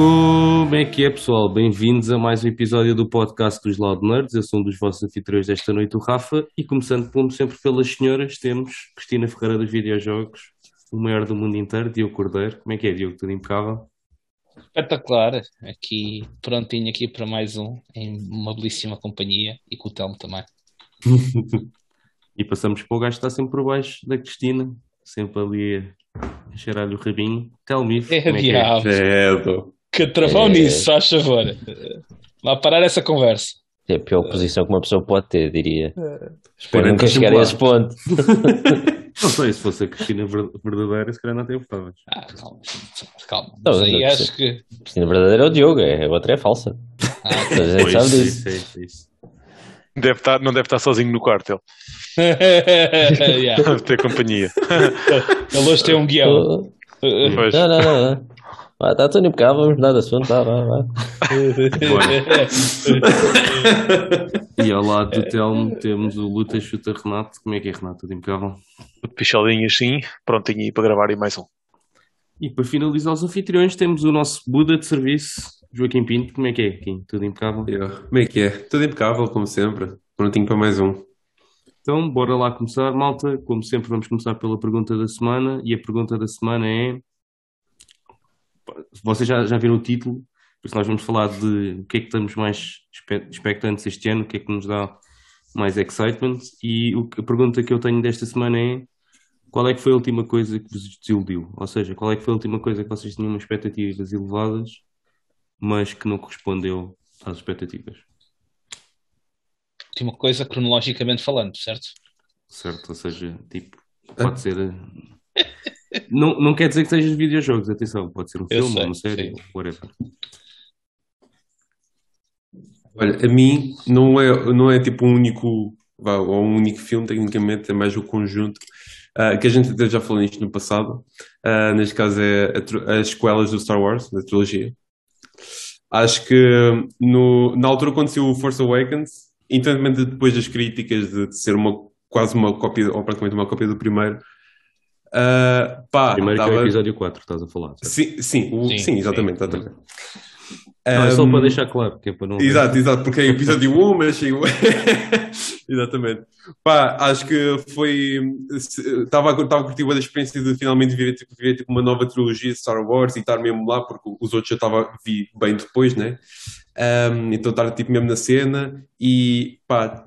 Como é que é, pessoal? Bem-vindos a mais um episódio do podcast dos Loud Nerds. Eu sou um dos vossos anfitriões desta noite, o Rafa, e começando, como sempre, pelas senhoras, temos Cristina Ferreira dos videojogos, o maior do mundo inteiro, Diogo Cordeiro. Como é que é, Diogo? Tudo impecável? Espetacular, aqui prontinho aqui para mais um, em uma belíssima companhia e com o Telmo também. e passamos para o gajo que está sempre por baixo da Cristina, sempre ali a cheirar-lhe o rabinho. Telmo, é, como é que é? Cedo. Que travão é. nisso, faz favor. Vá parar essa conversa. É a pior posição que uma pessoa pode ter, diria. É. Espero nunca chegar a esse ponto. Não sei, se fosse a Cristina verdadeira, se calhar não tem votavas. Ah, calma, calma. Não, Mas aí acho que. Cristina verdadeira é o Diogo, é, a outra é falsa. Ah, a gente pois, sabe disso. Isso, isso. Deve estar, não deve estar sozinho no quarto, ele. yeah. Deve ter companhia. ele hoje tem um guião. Pois. Não, não, não. Ah, está tudo impecável, vamos mudar de assunto, vá, vá, vá. e ao lado do Telmo temos o Luta Chuta Renato. Como é que é, Renato? Tudo impecável? Picholinho assim, prontinho aí para gravar e mais um. E para finalizar os anfitriões, temos o nosso Buda de serviço, Joaquim Pinto. Como é que é, Kim? Tudo impecável? Eu. Como é que é? Tudo impecável, como sempre. Prontinho para mais um. Então, bora lá começar, malta. Como sempre, vamos começar pela pergunta da semana. E a pergunta da semana é vocês já, já viram o título, por isso nós vamos falar de o que é que estamos mais expectantes este ano, o que é que nos dá mais excitement. E o, a pergunta que eu tenho desta semana é qual é que foi a última coisa que vos desiludiu? Ou seja, qual é que foi a última coisa que vocês tinham expectativas elevadas, mas que não correspondeu às expectativas? Última coisa cronologicamente falando, certo? Certo, ou seja, tipo, pode ser não, não quer dizer que sejam videojogos, atenção, pode ser um Eu filme, sei, uma série, sim. whatever. Olha, a mim não é, não é tipo um único, vá, ou um único filme, tecnicamente, é mais o conjunto, uh, que a gente até já falou nisto no passado. Uh, neste caso é a, as sequelas do Star Wars, da trilogia. Acho que no, na altura quando saiu o Force Awakens, independentemente depois das críticas de, de ser uma, quase uma cópia, ou praticamente uma cópia do primeiro, Uh, pá, Primeiro tava... que é o episódio 4, estás a falar. Sim, sim, o... sim, sim, exatamente. Sim. exatamente. Não, é só para deixar claro, que é para não. Exato, exato, porque é episódio 1, mas sim. exatamente. Pá, acho que foi. Estava a curtir a experiência de finalmente viver, tipo, viver tipo, uma nova trilogia de Star Wars e estar mesmo lá, porque os outros eu estava vi bem depois, né? Um, então estar tipo mesmo na cena e pá,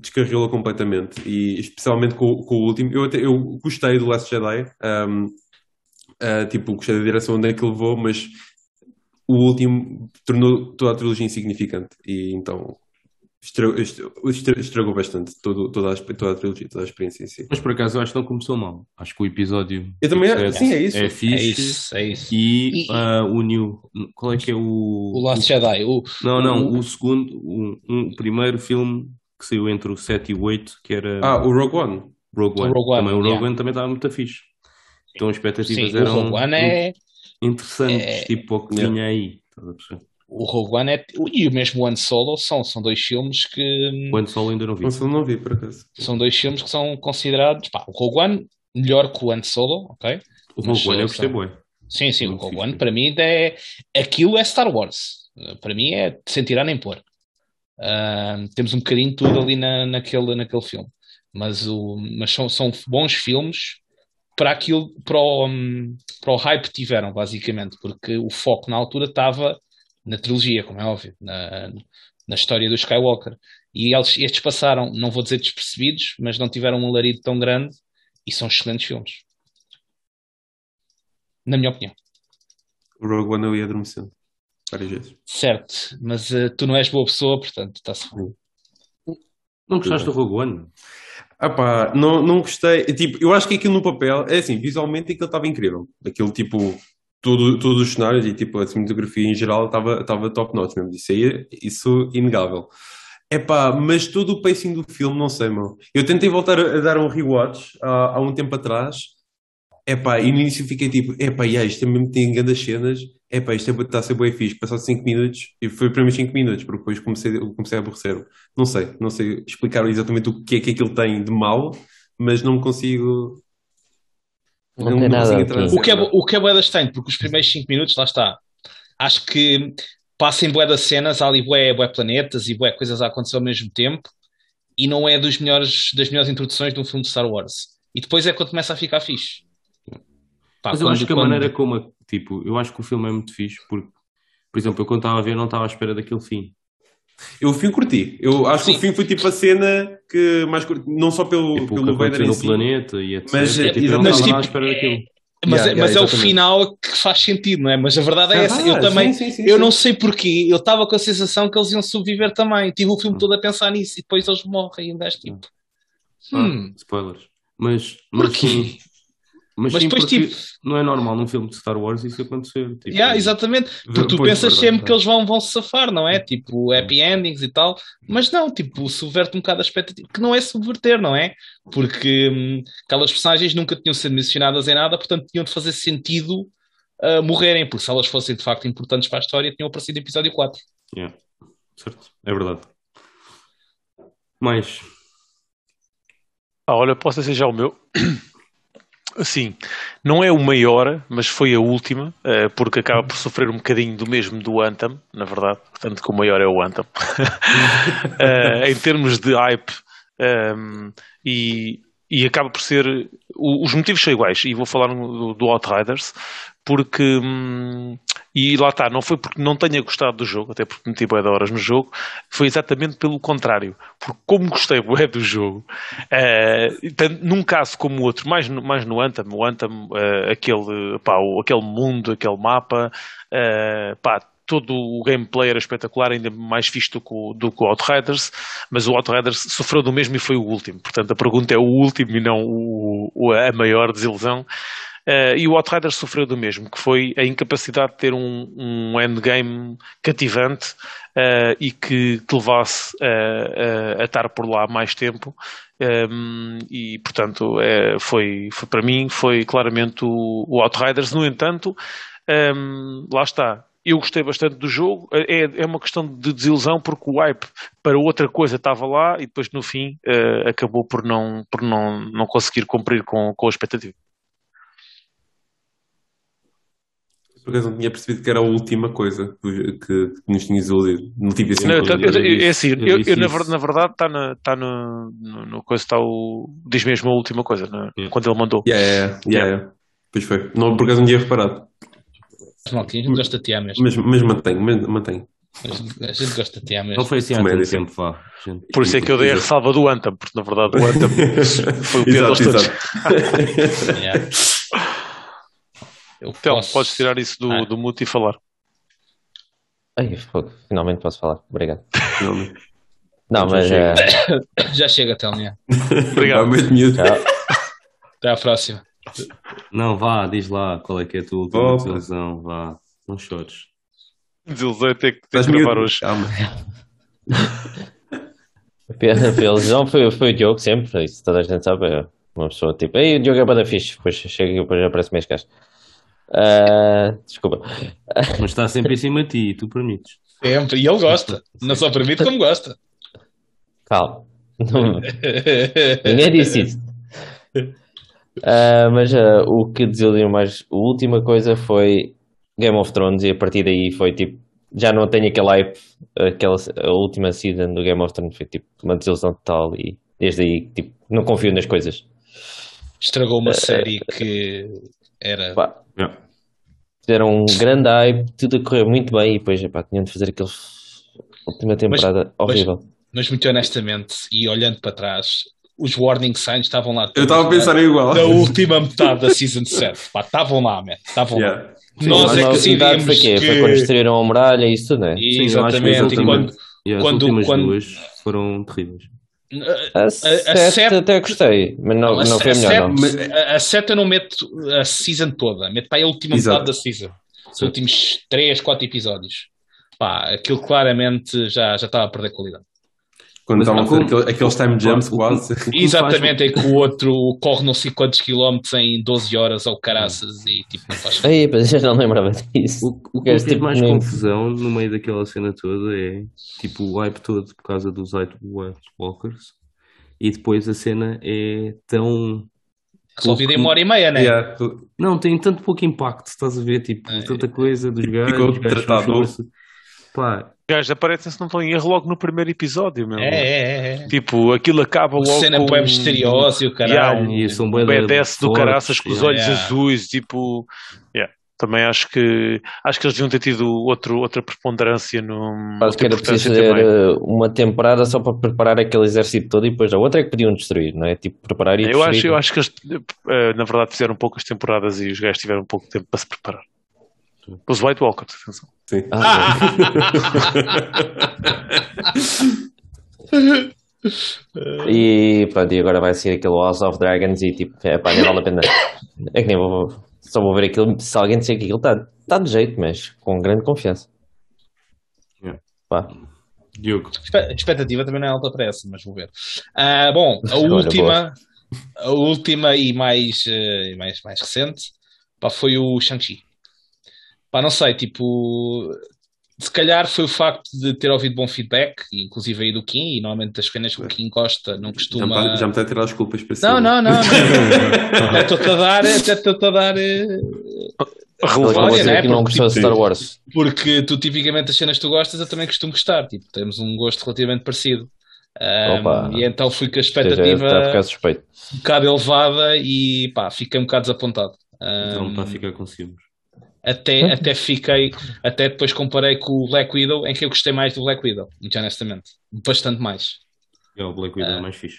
descarrilou completamente e especialmente com, com o último eu, até, eu gostei do Last Jedi um, uh, tipo gostei da direção onde é que levou mas o último tornou toda a trilogia insignificante e então estragou, estragou, estragou bastante todo, toda, a, toda a trilogia, toda a experiência em si. Mas por acaso eu acho que não começou mal. Acho que o episódio. Eu também, é, sim, é isso. É fixe. É isso, é isso. E, e uh, o New. Qual é que é o. O Last Jedi. O, não, não, o, o segundo. O, um, o primeiro filme que saiu entre o 7 e o 8, que era. Ah, o Rogue One. Rogue One. O Rogue One, também, o Rogue yeah. One também estava muito fixe. Então as expectativas Sim, eram. O Rogue One é. Interessantes, é... tipo o que yeah. vinha aí. O Rogue One é, e o mesmo One Solo são, são dois filmes que. O One Solo ainda não vi. O Solo não vi, por acaso. São dois filmes que são considerados. Pá, o Rogue One melhor que o One Solo, ok? O Rogue One eu gostei são... Sim, sim, o Rogue One para mim é. Aquilo é Star Wars. Para mim é sem tirar nem pôr. Temos um bocadinho tudo ali na, naquele, naquele filme. Mas, o, mas são, são bons filmes para aquilo, para o, para o hype que tiveram, basicamente, porque o foco na altura estava na trilogia, como é óbvio, na, na história do Skywalker. E eles, estes passaram, não vou dizer despercebidos, mas não tiveram um alarido tão grande e são excelentes filmes. Na minha opinião. O Rogue One eu ia adormecendo várias vezes. Certo, mas uh, tu não és boa pessoa, portanto está-se Não gostaste do Rogue One? Ah pá, não, não gostei. Tipo, eu acho que aquilo no papel, é assim, visualmente aquilo estava incrível. Aquilo tipo, todo, todos os cenários e tipo, a cinematografia em geral estava top notch mesmo. Isso aí, isso inegável. É pá, mas todo o pacing do filme, não sei, meu. Eu tentei voltar a, dar um rewatch há, há um tempo atrás. É pá, e no início fiquei tipo, é pá, yeah, isto mesmo tem grandes cenas é pá, isto está é, a ser bem fixe, passou 5 minutos e foi para mim 5 minutos, porque depois comecei, comecei a aborrecer. Não sei, não sei explicar exatamente o que é que aquilo tem de mal, mas não consigo. Não, não tem nada. O que, é, o que é boeda estranho, porque os primeiros 5 minutos, lá está, acho que passa em bué das cenas, há ali bué, bué planetas e bué coisas a acontecer ao mesmo tempo, e não é dos melhores, das melhores introduções de um filme de Star Wars. E depois é quando começa a ficar fixe. Pá, Mas eu quando, acho que a quando... maneira como, tipo, eu acho que o filme é muito fixe, porque, por exemplo, eu quando estava a ver não estava à espera daquele fim. Eu o fim curti. Eu acho Sim. que o fim foi tipo a cena que mais curti, não só pelo, tipo, pelo Vader no si, planeta e etc. Mas, tipo, eu não estava tipo, à espera daquilo. Mas, yeah, é, mas yeah, é o final que faz sentido, não é? Mas a verdade é ah, essa. Eu também, sim, sim, sim, eu não sei porquê, eu estava com a sensação que eles iam sobreviver também. Tive o filme hum. todo a pensar nisso e depois eles morrem. E um gajo tipo. Ah, hum. Spoilers. Mas, mas sim, mas, mas depois, tipo, não é normal num filme de Star Wars isso acontecer. Tipo, yeah, exatamente, porque tu pensas sempre tá. que eles vão, vão se safar, não é? Tipo, happy endings e tal, mas não, tipo, subverte um bocado a expectativa, que não é subverter, não é? Porque hum, aquelas personagens nunca tinham sido mencionadas em nada, portanto tinham de fazer sentido uh, morrerem, porque se elas fossem de facto importantes para a história, tinham aparecido em episódio 4. Yeah. Certo, é verdade. Mais. Ah, olha, posso dizer já o meu. Sim, não é o maior, mas foi a última, eh, porque acaba por sofrer um bocadinho do mesmo do Anthem, na verdade, portanto que o maior é o Anthem. Eh, em termos de hype, um, ehm, e, e acaba por ser. Os motivos são iguais, e vou falar do, do Outriders, porque. Hum, e lá está, não foi porque não tenha gostado do jogo, até porque meti bué de horas no jogo, foi exatamente pelo contrário. Porque como gostei bué do jogo, uh, tanto, num caso como o outro, mais no, mais no Anthem, o Anthem, uh, aquele, pá, o, aquele mundo, aquele mapa, uh, pá, todo o gameplay era espetacular, ainda mais fixe do que, o, do que o Outriders, mas o Outriders sofreu do mesmo e foi o último. Portanto, a pergunta é o último e não o, o a maior desilusão. Uh, e o Outriders sofreu do mesmo, que foi a incapacidade de ter um, um endgame cativante uh, e que te levasse uh, a estar por lá mais tempo. Um, ehm, e portanto é, foi, foi, para mim foi claramente o, o Outriders no entanto um, ehm, lá está eu gostei bastante do jogo. É, é uma questão de desilusão porque o hype para outra coisa estava lá e depois no fim uh, acabou por não, por não, não conseguir cumprir com, com a expectativa. Por acaso não tinha percebido que era a última coisa que, que nos tinha iludido. Não tive assim. Não, é assim, eu, eu, na, na, verdade está na, tá no, no, no coisa está o. Diz mesmo a última coisa, né? yeah. quando ele mandou. Yeah, yeah, yeah, yeah. Pois foi. Não, por acaso não tinha reparado. Maltinho, a gente gosta de ti mesmo. Mas, mas mantenho, mantenho. A gente gosta de ti mesmo. Não foi assim há tanto tempo, vá. Por isso é que eu dei a ressalva do Anthem, porque na verdade o Anthem foi o pior de todos. yeah. Então, posso... podes tirar isso do, ah. do mute e falar. Ai, finalmente posso falar. Obrigado. Não, mas. Já, uh... já chega, Telminha. Obrigado. Até à próxima. Não, vá, diz lá qual é que é a tua última desilusão. Vá, não chores. Desilusão é ter que, ter que gravar hoje. Calma. Pela lesão foi, foi o Diogo sempre, isso toda a gente sabe. É uma pessoa tipo, ei, o Diogo é bada fixe, depois chega e depois aparece mais caixa. Uh, desculpa. Mas está sempre em cima de ti e tu permites. Sempre, e ele gosta. Não só permite, como gosta. Calma. Não... Ninguém disse isso. Uh, mas uh, o que desiludiu mais, a última coisa foi Game of Thrones e a partir daí foi tipo, já não tenho aquele hype, aquela, a última season do Game of Thrones foi tipo uma desilusão total e desde aí tipo, não confio nas coisas. Estragou uma uh, série que era. Pá, Fizeram um grande hype, tudo a correr muito bem e depois pá, tinham de fazer aquela última temporada mas, horrível. Mas, mas, muito honestamente, e olhando para trás, os warning signs estavam lá. Eu estava a pensar igual. Na última metade da Season 7. estavam lá, man. Estavam yeah. lá. Sim, Nós é que decidimos foi, que... foi quando destruíram a muralha e isso tudo, né? Exatamente. Sim, e quando, yeah, quando, as últimas quando... duas foram terríveis. A, a, sete até gostei, mas não, não, não foi a melhor. Sete, não. A, a sete eu não meto a season toda, meto para a última Exato. metade da season. Os últimos 3, 4 episódios. Pá, aquilo claramente já, já estava a perder qualidade. Quando estavam a fazer aqueles time jumps quase. Exatamente, é que o outro corre não sei quantos quilómetros em 12 horas ao caraças e tipo não faz. Aí, mas eu não lembrava disso. O, o que fez tipo, mais nem... confusão no meio daquela cena toda é tipo o hype todo por causa dos White Walkers e depois a cena é tão Resolvido em uma hora e meia, né? Yeah. Não, tem tanto pouco impacto, estás a ver? Tipo, É. tanta coisa dos gajos. Ficou tratado. Pá, gajos aparecem, se não estão em erro, logo no primeiro episódio, meu. É, é, é. Tipo, aquilo acaba logo Cena com... bué misteriosa e o Yeah, caralho. um E são bué BDS do caraças com os yeah. olhos Yeah. azuis, tipo... yeah. Também acho que acho que eles deviam ter tido outro, outra preponderância no Acho que era preciso fazer uh, uma temporada só para preparar aquele exército todo e depois a outra é que podiam destruir, não é? Tipo, preparar e Eu acho, destruir. eu acho que eles, eh, na verdade, fizeram poucas temporadas e os gajos tiveram pouco tempo para se preparar. Os White Walkers, atenção. Sim. Ah, E pronto, e agora vai ser aquele House of Dragons e tipo, é pá, nem vale a pena. É que nem vou, só vou ver aquilo se alguém disser que aquilo está tá de jeito, mas com grande confiança. Yeah. Pá, Diogo. A expectativa também não é alta para essa, mas vou ver. Ah, bom, a Olha, última, a última e mais, e mais, mais recente pá, foi o Shang-Chi. Pá, não sei, tipo, se calhar foi o facto de ter ouvido bom feedback, inclusive aí do Kim, e normalmente as cenas que o Kim gosta não Já me costuma. está- já me está a tirar as culpas para Não, cima. não, não, não. Até estou-te a dar, até estou-te a dar. eh, ele Olha, acabou de dizer né, que não porque, gostou de Star Wars. Porque tu, tipicamente, as cenas que tu gostas, eu também costumo gostar. Tipo, temos um gosto relativamente parecido. Opa. e então fui com a expectativa um bocado elevada e pá, fiquei um bocado desapontado. Então Ahm, está a ficar com ciúmes. Até, até fiquei, até depois comparei com o Black Widow, em que eu gostei mais do Black Widow, muito honestamente. Bastante mais. É o Black Widow Ah. mais fixe.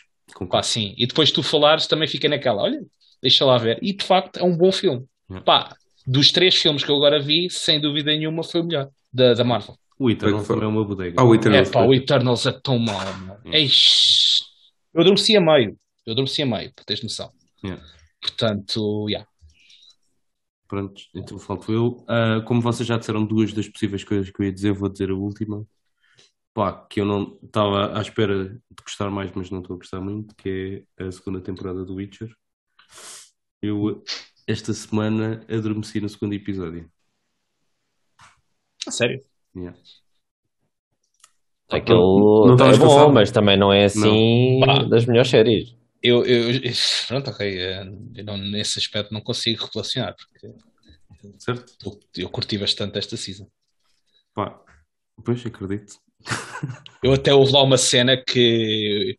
Pá, sim. E depois tu falares, também fiquei naquela, olha, deixa lá ver. E de facto é um bom filme. Yeah. Pá, dos três filmes que eu agora vi, sem dúvida nenhuma foi o melhor da, da Marvel. O Eternal Foi- também é uma bodega. Ah, o Eternal. É pá, o Eternals é tão mau, meu. Eish. Eu adormeci a meio. Eu adormeci a meio, para teres noção. Yeah. Portanto, yeah. Pronto, então falto eu. Ah, como vocês já disseram duas das possíveis coisas que eu ia dizer, vou dizer a última. Pá, que eu não estava à espera de gostar mais, mas não estou a gostar muito, que é a segunda temporada do Witcher. Eu, esta semana, adormeci no segundo episódio. A sério. Yeah. Aquele não é estavas bom, mas também não é assim Pá. das melhores séries. Eu, eu, eu- pronto, ok. eh, Eu não, nesse aspecto não consigo relacionar, porque Certo? eu, eu curti bastante esta season. Pá, pois acredito. Eu até houve lá uma cena que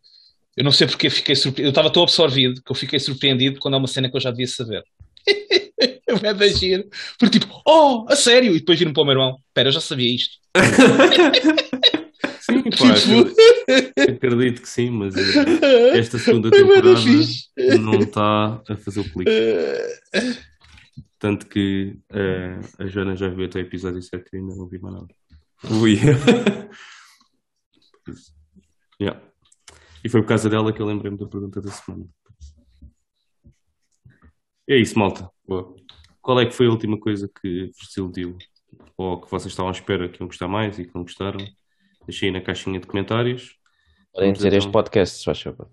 eu não sei porque fiquei surpreendido. Eu estava tão absorvido que eu fiquei surpreendido quando há uma cena que eu já devia saber. É da giro. Porque tipo, oh, a sério? E depois viram para o meu irmão. Espera, eu já sabia isto. Sim, pá, acredito, acredito que sim, mas eh, esta segunda temporada não está a fazer o clique. Tanto que eh, a Joana já viu até o episódio 7 e ainda não vi mais nada. Ui. Yeah. E foi por causa dela que eu lembrei-me da pergunta da semana. É isso, malta. Boa. Qual é que foi a última coisa que vos desiludiu? Ou que vocês estavam à espera que iam gostar mais e que não gostaram? Deixei na caixinha de comentários. Podem dizer então. este podcast, se faz favor.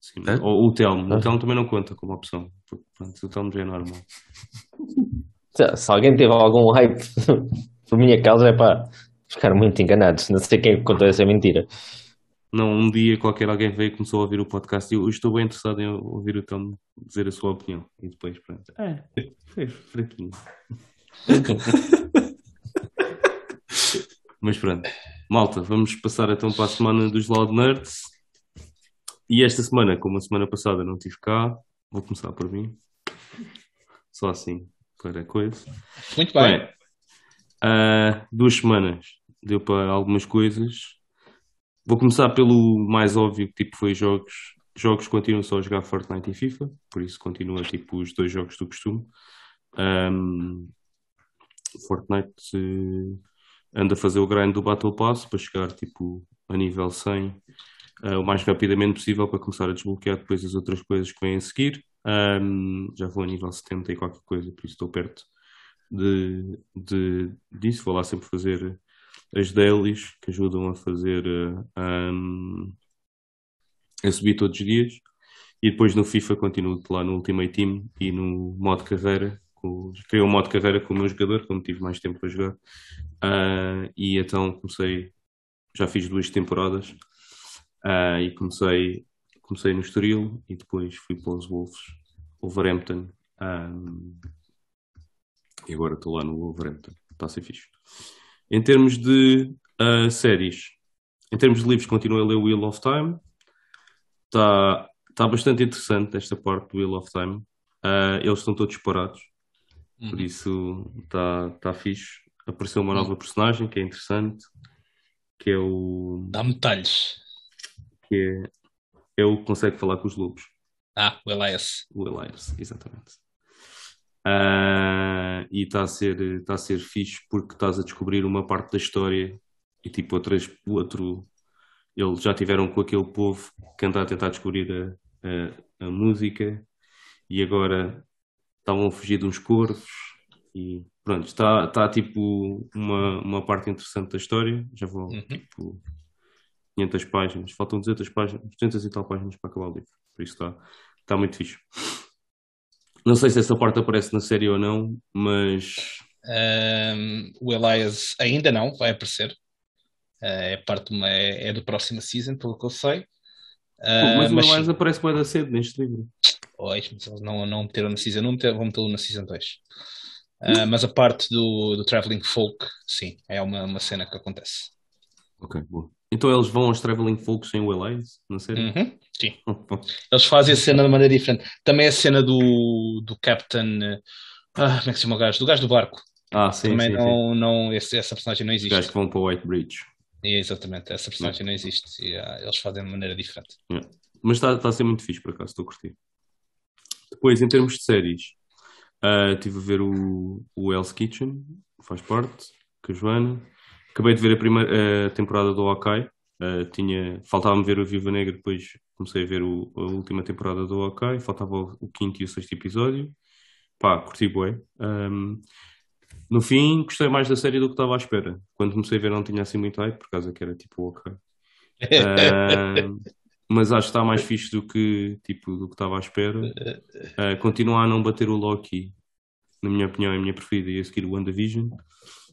Sim. Hã? Ou o Telmo. Ah. O Telmo também não conta como opção. porque, Pronto, o Telmo já é normal. Se, se alguém teve algum hype por minha causa, é pá, ficaram muito enganados. Não sei quem é contou essa mentira. Não, um dia qualquer alguém veio e começou a ouvir o podcast e eu, eu estou bem interessado em ouvir o Telmo dizer a sua opinião. E depois, pronto. É, foi fraquinho. Mas pronto. Malta, vamos passar então para a semana dos Loud Nerds. E esta semana, como a semana passada não estive cá, vou começar por mim. Só assim, para coisa. Muito bem. Bem, ah, duas semanas deu para algumas coisas. Vou começar pelo mais óbvio, que tipo foi jogos. Jogos continuam só a jogar Fortnite e FIFA, por isso continua tipo os dois jogos do costume. Ahm, Fortnite eh, anda a fazer o grind do Battle Pass para chegar tipo a nível 100 ah, o mais rapidamente possível para começar a desbloquear depois as outras coisas que vêm a seguir. Ahm, já vou a nível 70 e qualquer coisa, por isso estou perto de, de, disso. Vou lá sempre fazer as dailies que ajudam a fazer eh, um, a subir todos os dias. E depois no FIFA continuo lá no Ultimate Team e no modo carreira. Criei um modo carreira com o meu jogador, como tive mais tempo para jogar. Ah, e então comecei, já fiz duas temporadas ah, e comecei comecei no Estoril e depois fui para os Wolves, Wolverhampton. Um, e agora estou lá no Wolverhampton. Está a ser fixe. Em termos de uh, séries, em termos de livros, continuo a ler Wheel of Time. Está tá bastante interessante esta parte do Wheel of Time. Uh, eles estão todos parados. Por isso está tá fixe. Apareceu uma nova personagem que é interessante. Que é o. Dá-me detalhes. Que é, é o que consegue falar com os lobos. Ah, o Elias. O Elias, exatamente. Uh, e está a ser está a ser fixe porque estás a descobrir uma parte da história e tipo outras outro eles já tiveram com aquele povo que anda a tentar descobrir a, a, a música e agora estavam a fugir de uns corvos e pronto, está, está tipo uma, uma parte interessante da história, já vou Uhum. tipo 500 páginas, faltam 200 páginas, 200 e tal páginas para acabar o livro, por isso está, está muito fixe. Não sei se essa parte aparece na série ou não, mas Um, o Elias ainda não vai aparecer. Uh, é parte de uma, é, é do próximo season, pelo que eu sei. Uh, mas o mas Elias sim. aparece bem da cedo neste livro. Pois, mas eles não, não meteram na season 1, meter- vão metê-lo na season 2. Uh, mas a parte do, do Traveling Folk, sim, é uma, uma cena que acontece. Ok, boa. Então eles vão aos Traveling Folks sem o Elias, na série? Uhum, sim. Eles fazem a cena de maneira diferente. Também a cena do, do Captain. eh, ah, como é que se chama o gajo? Do gajo do barco. Ah, sim, Também sim, sim. não, não esse- essa personagem não Os existe. gajos que vão para o White Bridge. É, exatamente, essa personagem não existe. E, ah, eles fazem de maneira diferente. Yeah. Mas está tá a ser muito fixe, por acaso, estou a curtir. Depois, em termos de séries, ah, estive a ver o, o Hell's Kitchen, faz parte, com a Joana. Acabei de ver a primeira a temporada do Hawkeye. Ah, tinha, faltava-me ver o Viva Negra, depois comecei a ver o- a última temporada do Hawkeye. Faltava o, o quinto e o sexto episódio. Pá, curti bué. Ahm, no fim, gostei mais da série do que estava à espera. Quando comecei a ver, não tinha assim muito hype, por causa que era tipo o Hawkeye. Ah, mas acho que está mais fixe do que, tipo, do que estava à espera. Ah, continua a não bater o Loki, na minha opinião, é a minha preferida, e a seguir o WandaVision,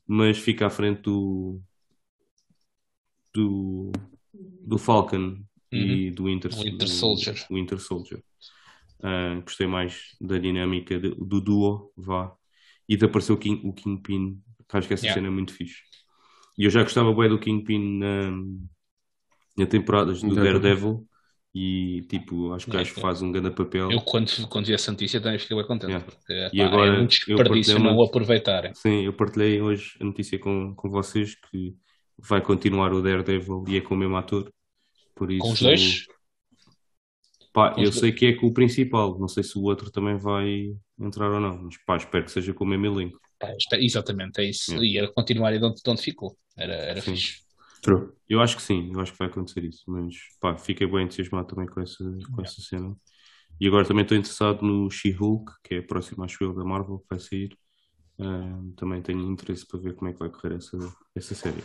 mas fica à frente do, do, do Falcon e do Winter, Winter do- Soldier. Winter Soldier. Ah, gostei mais da dinâmica do duo, vá, e de aparecer o, King, o Kingpin. Acho que essa Yeah. cena é muito fixe. E eu já gostava bem do Kingpin na, na temporadas do Exatamente. Daredevil e tipo, acho que o gajo faz um grande papel. Eu, quando, quando vi essa notícia, também fiquei bem contente. Yeah. Porque, E pá, agora é um eu desperdício não uma- o aproveitarem. Sim, eu partilhei hoje a notícia com, com vocês que vai continuar o Daredevil e é com o mesmo ator. Por isso, Com os dois? Pá, eu sei que é com o principal, não sei se o outro também vai entrar ou não, mas pá, espero que seja com o mesmo elenco. Pá, isto é- exatamente, é isso. Yeah. E era continuar aí de onde, de onde ficou. Era, era Sim. fixe. True. Eu acho que sim, eu acho que vai acontecer isso, mas pá, fiquei bem entusiasmado também com essa, com essa cena. E agora também estou interessado no She-Hulk, que é a próxima, acho eu, da Marvel, que vai sair. Ah, também tenho interesse para ver como é que vai correr essa, essa série.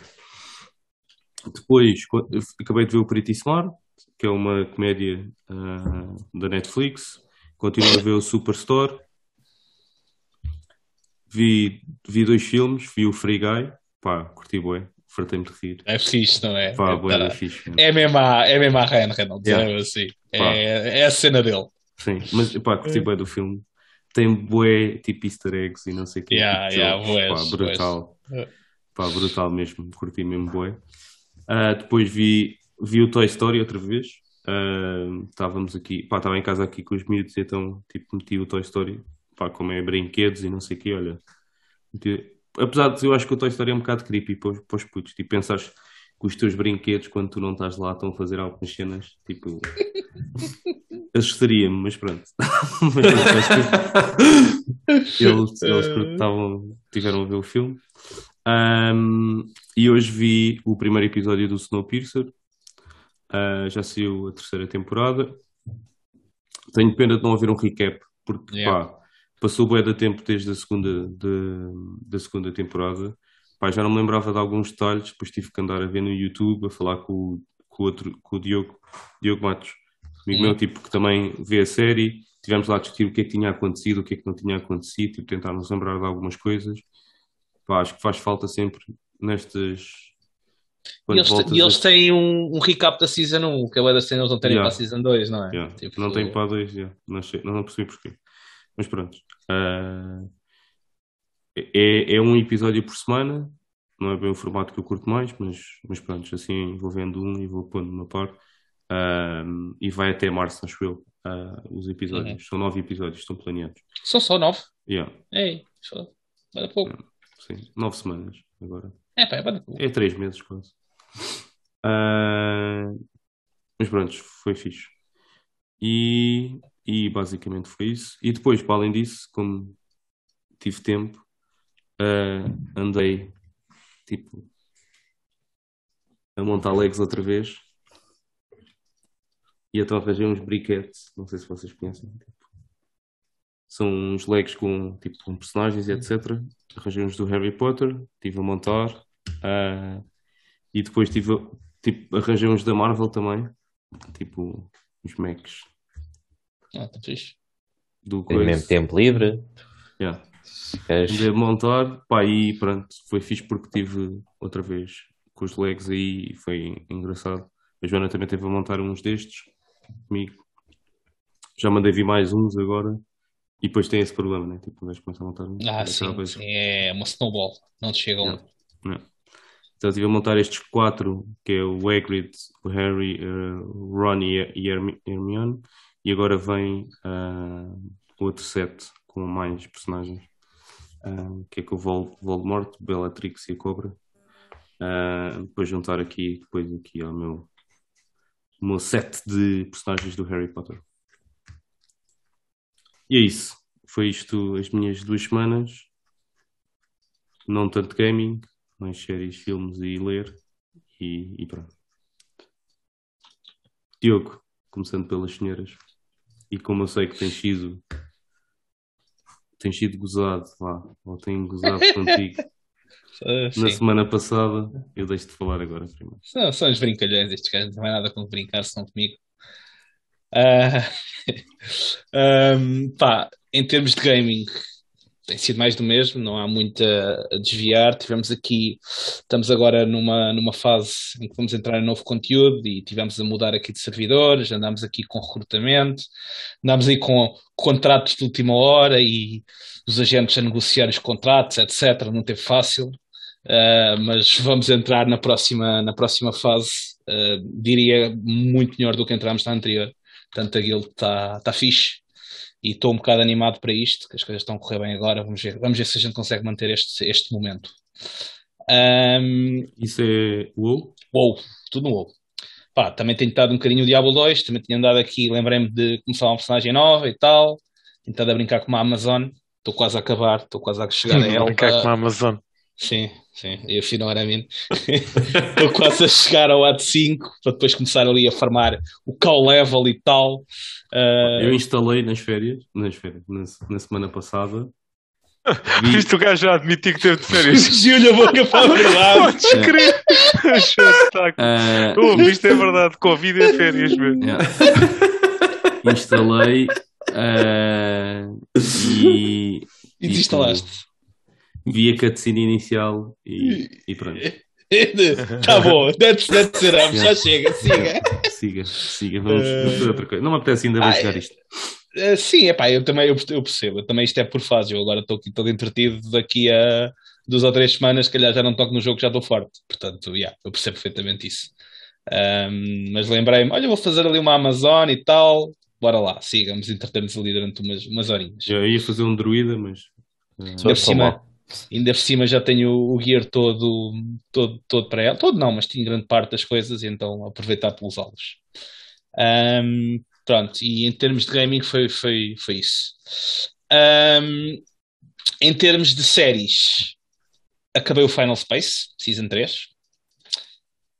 Depois, acabei de ver o Perito e Smart, que é uma comédia ah, da Netflix. Continuo a ver o Superstore. Vi, vi dois filmes, vi o Free Guy, pá, curti bué, fartei-me de rir. É fixe, não é? Pá, bué Tá. da fixe. mesmo. É mesmo a, é mesmo a Ryan Reynolds, Yeah. é assim. Pá. É, é a cena dele. Sim, mas pá, curti bué do filme. Tem bué tipo easter eggs e não sei o que. Yeah, tipo, yeah, bués, pá, brutal. bués. Pá, brutal mesmo, curti mesmo bué. Ah, depois vi, vi o Toy Story outra vez. Ah, estávamos aqui, pá, estava em casa aqui com os miúdos, então tipo meti o Toy Story, pá, como é brinquedos e não sei o que, olha. meti- Apesar de eu acho que o Toy Story é um bocado creepy para os, para os putos, tipo, pensares que os teus brinquedos, quando tu não estás lá, estão a fazer algumas cenas, tipo, assustaria-me, mas pronto. Mas pronto, acho que eles, eles estavam, tiveram a ver o filme. Ahm, e hoje vi o primeiro episódio do Snowpiercer. Ah, já saiu a terceira temporada. Tenho pena de não haver um recap, porque Yeah. pá, passou bué de tempo desde a segunda, de- da segunda temporada. Pá, já não me lembrava de alguns detalhes, depois tive que andar a ver no YouTube, a falar com, o- com outro, com o Diogo, Diogo Matos, amigo meu, tipo, que também vê a série. Tivemos lá a discutir o que é que tinha acontecido, o que é que não tinha acontecido, tipo, tentar nos lembrar de algumas coisas. Pá, acho que faz falta sempre nestas, E eles, e eles a... têm um, um, recap da Season 1, que é da cena eles não terem yeah. para a Season 2, não é? Yeah. Tipo, não tem para a 2, yeah. não, sei, não, percebi porquê. Mas pronto. Uh, é, é um episódio por semana, não é bem o formato que eu curto mais, mas, mas pronto, assim vou vendo um e vou pondo uma par. Uh, e vai até março, acho eu, uh, os episódios. Uhum. São nove episódios, estão planeados. São só nove? Yeah. Ei, só. Para pouco. Yeah. Sim, nove semanas agora. É, pá, é para É três meses quase. Uh, mas pronto, foi fixe. E, e basicamente foi isso. E depois, para além disso, como tive tempo, uh, andei tipo a montar legs outra vez. E então arranjei uns briquetes, não sei se vocês conhecem. Tipo, são uns legs com, tipo, com personagens e etc. Arranjei uns do Harry Potter, estive a montar. Uh, e depois tive, tipo, arranjei uns da Marvel também. Tipo, os Macs. Ah, tá fixe. Do Tem mesmo tempo livre. Yeah. De montar, pá, e pronto, foi fixe porque tive outra vez com os legs aí e foi engraçado. A Joana também teve a montar uns destes comigo. Já mandei vir mais uns agora. E depois tem esse problema, né? Tipo, quando começam a montar um. Ah, sim, sim, é uma snowball, não te chega yeah. Yeah. Então estive a montar estes quatro, que é o Hagrid, o Harry, uh, Ron e Hermione. E agora vem uh, outro set com mais personagens. Uh, que é com o Vol Voldemort, Bellatrix e a Cobra. Uh, depois juntar aqui, depois aqui ao meu, meu set de personagens do Harry Potter. E é isso. Foi isto as minhas duas semanas. Não tanto gaming, mais séries, filmes e ler. E, e pronto. Diogo, começando pelas senhoras. E como eu sei que tens sido tem sido gozado, vá, ou tem gozado contigo na semana passada, eu deixo de falar agora primeiro. São, são os brincalhões, estes gajos não tem nada com brincar, se não comigo. Uh, um, pá, em termos de gaming, tem sido mais do mesmo, não há muito a, desviar. Tivemos aqui, estamos agora numa, numa fase em que vamos entrar em novo conteúdo e tivemos a mudar aqui de servidores, andamos aqui com recrutamento, andamos aí com contratos de última hora e os agentes a negociar os contratos, etc. Não teve fácil, uh, mas vamos entrar na próxima, na próxima fase, uh, diria muito melhor do que entramos na anterior. Portanto, a guild está tá fixe e estou um bocado animado para isto, que as coisas estão a correr bem agora. Vamos ver, vamos ver se a gente consegue manter este, este momento. Um, Isso é WoW? WoW, tudo no WoW. Pá, também tenho estado um bocadinho o Diablo 2, também tinha andado aqui, lembrei-me de começar uma personagem nova e tal, tentado a brincar com uma Amazon, estou quase a acabar, estou quase a chegar a ela. Brincar com uma Amazon. Sim, sim, e afinal era a mim. Estou quase a chegar ao AD 5 para depois começar ali a farmar o call level e tal. Uh... Eu instalei nas férias, nas férias, na, na semana passada. Vi... Viste o gajo já admitir que teve de férias. Fugiu-lhe a boca para a verdade. Podes crer. Uh... Oh, isto é verdade. Covid é férias mesmo. Yeah. instalei uh... e. E desinstalaste vi a cutscene inicial e, e pronto. tá bom, that's, that's it up. já chega, siga. siga, siga, vamos, vamos fazer outra coisa. Não me apetece ainda jogar isto. Uh, sim, é pá, eu também eu, eu percebo, eu também isto é por fase. Eu agora estou aqui todo entretido, daqui a duas ou três semanas, se calhar já não toco no jogo, já estou forte. Portanto, yeah, eu percebo perfeitamente isso. Um, mas lembrei-me, olha, vou fazer ali uma Amazon e tal, bora lá, sigamos, entretermos ali durante umas, umas horinhas. Eu ia fazer um druida, mas. Uh, por cima, Ainda por cima já tenho o gear todo, todo, todo para ela. Todo não, mas tinha grande parte das coisas, então aproveitar para usá-los. Um, pronto, e em termos de gaming foi, foi, foi isso. Um, em termos de séries, acabei o Final Space, Season 3.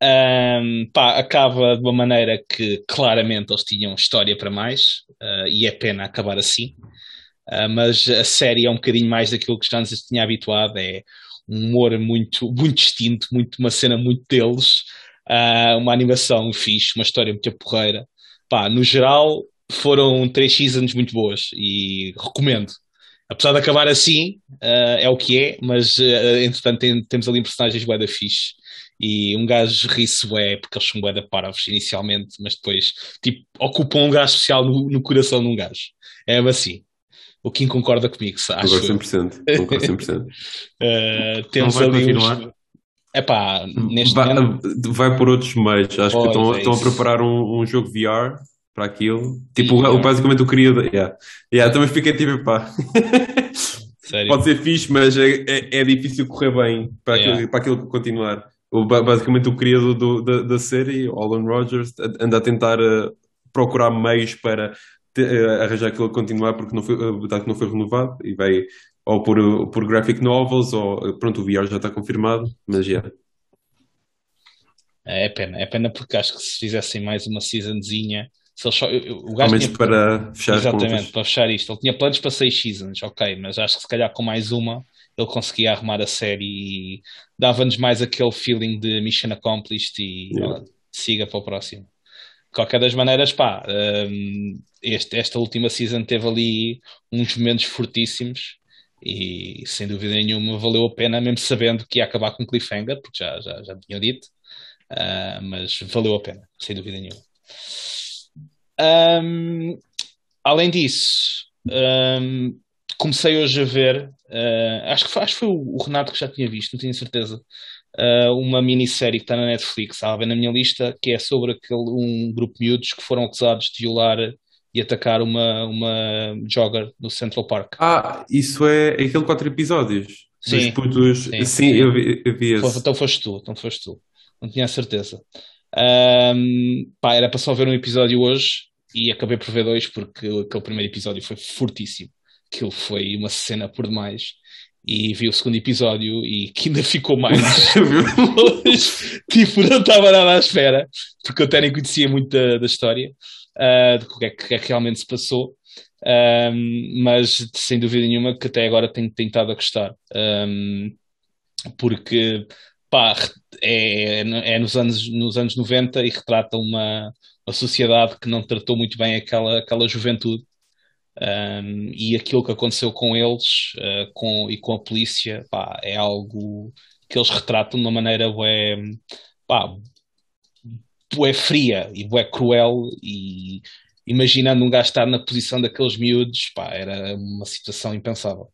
Um, pá, acaba de uma maneira que claramente eles tinham história para mais, uh, e é pena acabar assim. Uh, mas a série é um bocadinho mais daquilo que já nos tinha habituado, é um humor muito, muito distinto, muito, uma cena muito deles, uh, uma animação fixe, uma história muito porreira. Pá, no geral, foram três seasons muito boas e recomendo. apesar de acabar assim, uh, é o que é, mas entretanto tem, temos ali personagens bué da fixe e um gajo ri-se porque eles são bué da parvos inicialmente, mas depois tipo, ocupam um gajo especial no, no coração de um gajo. É assim. O Kim concorda comigo, acho. Concordo 100%. Concordo 100%. uh, temos Não vai ali continuar? uns... Epá, neste vai, momento... vai por outros meios. Acho Pois, que estão, é estão a preparar um, um jogo VR para aquilo. Tipo, o- basicamente o criador. Yeah. Yeah, também fiquei tipo, pá. Sério. Pode ser fixe, mas é, é, é difícil correr bem para, Yeah. aquilo, para aquilo continuar. O, ba- basicamente o criador do- da, da série, Alan Rogers, anda a tentar eh, procurar meios para eh, arranjar aquilo a continuar porque não foi, eh, dado que não foi renovado e vai ou por, eh, por graphic novels ou eh, pronto, o VR já está confirmado, mas já. É pena, é pena porque acho que se fizessem mais uma seasonzinha, se só, o Ao gajo menos tinha, para fechar exatamente, para fechar isto, ele tinha planos para seis seasons, ok, mas acho que se calhar com mais uma ele conseguia arrumar a série e dava-nos mais aquele feeling de mission accomplished e Yeah. ó, siga para o próximo. Qualquer das maneiras, pá, hum, este- esta última season teve ali uns momentos fortíssimos e sem dúvida nenhuma valeu a pena, mesmo sabendo que ia acabar com cliffhanger, porque já, já, já tinha dito. Uh, mas valeu a pena, sem dúvida nenhuma. Um, além disso, um, comecei hoje a ver, uh, acho, que foi, acho que foi o Renato que já tinha visto, não tenho certeza, uh, uma minissérie que está na Netflix, estava a ver na minha lista, que é sobre aquele, um grupo de miúdos que foram acusados de violar e atacar uma, uma jogger no Central Park. Ah, isso é aquele quatro episódios. Sim. Putos. Sim, Sim. Eu, vi, eu vi Foi- esse. Então foste tu, então foste tu. Não tinha a certeza. Ahm, pá, era para só ver um episódio hoje e acabei por ver dois porque aquele primeiro episódio foi fortíssimo. Aquilo foi uma cena por demais. E vi o segundo episódio e que ainda ficou mais. Tipo, não estava nada à espera, porque eu até nem conhecia muito da, da história, ah, do que é, que é que realmente se passou. Ahm, mas sem dúvida nenhuma que até agora tenho tentado a gostar. Ahm, porque pá, é, é nos, anos, nos anos 90 e retrata uma, uma sociedade que não tratou muito bem aquela, aquela juventude. Um, e aquilo que aconteceu com eles uh, com, e com a polícia pá, é algo que eles retratam de uma maneira bué, pá, bué fria e bué cruel e imaginando um gajo estar na posição daqueles miúdos pá, era uma situação impensável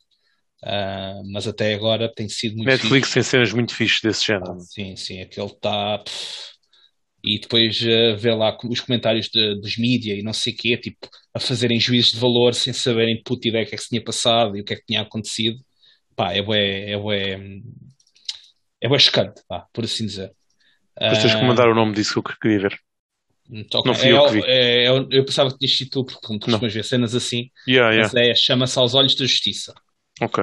Uh, mas até agora tem sido muito Netflix fixe. tem cenas muito fixes desse género. Sim, sim, aquele está. E depois uh, ver lá os comentários de, dos mídia e não sei o quê, tipo, a fazerem juízes de valor sem saberem puta ideia o que é que se tinha passado e o que é que tinha acontecido. Pá, é bué, é bué, é bué chocante, pá, por assim dizer. Depois tens que mandar o nome disso que eu queria ver. Então, Não fui é, eu que vi. é- é- eu pensava que tinhas sido tu, porque como tu costumas ver cenas assim, Yeah, yeah. mas é, chama-se aos olhos da justiça. Ok.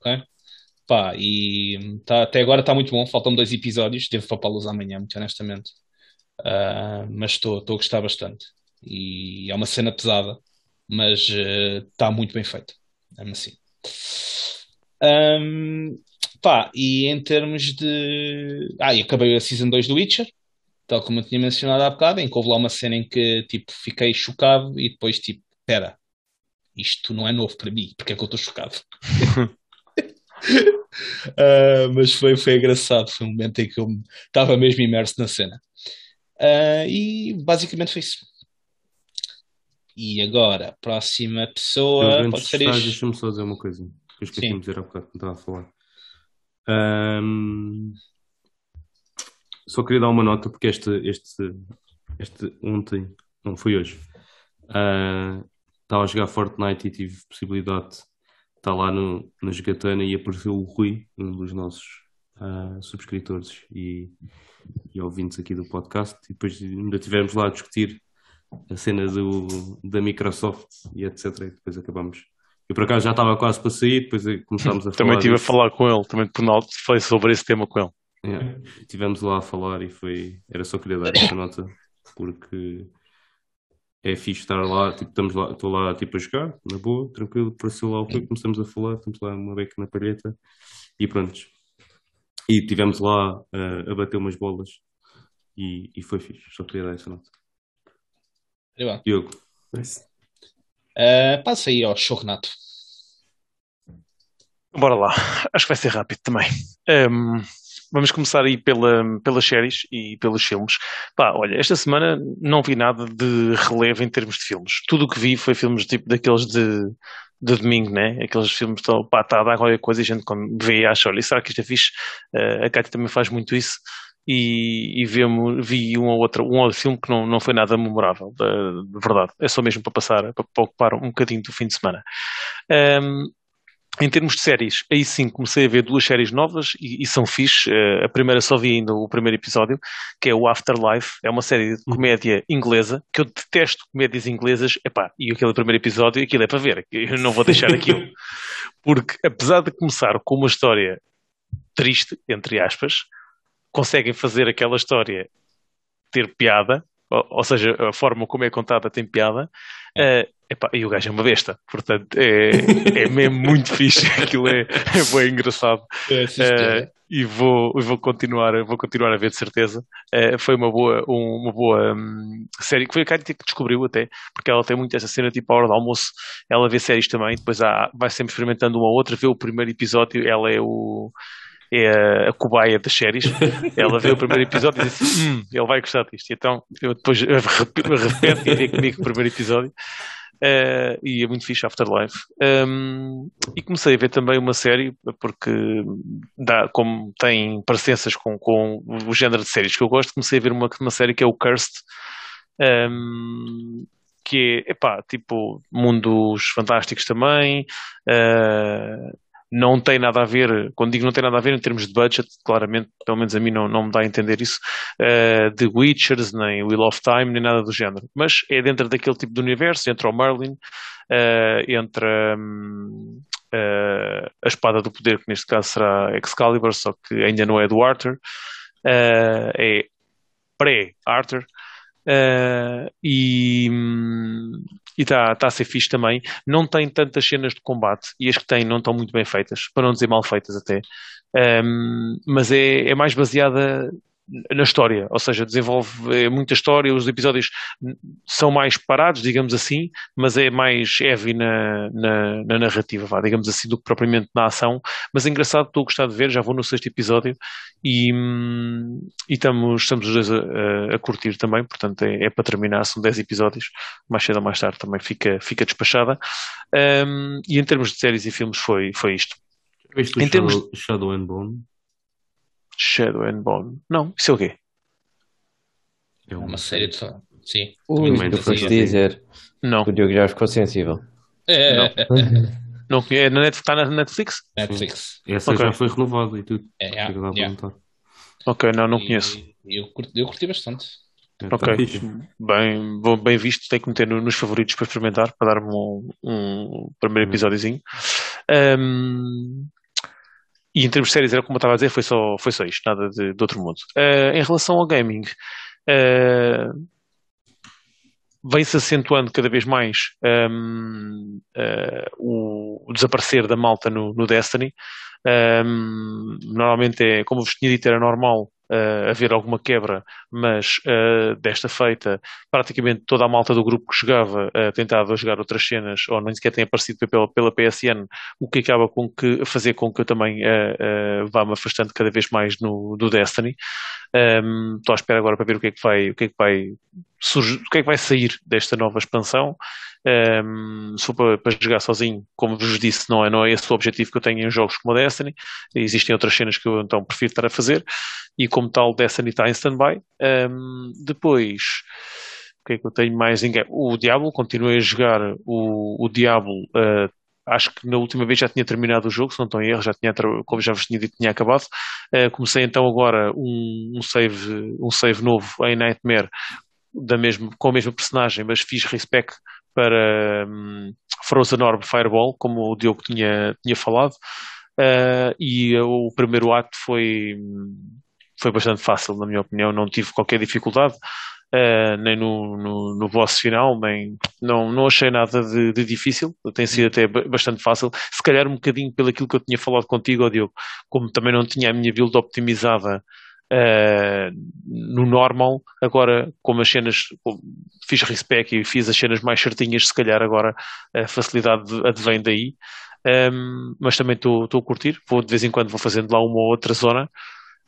ok? Pá, e tá, até agora está muito bom, faltam dois episódios, devo papá-los amanhã, muito honestamente. Ah, mas estou a gostar bastante. E é uma cena pesada, mas está muito bem feito. É assim. Ahm, pá, e em termos de. Ah, e acabei a Season 2 do Witcher, tal como eu tinha mencionado há bocado, em que houve lá uma cena em que tipo, fiquei chocado e depois tipo, espera, isto não é novo para mim, porque é que eu estou chocado? Ah, mas foi, foi engraçado, foi um momento em que eu estava mesmo imerso na cena. Ah, e basicamente foi isso. E agora, próxima pessoa, pode de ser isto. deixa-me só dizer uma coisa que eu esqueci Sim. de dizer há bocado quando estava a falar. Ahm, só queria dar uma nota porque este, este, este ontem, não foi hoje, ah, estava a jogar Fortnite e tive possibilidade estar lá no, na jogatana e apareceu o Rui, um dos nossos ah, subscritores e, e ouvintes aqui do podcast, e depois ainda estivemos lá a discutir a cena do, da Microsoft e etc. E depois acabamos. Eu por acaso já estava quase para sair, depois começámos a Também falar. estive a falar com ele, também falei sobre esse tema com ele. Yeah. Estivemos lá a falar e foi. Era só queria dar esta nota porque é fixe estar lá, tipo, estamos lá, estou lá tipo a jogar, na boa, tranquilo, apareceu lá o Rui, começamos a falar, estamos lá uma beca na palheta e pronto. E estivemos lá uh, a bater umas bolas e, e foi fixe, só queria dar essa nota. Muito. Diogo, Nice. Ah, passa aí ao show Renato. Bora lá, acho que vai ser rápido também. Um, vamos começar aí pela, pelas séries e pelos filmes. Pá, olha, esta semana não vi nada de relevo em termos de filmes. Tudo o que vi foi filmes tipo daqueles de, de domingo, né? Aqueles filmes que estão, pá, está a dar qualquer coisa e a gente quando vê e acha, olha, será que isto é fixe? Uh, a Cátia também faz muito isso. E, e vemos, vi um ou outro, um outro filme que não, não foi nada memorável, de, de verdade. É só mesmo para passar, para, para ocupar um bocadinho do fim de semana. Um, em termos de séries, aí sim comecei a ver duas séries novas e, e são fixe. Uh, a primeira só vi ainda o primeiro episódio, que é o Afterlife. É uma série de comédia inglesa, que eu detesto comédias inglesas. Epá, e aquele primeiro episódio, aquilo é para ver. Eu não vou deixar aquilo. Porque, apesar de começar com uma história triste, entre aspas, conseguem fazer aquela história ter piada, ou, ou seja, a forma como é contada tem piada. Uh, Epá, e o gajo é uma besta, portanto é, é mesmo muito fixe, aquilo é, é bem engraçado. É, uh, e vou, vou, continuar, vou continuar a ver de certeza. Uh, foi uma boa, um, uma boa um, série que foi a Karen que descobriu até, porque ela tem muito essa cena tipo a hora do almoço, ela vê séries também, depois há, vai sempre experimentando uma ou outra, vê o primeiro episódio, ela é o é a, cobaia das séries. Ela vê o primeiro episódio e diz assim, hum, ele vai gostar disto. E então eu depois repete e vê comigo o primeiro episódio. Uh, e é muito fixe Afterlife. Um, e comecei a ver também uma série, porque dá, como tem parecenças com, com o género de séries que eu gosto, comecei a ver uma, uma série que é o Cursed, um, que é, epá, tipo, mundos fantásticos também, uh, não tem nada a ver, quando digo não tem nada a ver em termos de budget, claramente, pelo menos a mim não, não me dá a entender isso, uh, de Witchers, nem Wheel of Time, nem nada do género. Mas é dentro daquele tipo de universo, entre o Merlin, uh, entre um, uh, eh, a Espada do Poder, que neste caso será Excalibur, só que ainda não é do Arthur, é pré-Arthur. Uh, e está tá a ser fixe também. Não tem tantas cenas de combate e as que tem não estão muito bem feitas, para não dizer mal feitas até. Um, mas é, é mais baseada na história, ou seja, desenvolve muita história, os episódios são mais parados, digamos assim, mas é mais heavy na, na, na narrativa, vá, digamos assim, do que propriamente na ação. Mas é engraçado, estou a gostar de ver, já vou no sexto episódio e, e estamos, estamos os dois a, a curtir também, portanto é, é, para terminar, são 10 episódios, mais cedo ou mais tarde também fica, fica despachada. Um, e em termos de séries e filmes foi, foi isto. Viste o em Shadow, termos... Shadow and Bone? Shadow and Bone. Não, isso é o quê? É uma série de Sim. Ui, eu foste dizer. Não. O Diogo já ficou sensível. É, não. não é na Netflix, está na Netflix? Netflix. Essa okay. já foi renovada e tudo. É, é, yeah. Ok, não, não conheço. E, eu, curti, eu curti bastante. É, tá ok, bem, bem visto, tenho que meter nos favoritos para experimentar, para dar-me um, um primeiro uhum. episódiozinho. Um, e em termos de séries, era como eu estava a dizer, foi só, foi só isto, nada de, de outro mundo. Uh, em relação ao gaming, uh, vem-se acentuando cada vez mais um, uh, o, o, desaparecer da malta no, no Destiny. Um, normalmente é, como vos tinha dito, era normal uh, haver alguma quebra, mas uh, desta feita, praticamente toda a malta do grupo que jogava uh, tentava jogar outras cenas, ou nem sequer tem aparecido pela, pela PSN, o que acaba com que, fazer com que eu também uh, vá-me afastando cada vez mais no, do Destiny. Um, estou à espera agora para ver o que é que vai, o que é que vai surge, o que é que vai sair desta nova expansão. Um, se for para, para, jogar sozinho, como vos disse, não é, não é esse o objetivo que eu tenho em jogos como a Destiny. Existem outras cenas que eu então prefiro estar a fazer e como tal Destiny está em stand-by. Um, depois, o que é que eu tenho mais em O Diablo, continuei a jogar o, o Diablo. Uh, acho que na última vez já tinha terminado o jogo, se não estou em erro, já tinha, como já vos tinha dito, tinha acabado. Uh, comecei então agora um, um, save, um save novo em Nightmare da mesmo, com a mesma personagem, mas fiz respec para um, Frozen Orb Fireball, como o Diogo tinha, tinha falado. Uh, e o primeiro ato foi, foi bastante fácil, na minha opinião, não tive qualquer dificuldade. Uh, nem no, no, no boss final, nem não, não achei nada de, de, difícil, tem sido até bastante fácil. Se calhar um bocadinho pelo aquilo que eu tinha falado contigo, Diogo, como também não tinha a minha build optimizada uh, no normal, agora como as cenas fiz respec e fiz as cenas mais certinhas, se calhar agora a facilidade advém daí. Um, mas também estou a curtir. Vou, de vez em quando vou fazendo lá uma ou outra zona.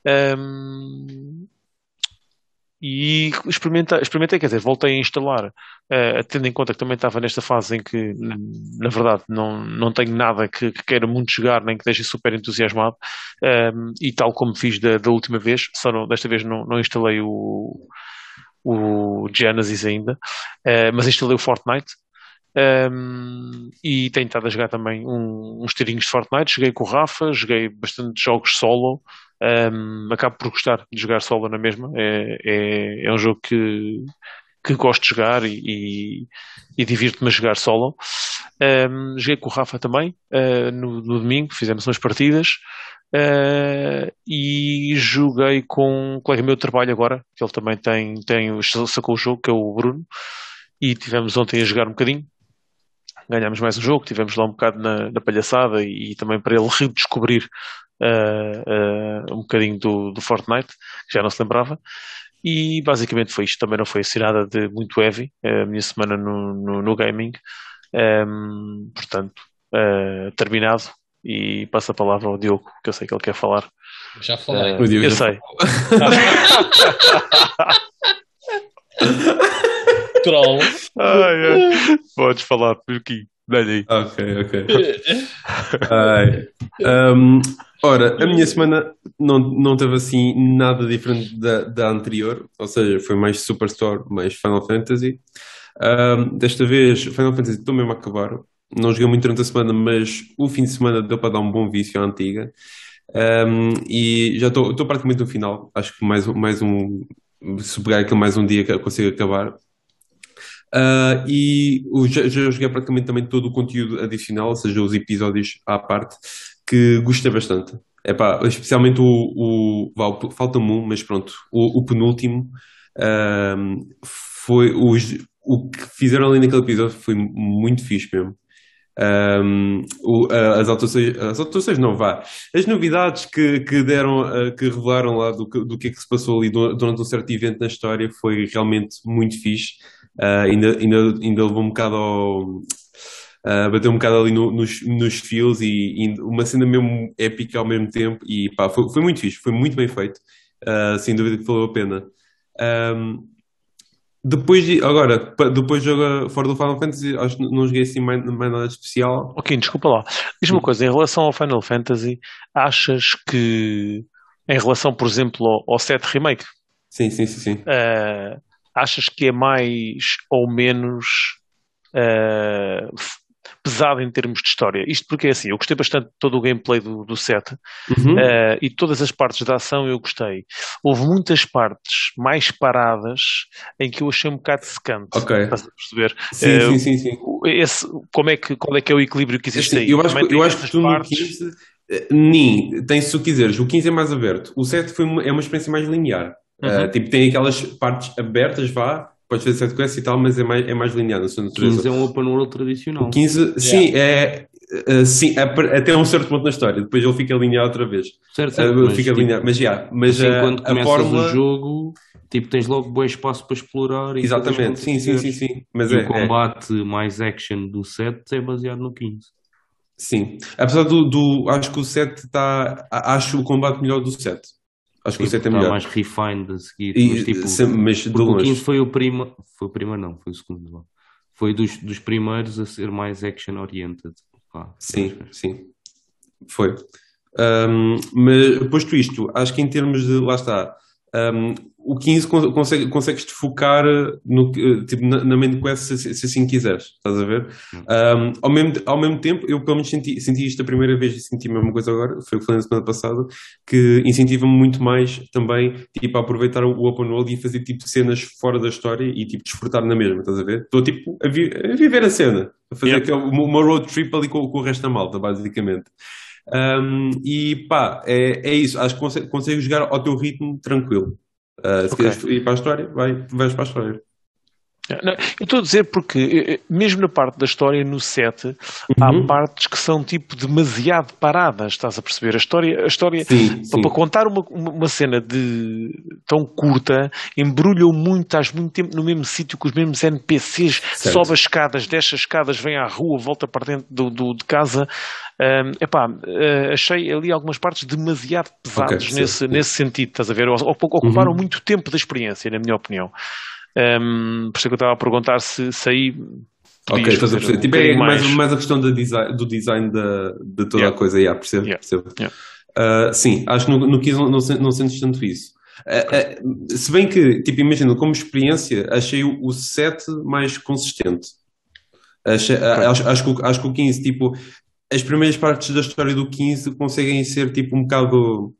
Um, e experimentei, experimentei, quer dizer, voltei a instalar, uh, tendo em conta que também estava nesta fase em que, na verdade, não, não tenho nada que, que queira muito jogar, nem que deixe super entusiasmado, um, e tal como fiz da, da última vez, só não, desta vez não, não instalei o, o Genesis ainda, uh, mas instalei o Fortnite, um, e tenho estado a jogar também um, uns tirinhos de Fortnite. Joguei com o Rafa, joguei bastante jogos solo. Um, acabo por gostar de jogar solo na mesma. É, é, é um jogo que, que gosto de jogar e, e, e divirto-me a jogar solo. Um, joguei com o Rafa também uh, no, no, domingo, fizemos umas partidas. Uh, e joguei com um colega meu de trabalho agora, que ele também tem, tem, sacou o jogo, que é o Bruno, e tivemos ontem a jogar um bocadinho ganhámos mais um jogo, tivemos lá um bocado na, na palhaçada e, e, também para ele redescobrir uh, uh, um bocadinho do, do Fortnite, que já não se lembrava. E basicamente foi isto. Também não foi assim nada de muito heavy a minha semana no, no, no gaming. Um, portanto, uh, terminado. E passo a palavra ao Diogo, que eu sei que ele quer falar. Já falei. Uh, eu sei. Troll. Ai, ai. Podes falar, Piuquinho. Dá-lhe aí. Ok, ok. Ai. Um, ora, a minha semana não, não teve assim nada diferente da, da anterior, ou seja, foi mais Superstore, mais Final Fantasy. Um, desta vez, Final Fantasy estou mesmo a acabar. Não joguei muito durante a semana, mas o fim de semana deu para dar um bom vício à antiga. Um, e já estou praticamente no final. Acho que mais, mais um. Se pegar aquilo mais um dia que eu consigo acabar. Uh, e já, já joguei praticamente também todo o conteúdo adicional, ou seja, os episódios à parte, que gostei bastante. Epá, especialmente o, o falta-me um, mas pronto, o, o penúltimo uh, foi os, o que fizeram ali naquele episódio foi muito fixe mesmo. Um, o, as atuações, as não vá, as novidades que, que deram, que revelaram lá do, do que é que se passou ali durante um certo evento na história foi realmente muito fixe. Uh, ainda, ainda, ainda levou um bocado ao. Uh, bateu um bocado ali no, nos, nos fios e, e, uma cena mesmo épica ao mesmo tempo e pá, foi, foi muito fixe, foi muito bem feito, uh, sem dúvida que valeu a pena. Um, depois de, agora, depois de jogar fora do Final Fantasy, acho que não joguei assim mais, mais nada especial. Ok, desculpa lá. Diz-me uma coisa, em relação ao Final Fantasy, achas que, em relação, por exemplo, ao, ao 7 Remake, sim, sim, sim, sim. Uh, achas que é mais ou menos uh, pesado em termos de história? Isto porque é assim, eu gostei bastante de todo o gameplay do, do set uhum. uh, e todas as partes da ação eu gostei. Houve muitas partes mais paradas em que eu achei um bocado secante. Ok. Estás a perceber? Sim, uh, sim, sim, sim. Esse, como é que, qual é que é o equilíbrio que existe aí? Eu acho, eu acho que tu partes... no 15, nem, tem se tu quiseres, o 15 é mais aberto. O 7 foi uma, é uma experiência mais linear. Uhum. Uh, tipo, tem aquelas partes abertas, vá, podes fazer side quest e tal, mas é mais, é mais linear na sua natureza. O 15 é um open world tradicional. O 15, yeah. sim, é, uh, sim, é, até um certo ponto na história, depois ele fica linear outra vez. Certo, certo. Uh, fica mas, linear, tipo, mas já. Yeah, mas assim, quando começas fórmula... o jogo, tipo, tens logo bom espaço para explorar. Exatamente, sim, sim, sim, sim. Mas e é, o combate é. mais action do 7 é baseado no 15. Sim, apesar do, do acho que o 7 está, acho o combate melhor do 7. Acho que o 7 é melhor. mais refined a seguir. E, mas, tipo, se, mas o 15 foi o primeiro. Foi o primeiro, não, foi o segundo. Foi dos, dos primeiros a ser mais action-oriented. sim, sim. Foi. Um, mas posto isto, acho que em termos de. Lá está. Um, o 15 consegue, consegues te focar no, tipo, na, na main quest se, se, assim quiseres, estás a ver? Um, ao, mesmo, ao mesmo tempo, eu pelo menos senti, senti isto a primeira vez e senti a mesma coisa agora, foi o que falei na semana passada, que incentiva-me muito mais também tipo, a aproveitar o open world e fazer tipo cenas fora da história e tipo desfrutar na mesma, estás a ver? Estou tipo a, vi, a, viver a cena, a fazer yeah. uma road trip ali com, com o resto da malta, basicamente. Um, e pá, é, é isso, acho que consegues consegue jogar ao teu ritmo tranquilo. Uh, se okay. queres ir para a história, vai, vais para a história. Não, eu estou a dizer porque, eh, eh, mesmo na parte da história, no set, uhum. há partes que são tipo demasiado paradas, estás a perceber? A história, a história sim, para, para, contar uma, uma cena de tão curta, embrulham muito, estás muito tempo no mesmo sítio com os mesmos NPCs, certo. sobe as escadas, desce as escadas, vem à rua, volta para dentro do, do de casa. Um, epá, uh, achei ali algumas partes demasiado pesadas Ok, nesse, sim. nesse sentido, estás a ver? Ocuparam Uhum. muito tempo da experiência, na minha opinião. Um, por isso é que eu estava a perguntar se, se aí. Ok, estás a perceber. Tipo, é mais, mais a questão design, do design da, de toda Yeah. a coisa. Yeah, percebo, Yeah. percebo. Yeah. Uh, sim, acho que no, no 15 não, não, sen- não sentes tanto isso. Uh, uh, se bem que, tipo, imagina, como experiência, achei o, o 7 mais consistente. Achei- uh, acho, acho, que, acho que o 15, tipo, as primeiras partes da história do 15 conseguem ser, tipo, um bocado.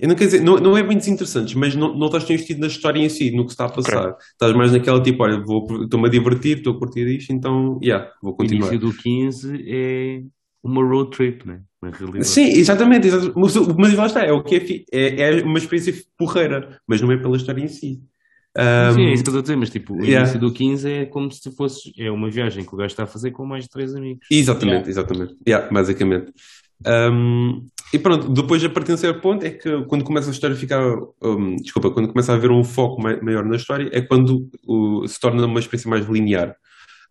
Eu não quero dizer, não, não é bem desinteressantes, mas não, não estás tão investido na história em si, no que se está a passar. Estás mais naquela tipo, olha, estou-me a divertir, estou a curtir isto, então, yeah, vou O continuar. início do 15 é uma road trip, né? Na realidade. Sim, exatamente, exatamente. Mas, o- mas lá está, é o que é, é, é uma experiência porreira, mas não é pela história em si. Um, Sim, é isso que eu estou a dizer, mas tipo, o yeah. início do 15 é como se fosse é uma viagem que o gajo está a fazer com mais de três amigos. Exatamente, exatamente. Yeah, basicamente. Um, e pronto, depois a partir de um certo ponto é que quando começa a história a ficar, um, desculpa, quando começa a haver um foco mai- maior na história é quando se torna uma experiência mais linear.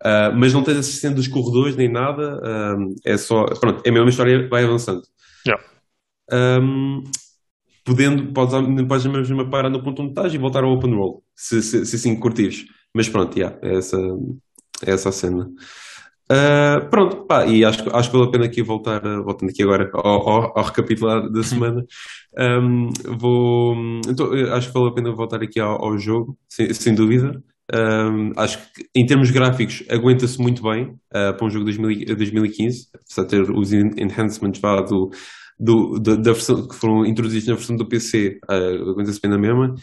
Uh, mas não tens a cena dos corredores nem nada, um, é só, pronto, é a mesma história, vai avançando. Yeah. Um, podendo, podes, podes mesmo parar no ponto onde estás e voltar ao open roll, se, se, se assim curtires. Mas pronto, yeah, é essa, é essa a cena. Uh, pronto, pá, e acho, que- acho que vale a pena aqui voltar, voltando aqui agora ao, ao, ao recapitular da semana. Um, vou, então, acho que vale a pena voltar aqui ao, ao jogo, sem, sem dúvida. Um, acho que em termos gráficos aguenta-se muito bem uh, para um jogo de 2000 e- 2015, apesar de ter os en- enhancements vá, do, do, da, da versão que foram introduzidos na versão do PC, uh, aguenta-se bem na mesma.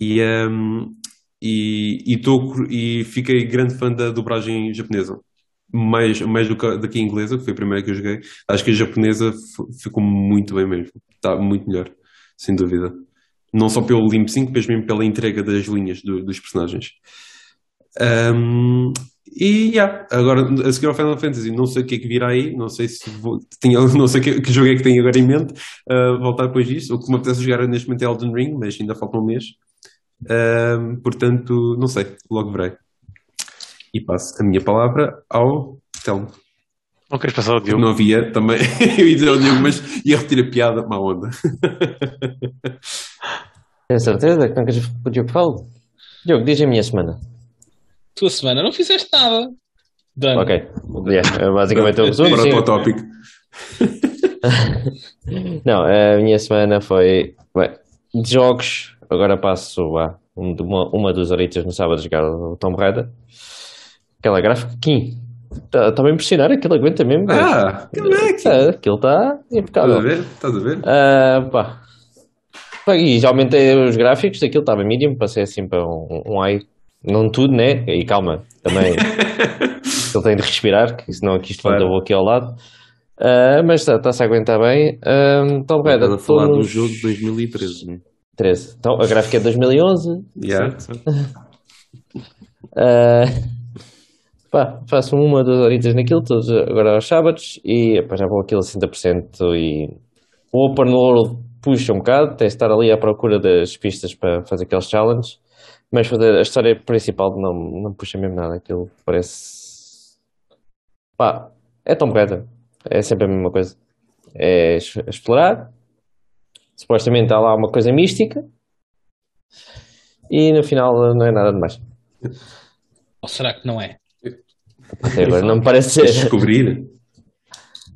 E, um, e, e, tô, e fiquei grande fã da dobragem japonesa mais, mais do que da que a inglesa, que foi a primeira que eu joguei. Acho que a japonesa ficou muito bem mesmo. Está muito melhor, sem dúvida. Não só pelo lip sync, mas mesmo pela entrega das linhas do- dos personagens. Um, e yeah, agora a seguir ao Final Fantasy, não sei o que é que virá aí, não sei se vou, tinha, não sei que, que jogo é que tenho agora em mente, uh, voltar depois disso. O que me apetece jogar neste momento é Elden Ring, mas ainda falta um mês. Portanto, não sei, logo verei. E passo a minha palavra ao Telmo. Não queres passar o Eu Diogo? não havia também, eu ia dizer ao Diogo, mas ia repetir a piada, má onda. Tenho certeza que não queres que o Diogo fale? Diogo, diz a minha semana. Tua semana não fizeste nada. Dano. Ok, yeah, é basicamente o resumo. Para o tópico. Não, a minha semana foi bem, de jogos. Agora passo a um, uma, uma das horitas no sábado a jogar o Tomb Raider. Aquela gráfica, Kim. Está-me a impressionar, aquilo aguenta mesmo. Ah, que moleque! Ah, aquilo está Estás a impecável. ver? Estás a ver? Ah, pá. E já aumentei os gráficos, daquilo estava medium, passei assim para um, um high. Não tudo, né? E calma, também ele tem de respirar, que senão aqui isto Claro. vou aqui ao lado. Ah, mas está-se a aguentar bem. Uh, Tomb Raider, Estás a falar estou do jogo de 2013, né? 13. Então, a gráfica é de 2011. Yeah. Certo, certo. Ah, pá, faço uma, duas horitas naquilo, todos agora aos sábados, e pá, já vou aquilo a 60%. E o Open World puxa um bocado, de estar ali à procura das pistas para fazer aqueles challenges, mas fazer a história principal não, não puxa mesmo nada. Aquilo parece. pá, é Tomb Raider, é sempre a mesma coisa. É explorar, supostamente há lá uma coisa mística, e no final não é nada demais. Ou será que não é? Até agora não me parece ser. descobrir?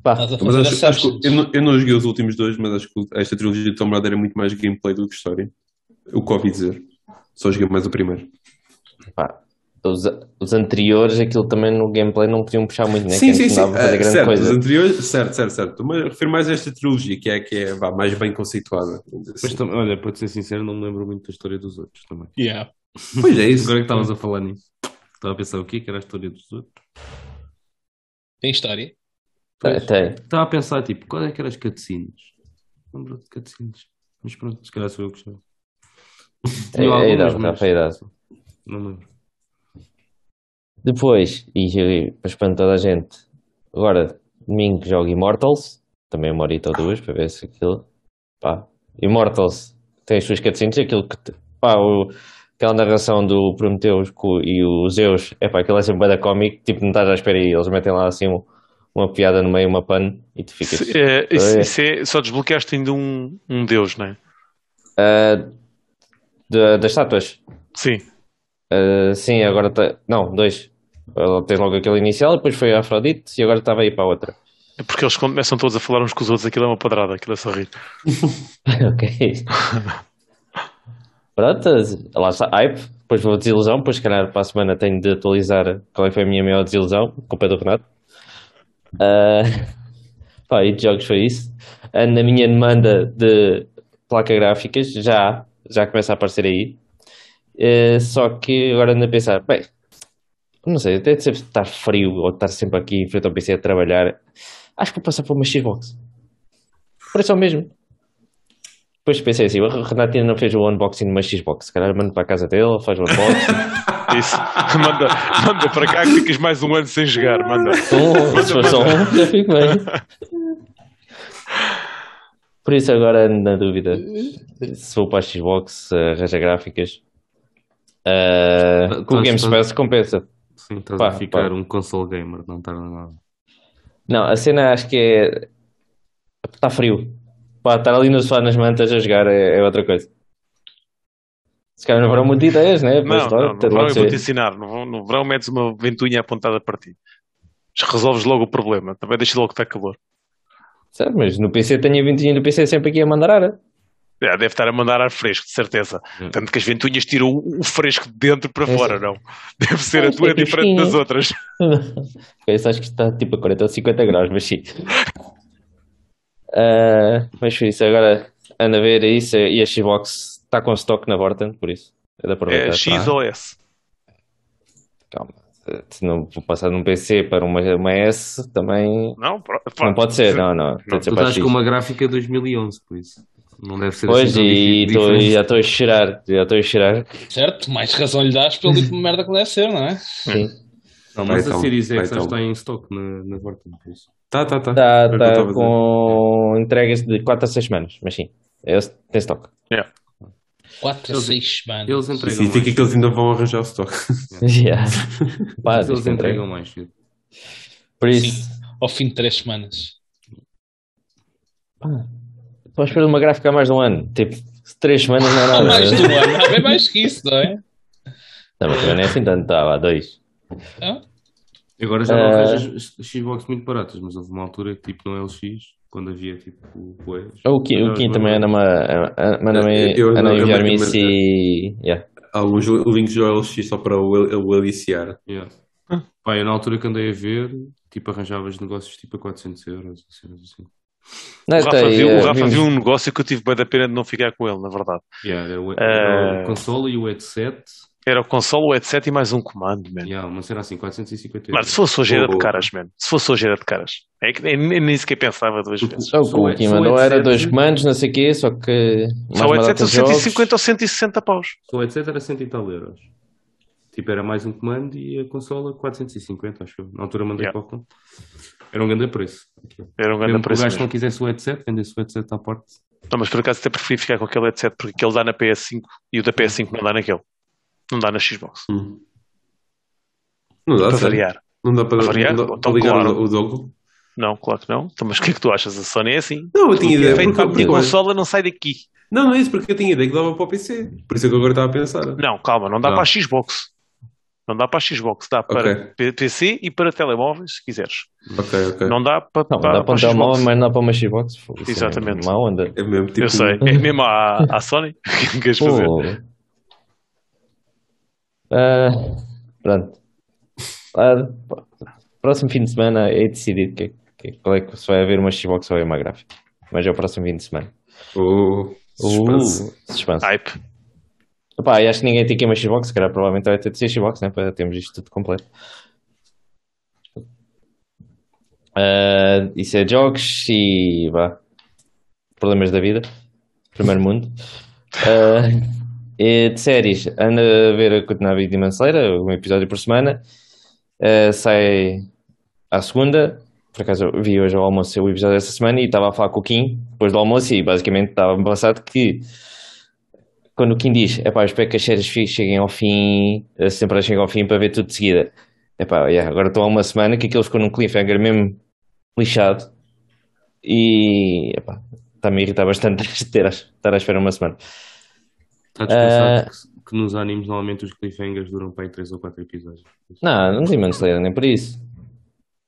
Pá, Mas acho, acho que eu, não, eu não joguei os últimos dois, mas acho que esta trilogia de Tomb Raider é muito mais gameplay do que história. O que ouvi dizer. Só joguei mais o primeiro. pá, os, os anteriores, aquilo também no gameplay não podiam puxar muito, né? Sim, que sim, sim. fazer Ah, grande certo, coisa. os anteriores, certo, certo, certo. Mas refiro mais a esta trilogia, que é a que é vá, mais bem conceituada. Mas tam- olha, para ser sincero, não me lembro muito da história dos outros também. Yeah. Pois é isso. Agora que estavas a falar nisso, estava a pensar o quê? Que era a história dos outros. Tem história. Tem. Estava a pensar, tipo, qual é que eram as cutscenes? Não lembro de cutscenes. Mas pronto, se calhar sou eu que estou. É, Tinha é idade, para a idade. Não lembro. Depois, e, para espanto toda a gente, agora domingo jogo Immortals, também uma horita ou duas, para ver se aquilo. Pá, Immortals tem as suas cutscenes, aquilo que. Pá, o, aquela narração do Prometheus co- e o Zeus, é pá, aquilo é sempre bem da cómico, tipo, não estás à espera e eles metem lá assim um, uma piada no meio, uma pan, e tu ficas. Se- é, isso, isso é, só desbloqueaste ainda um, um deus, não é? Ah, da- das estátuas. Sim. Ah, sim, agora tá... Não, dois. Tens logo aquele inicial, depois foi a Afrodite e agora estava aí para a outra. É porque eles começam todos a falar uns com os outros, aquilo é uma padrada, aquilo é só rir. ok. Pronto, lá está, hype. Depois vou desilusão, depois se calhar para a semana tenho de atualizar qual é foi a minha maior desilusão, culpa do Renato. Ah, pá, e de jogos foi isso. Ah, na minha demanda de placa gráficas já, já começa a aparecer aí. Eh, só que agora ando a pensar, bem, não sei, até de sempre estar frio ou estar sempre aqui em frente ao PC a trabalhar, acho que vou passar para uma Xbox. Por isso mesmo. Depois pensei assim, o Renato ainda não fez o unboxing de uma Xbox. Se calhar mando para a casa dele, faz o unboxing. Isso. manda, manda para cá que ficas mais um ano sem jogar. Manda. um, se for só um, já fico bem. Por isso agora ando na dúvida se vou para a Xbox, arranja gráficas. Ah, com o Games Pass compensa. Sim, estás Pá, a ficar pá. um console gamer, não tarda nada. Não, a cena acho que é. Está frio. Pá, estar ali no sofá nas mantas a jogar é, é outra coisa. Se calhar não verão muitas ideias, né? Não, Pois, não, no verão eu vou-te ser. ensinar. No, no verão metes uma ventoinha apontada para ti. Resolves logo o problema. Também deixa logo que está calor. Sabe, mas no PC tenho a ventinha do PC sempre aqui a mandar ar. É, deve estar a mandar ar fresco, de certeza. Hum. Tanto que as ventoinhas tiram o, fresco de dentro para É fora, sim. não. Deve ser a tua é diferente das outras. Acho que está tipo a 40 ou 50 graus, mas sim. Ah, mas foi isso, agora anda a ver isso e a Xbox está com stock na Vorten, por isso. É. É X ou S. Calma. Se não vou passar de um PC para uma, uma S, também Não, pro- não pode ser, não, não. Ser Tu estás com uma gráfica 2011, por isso. Não deve ser Pois, assim e tô- diferente. já estou a cheirar, já estou a cheirar. Certo? Mais razão lhe dás pelo tipo de merda que deve ser, não é? Sim. Não, mas vai a tal, Series X já está em estoque na, na Vorten, por isso. Tá, tá, tá. Tá, tá, com entregas de 4 a 6 semanas, mas sim, tem têm estoque. Yeah. 4 a 6 semanas. Eles entregam Significa mais. que eles ainda vão arranjar o estoque. Yeah. yeah. Eles entregam, entregam mais. Filho. Por isso. Sim, ao fim de 3 semanas. Pá, estou à espera uma gráfica há mais de um ano. Tipo, 3 semanas não é nada. há mais de um ano, É mais que isso, não é? Não, mas também não é assim tanto, tá, há 2. Hã? Agora já não uh... vejo Xbox muito baratas, mas houve uma altura que tipo não é LX, quando havia tipo o O Kim, o Kim também anda-me a enviar-me isso e. Alguns ah, links do LX só para o aliciar. Yeah. Pá, eu na altura que andei a ver, tipo, arranjavas negócios tipo a 400 euros, assim, assim. Não, o Rafa, viu, o eh, Rafa viu um negócio que eu tive bem da pena de não ficar com ele, na verdade. Yeah, o, uh... o console e o headset era o console, o headset e mais um comando, man. yeah, uma cena assim, 450 Mano, euros. se fosse hoje era de caras, man. Se fosse hoje era de caras. É que nem, nem sequer pensava duas vezes. Só o Só o- que o Kim só o mandou era dois comandos, não sei o quê, só que. mais Só o uma headset jogos. 150 ou 160 paus. O headset era 100 e tal euros. Tipo, era mais um comando e a consola 450, acho eu. Na altura mandei Yeah. para o com. Era um grande preço. Era um grande Mesmo que o preço. gajo não quisesse o headset, vendesse o headset à parte. Não, mas por acaso até preferi ficar com aquele headset porque aquele dá na PS5 e o da PS5 não dá naquele. Não dá na Xbox. Hum. Não dá, para sério? variar. Não dá para, Para variar? não dá Então, para ligar claro. o, dogo? Não, claro que não. Então, mas o que é que tu achas? A Sony é assim. Não, eu tinha É ideia. feito Porque, para a minha porque- consola não sai daqui. não, não é isso, porque eu tinha ideia que dava para o PC. Por isso é que eu agora estava a pensar. Não, calma, não dá Não. para a Xbox. Não dá para a Xbox, dá para Ok. P- PC e para telemóveis, se quiseres. Ok, ok. Não dá para, Não, para, dá para um a Xbox. telemóvel, mas não para uma Xbox. É Exatamente. Uma onda. É mesmo tipo. Eu sei, é mesmo à, à Sony que queres fazer. Ah, pronto. Ah, próximo fim de semana é decidido que, que, qual é que se vai haver uma Xbox ou é uma gráfica. Mas é o próximo fim de semana. Oh, suspense. Uh, suspense. Hype. Epá, acho que ninguém tem aqui uma Xbox, se calhar provavelmente vai ter de ser Xbox, né? Para termos isto tudo completo. Ah, isso é jogos e vá. Problemas da vida. Primeiro mundo. Ah, e de séries, anda a ver a continuar a Demon Slayer, um episódio por semana. Ah, sai à segunda. Por acaso vi hoje ao almoço o episódio dessa semana e estava a falar com o Kim depois do almoço e basicamente estava-me passado que quando o Kim diz, é pá, espero que as séries cheguem ao fim, as temporadas cheguem ao fim para ver tudo de seguida. É pá, yeah, agora estou há uma semana que aquilo ficou num cliffhanger mesmo lixado e está-me a irritar bastante estar à espera uma semana. Está descansado Ah. que, que nos animes normalmente os cliffhangers duram para aí 3 ou 4 episódios. Não, não tem menos Slayer nem por isso.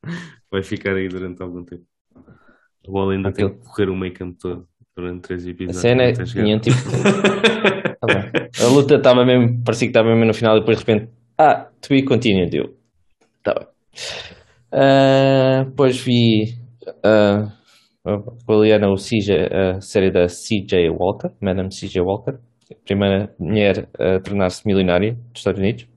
Vai ficar aí durante algum tempo. O Wall ainda tem Aquilo- que correr o make-up todo durante 3 A episódios. cena é tinha tipo. Tá. A luta estava mesmo, parecia que estava mesmo no final e depois de repente, ah, to be continued, eu. Tá bem. Ah, depois vi ah, a Liliana, o CJ, a série da CJ Walker, Madame CJ Walker, a primeira mulher a tornar-se milionária dos Estados Unidos.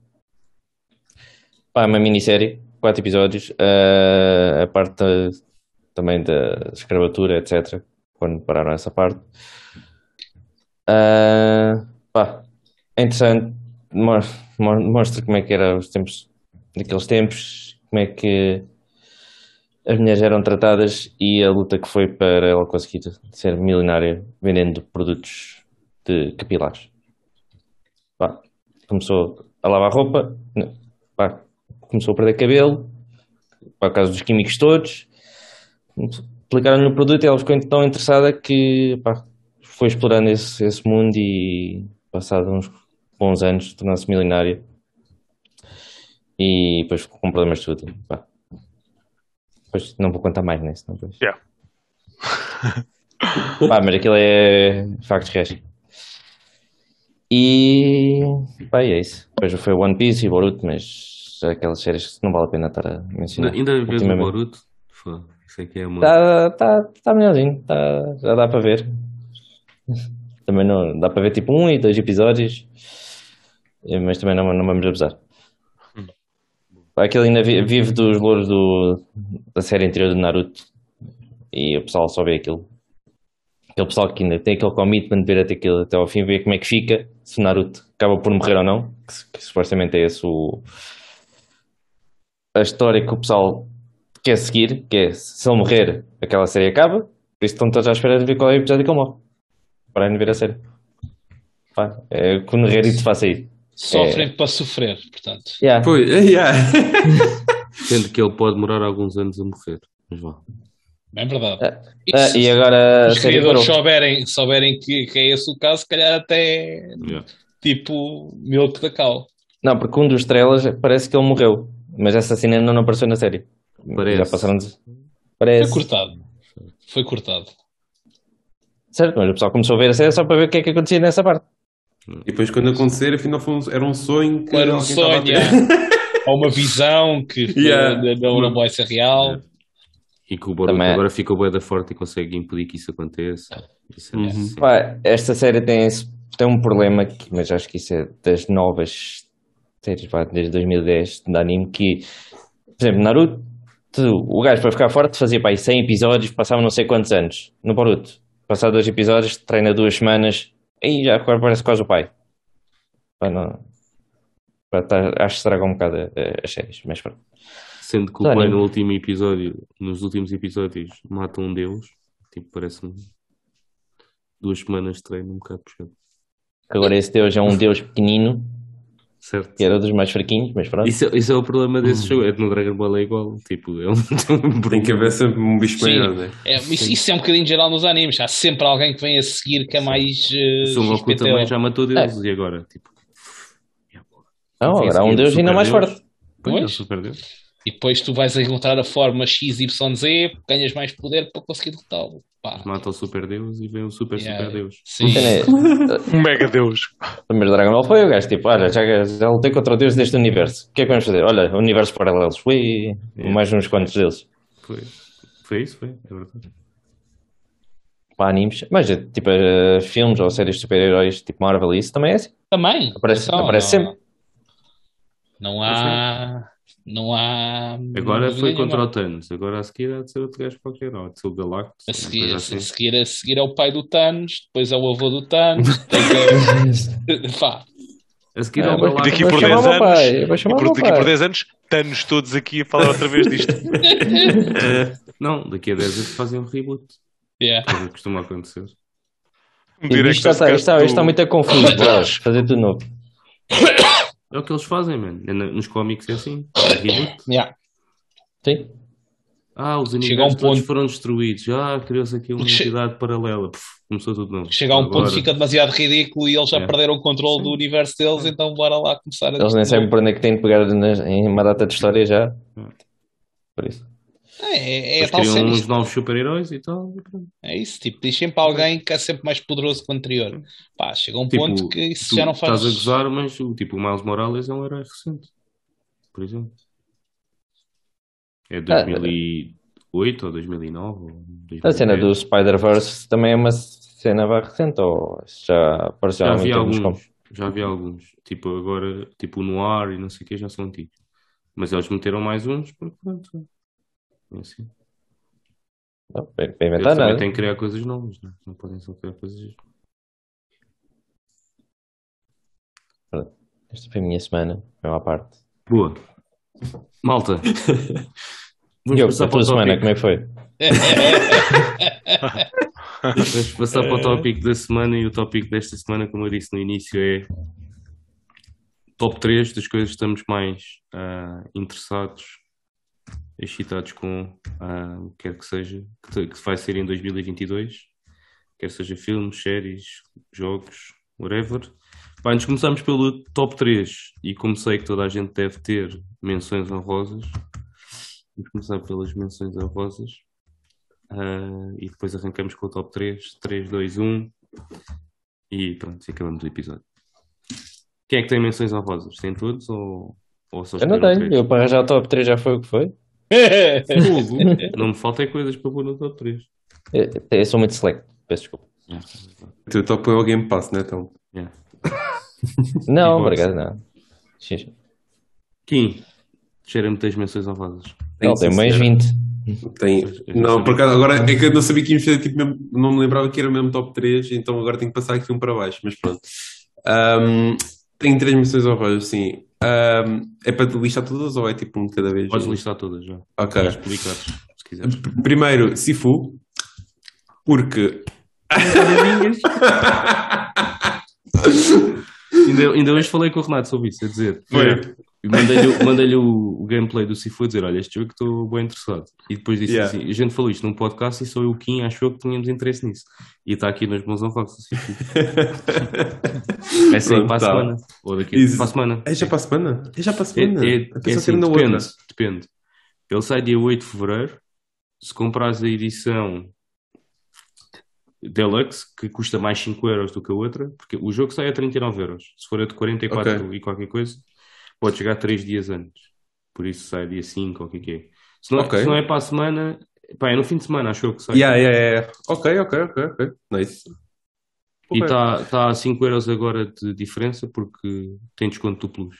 Pá, é uma minissérie, quatro episódios, ah, a parte da- também da escravatura, etc. Quando pararam essa parte. Ah, pá, é interessante, mo- mo- mostra como é que eram os tempos, naqueles tempos, como é que as mulheres eram tratadas e a luta que foi para ela conseguir ser milionária vendendo produtos de capilares. Pá, começou a lavar roupa, né, pá, começou a perder cabelo, por causa dos químicos todos, aplicaram-lhe o produto e ela ficou tão interessada que pá, foi explorando esse, esse mundo e passado uns bons anos tornou-se milionária e depois ficou com problemas de tudo. Pá. Depois não vou contar mais nisso. Não, depois. Yeah. Pá, mas aquilo é factos reais. E pá, é isso. Depois foi One Piece e Boruto, mas aquelas séries que não vale a pena estar a mencionar. ainda vês o. Boruto? Foda, Isso é que é muito. Tá, tá, tá melhorzinho, tá, já dá para ver. Também não dá para ver tipo um e dois episódios, eh, mas também não, não vamos abusar. Pá, Aquilo ainda vi- vive dos louros do, da série anterior do Naruto e o pessoal só vê aquilo. Aquele pessoal que ainda tem aquele commitment de ver até, aquilo, até ao fim, ver como é que fica, se o Naruto acaba por morrer ou não, que, se- que supostamente é esse o, a história que o pessoal quer seguir, que é se ele morrer, aquela série acaba, por isso estão todos à espera de ver qual é o episódio que ele morre. Para de ver a série. Pá, é que o Nerrerito faça isso. Sofrem para sofrer, portanto. Yeah. Pois, yeah. Sendo que ele pode demorar alguns anos a morrer. Mas vá. É verdade. Ah, Isso, e agora a os criadores souberem, souberem que, que é esse o caso, se calhar até Yeah. tipo milk da cal. Não, porque um dos estrelas parece que ele morreu, mas essa cena ainda não apareceu na série. Parece. Já passaram. de- Foi Parece. cortado. Foi cortado. Certo, mas o pessoal começou a ver a série só para ver o que é que acontecia nessa parte. E depois, quando acontecer, afinal foi um- era um sonho que Era um sonho, yeah. Ou uma visão que foi- Yeah. não, não vai ser real. E que o Boruto Também é. agora fica bué da forte e consegue impedir que isso aconteça. Isso é Uhum. assim. Pá, esta série tem, esse- tem um problema, que, mas acho que isso é das novas séries, pá, desde 2010, de anime, que, por exemplo, Naruto, o gajo para ficar forte fazia pá, aí 100 episódios, passava não sei quantos anos. No Boruto, passar dois episódios, treina duas semanas, e já agora parece quase o pai. Pá, não, pá, tá- acho que estraga um bocado as séries, mas pronto. Sendo que o pai no último episódio, nos últimos episódios, mata um deus. Tipo, parece-me duas semanas de treino um bocado puxado. Agora esse deus é um deus pequenino, Certo? que era dos mais fraquinhos, mas pronto. Isso, é- isso é o problema desse jogo. É que no Dragon Ball é igual. Tipo, é um, Tem que haver sempre um bicho Sim. maior, né? É, isso, isso é um bocadinho geral nos animes. Há sempre alguém que vem a seguir que é mais. Uh, O Son Goku XPTO. também já matou deuses. E agora? Tipo, Não, agora há um o deus ainda mais deus. forte. Pois, é Pois. super deus. E depois tu vais encontrar a forma XYZ, ganhas mais poder para conseguir derrotá-lo. Pá. Mata o super deus e vem o super Yeah. super deus. Sim. É, Um mega Deus. O primeiro Dragon Ball foi o gajo, tipo, olha, já, já lutei contra o deus deste universo. O que é que vamos fazer? Olha, universos paralelos. Ui, mais uns quantos deles. Foi, foi isso, foi. É verdade. Para animes. Mas, é, tipo, eh, filmes ou séries de super-heróis, tipo Marvel, isso também é assim. Também. Aparece, Atenção, aparece não, sempre. Não há. Não há. Agora dúvida foi nenhuma. contra o Thanos. Agora a seguir há de ser outro gajo qualquer. Ou há de ser o Galactus. A seguir, coisa a, assim. seguir, a seguir é o pai do Thanos, depois é o avô do Thanos. depois é... Pá, A seguir Ah, ao mas E Galactus. daqui por chamar 10 o meu pai, anos. E chamar por, o daqui pai. por 10 anos, estamos todos aqui a falar outra vez disto. Eh, não, daqui a 10 anos fazem um reboot. yeah. Coisa que costuma acontecer. Um Isto está, isto está, isto está muito confuso. bora, Fazer tudo novo. É o que eles fazem, mano. É Nos cómics é assim. É reboot. Yeah. Sim. Ah, os a um ponto- foram destruídos. Ah, criou-se aqui uma che- entidade paralela. Puf, começou tudo novo. Chega a um ponto Agora- que fica demasiado ridículo e eles já É. perderam o controle do universo deles, então bora lá começar a Eles nem sabem por onde é que têm de pegar em uma data de história já. Por isso. É, é, é tal criam cena. uns novos super-heróis e tal. e. É isso, tipo, diz sempre alguém que é sempre mais poderoso que o anterior. Pá, chega um Tipo, ponto que isso Tu já não faz. Estás a gozar, mas o, tipo, o Miles Morales é um herói recente. Por exemplo. É Ah, 2008 ou 2009 ou 2010. A cena do Spider-Verse também é uma cena bem recente, ou já apareceu Já vi alguns. com- Já vi alguns. Tipo, agora, tipo o Noir e não sei o que já são antigos. Mas eles meteram mais uns porque pronto. Assim. Não, Para inventar nada. têm que criar coisas novas, não, é? não podem só criar coisas. Esta foi a minha semana, a à parte. Boa. Malta. Vamos Diogo, passar a para tua semana, como é que foi? Vamos passar para o tópico da semana e o tópico desta semana, como eu disse no início, é top 3 das coisas que estamos mais ah, interessados, excitados com ah, o que quer que seja, que, vai ser em 2022, quer seja filmes, séries, jogos, whatever. Pá, antes começamos pelo top 3 e como sei que toda a gente deve ter menções honrosas, vamos começar pelas menções honrosas. Ah, e depois arrancamos com o top 3, 3, 2, 1 e pronto, acabamos o episódio. Quem é que tem menções honrosas? Tem todos ou, ou só Eu não tenho, três? eu para arranjar o top 3 já foi o que foi. Fogo! Não me faltem coisas para pôr no top 3. Eu, eu sou muito select, peço desculpa. O teu top é o Game Pass, né? Então. Não, E obrigado, não. Xixi. Kim, cheira-me tens menções honrosas. Não, tem mais senhora. 20. Tem. Não, por acaso, agora é que eu não sabia que íamos fazer tipo mesmo, não me lembrava que era mesmo top 3, então agora tenho que passar aqui um para baixo, mas pronto. Ahm, tenho três missões honrosas, sim. Ahm, é para listar todas ou é tipo um de cada vez? Podes listar todas já. Ok. Explicar, se quiseres. Primeiro, Sifu, porque. Ainda, ainda hoje falei com o Renato sobre isso, a dizer. Foi. Mandei-lhe o- mandei-lhe o, o gameplay do Sifu a dizer: Olha, este jogo estou bem interessado. E depois disse Yeah. assim: A gente falou isto num podcast e só eu, o Kim, achou que tínhamos interesse nisso. E está aqui nas mãos honrosas o Sifu. É Pronto, para a tá. semana. Ou daqui Isso. para a semana. É já para a semana? É já para a É, semana? é, é que assim, depende, depende. Ele sai dia 8 de fevereiro. Se comprares a edição Deluxe, que custa mais 5 euros do que a outra, porque o jogo sai a 39 euros. Se for a de 44 Ok. e qualquer coisa, pode chegar 3 dias antes. Por isso sai dia 5 ou o que é é. Se não, Ok. se não é para a semana, pá, é no fim de semana, acho eu que sai. Yeah, yeah, yeah. Ok, ok, ok, ok. Nice. E Ok. está tá a 5 euros agora de diferença porque tem desconto do Plus.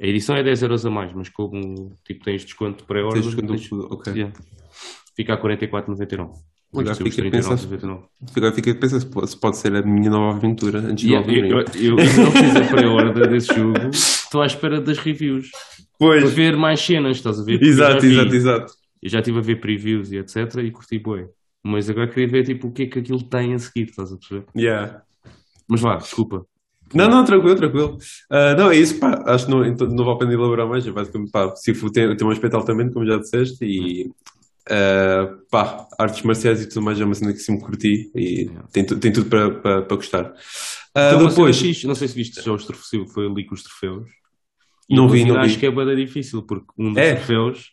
A edição é 10 euros a mais, mas como tipo, tens desconto de pré-ordem, Tens desconto do tens- Plus, ok. Yeah. fica a 44,99. Agora fica a pensar- 39,99. Agora fica a pensar se pode, se pode ser a minha nova aventura antes Yeah, Elden eu, eu, eu não fiz a pré-ordem desse jogo, estou à espera das reviews para Pois, ver mais cenas, estás a ver? Porque exato, vi- exato, exato. Eu já estive a ver previews e etc. e curti bué. Mas agora queria ver tipo, o que é que aquilo tem a seguir, estás a perceber? Yeah. Mas vá, desculpa. Não, não, tranquilo, tranquilo. Ah, não, é isso, pá. Acho que não, então, não vale a pena elaborar mais. É basicamente, pá, Sifu tem, tem um aspecto altamente, como já disseste, e ah, pá, artes marciais e tudo mais é uma cena que sempre curti e Yeah. tem, tu- tem tudo para, para, para gostar. Ah, Então, depois, fixe, não sei se viste já os troféus, foi ali com os troféus. E Não vi, não vi. acho que é bada difícil, porque um dos É. troféus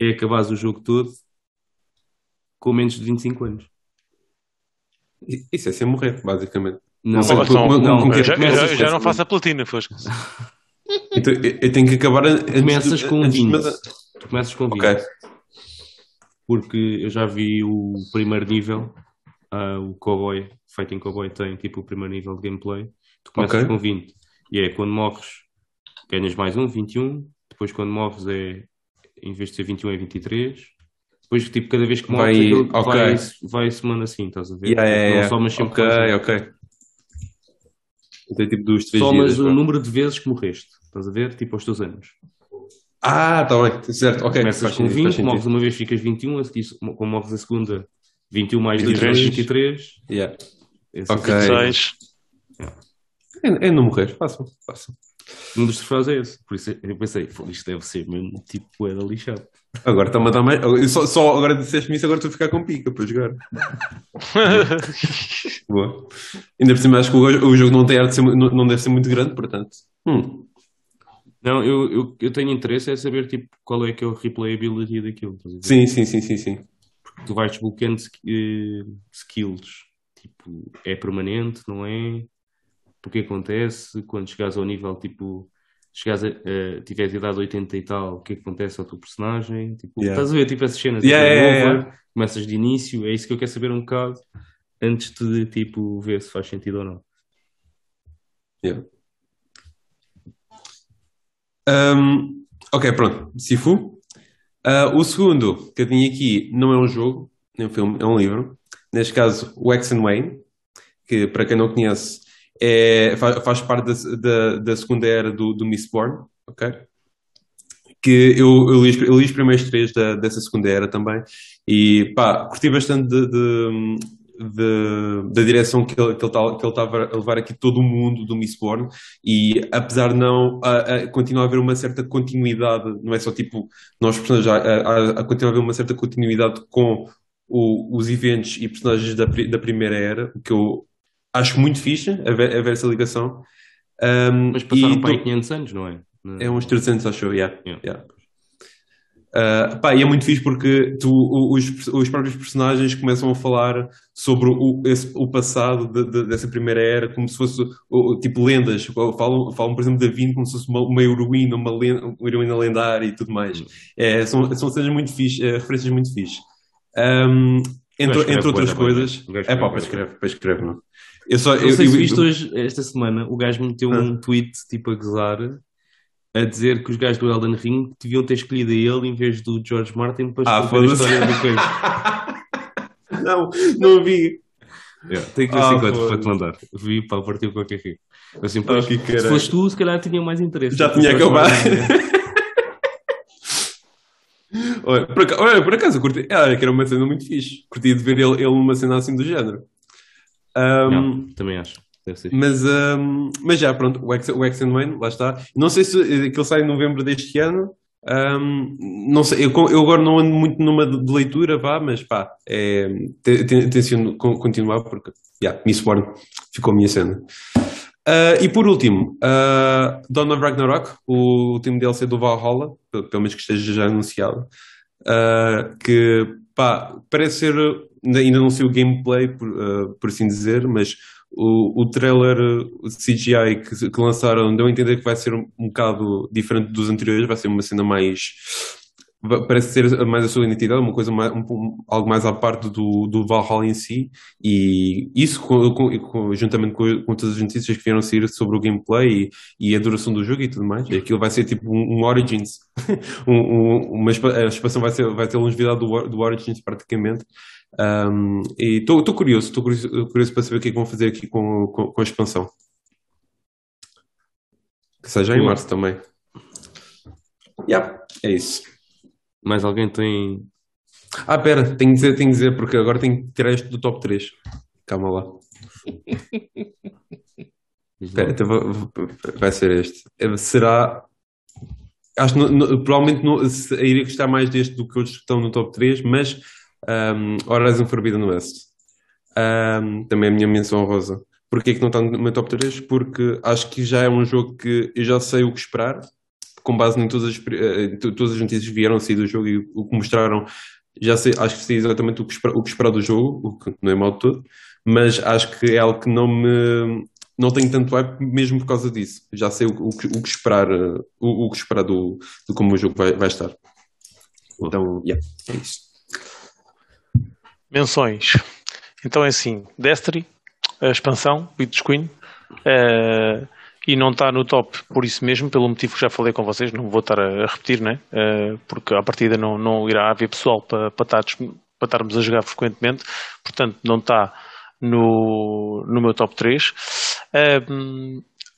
é acabares o jogo todo com menos de 25 anos. isso é sem morrer, basicamente. Não, não, como que é eu já, já- já não faço a platina, fosca. Então, eu, eu tenho que acabar antes Começas com antes de- 20. Tu começas com 20. Ok. Porque eu já vi o primeiro nível, ah, o Cowboy, Fighting Cowboy tem tipo o primeiro nível de gameplay. Tu começas Ok. com 20. E é quando morres, ganhas mais um, 21. Depois quando morres é, em vez de ser 21 é 23. Depois tipo cada vez que morres Vai- aquilo ok. vai, vai somando assim, estás a ver? Yeah, yeah, Não yeah. somas sempre Ok, um. ok. Então tipo dos três Somas dias. o vá. número de vezes que morreste, estás a ver? Tipo aos teus anos. Ah, tá bem, certo, ok. Começas faz com sentido, 20, faz sentido. morres uma vez, ficas 21, a seguir, como morres a segunda, 21 mais 2 23. vezes 23. Yeah. Esse Ok. é o 6. É, é não morrer, façam, façam. Um dos troféus é esse. Por isso eu pensei, "Pô, isto deve ser mesmo tipo é da lixado. Agora está-me a dar mais. Só, só agora disseste-me isso, agora estou a ficar com pica para jogar. Boa. Ainda por cima, acho que o, o jogo não, tem arte de ser, mu- não, não deve ser muito grande, portanto. Hum. Não, eu, eu, eu tenho interesse é saber tipo, qual é que é o replayability daquilo. estás a ver? Sim, sim, sim, sim, sim. Tu vais desbloqueando eh, skills. Tipo, é permanente, não é? Porque acontece quando chegares ao nível tipo. Chegares a, a tiveres idade 80 e tal, o que é que acontece ao teu personagem? Tipo, Yeah. estás a ver tipo essas cenas Yeah, tipo, yeah, over, começas de início, é isso que eu quero saber um bocado antes de tipo ver se faz sentido ou não. Yeah. Um, ok, pronto. Sifu. Uh, o segundo que eu tinha aqui não é um jogo, nem um filme, é um livro. Neste caso, o X and Wayne, que para quem não conhece, é, faz, faz parte da, da, da segunda era do, do Mistborn, ok? Que eu, eu, li, eu li os primeiros três da, dessa segunda era também e pá, curti bastante de, de- de- da direção que ele que ele estava que ele estava a levar aqui todo o mundo do Mistborn e apesar de não a, a, continua a haver uma certa continuidade, não é só tipo nós personagens, há- há- continua a haver uma certa continuidade com o- os eventos e personagens da, da primeira era, o que eu acho muito fixe, haver, haver essa ligação. Um, Mas passaram para aí tô- 500 anos, não é? é uns 300, acho eu, yeah, Yeah. yeah. Uh, pá, e é muito fixe porque tu, os, os próprios personagens começam a falar sobre o, esse- o passado de- de- dessa primeira era, como se fosse o- tipo lendas. Falam, falam, por exemplo, da Vin como se fosse uma, uma heroína, uma, len- uma heroína lendária e tudo mais. É, são, são cenas muito fixe, é, referências muito fixe. Um, entre, escreve entre outras coisas. É pá, escreve para escrever, para escrever, não. Eu só, Não eu, sei se eu- viste hoje, esta semana, o gajo meteu Ah. um tweet tipo a gozar a dizer que os gajos do Elden Ring deviam ter escolhido a ele em vez do George Martin para Ah, a história do coisa. não, não vi. Yeah, Tenho que ver Ah, 50 para te mandar. Vi para partir qualquer rio. Assim, Ah, pois, que se caralho. fosse tu, se calhar tinha mais interesse. Já Porque tinha acabado. Martin- Olha, por acaso, olha, por acaso eu curti, ah, que era uma cena muito fixe. Curti de ver ele, ele numa cena assim do género. Não, também acho. Mas, ahm, mas já, pronto, o X, o X and Wayne, lá está. Não sei se aquilo sai em novembro deste ano. Ahm, não sei, eu, eu agora não ando muito numa de leitura, vá, mas pá, é, te- te- tenciono con- continuar porque, já, Mistborn ficou a minha cena. Ah, e por último, uh, Dawn of Ragnarok, o último DLC do Valhalla, pelo menos que esteja já anunciado, ah, que pá, parece ser, ainda não sei o gameplay, por, ah, por assim dizer, mas o, o trailer CGI que, que lançaram deu a entender que vai ser um, um bocado diferente dos anteriores, vai ser uma cena mais. Parece ser mais a sua identidade, uma coisa mais, um, algo mais à parte do, do Valhalla em si, e isso com- com- juntamente com, com todas as notícias que vieram sair sobre o gameplay e, e a duração do jogo e tudo mais, aquilo vai ser tipo um, um Origins, um, um- uma, a expansão vai, ser, vai ter longevidade do, do Origins praticamente. Um, e estou curioso, estou curioso, curioso para saber o que é que vão fazer aqui com, com, com a expansão. Que seja em março também. Yeah, é isso. Mais alguém tem. Ah, pera, tenho que dizer, tenho que dizer, porque agora tenho que tirar este do top 3. Calma lá. Espera, então vou- vai ser este. Eh, Será. Acho que provavelmente não, iria gostar mais deste do que outros que estão no top 3, mas um, Horizon Forbidden West. Um, também é a minha menção rosa. Porquê que não está no meu top 3? Porque acho que já é um jogo que eu já sei o que esperar, com base em todas as, eh, todas as notícias que vieram a sair do jogo e o que mostraram. Já sei, acho que sei exatamente o que, esperar, o que esperar do jogo, o que não é mal de todo, mas acho que é algo que não me não tenho tanto hype mesmo por causa disso. Já sei o, o que, o que esperar, eh, o, o que esperar do, do como o jogo vai, vai estar. Então, yeah, é isso. Menções. Então é assim, Destiny, a expansão, Witch Queen, eh, e não está no top por isso mesmo, pelo motivo que já falei com vocês, não vou estar a, repetir, né? Eh, porque à partida não, não irá haver pessoal para, para, estar para estarmos a jogar frequentemente, portanto não está no, no meu top 3. Eh,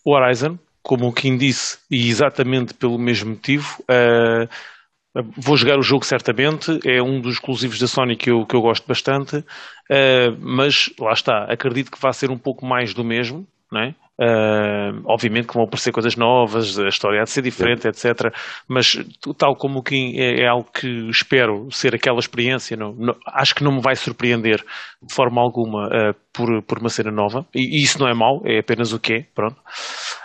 o Horizon, como o Kim disse, e exatamente pelo mesmo motivo, eh, Vou jogar o jogo certamente, é um dos exclusivos da Sony que eu, que eu gosto bastante, eh, mas lá está, acredito que vai ser um pouco mais do mesmo, não é? Uh, obviamente que vão aparecer coisas novas, a história há de ser diferente, etc. Mas tal como o Kim é, é, algo que espero ser aquela experiência, não, não, acho que não me vai surpreender de forma alguma uh, por, por uma cena nova. E, e, isso não é mau, é apenas o que é, pronto.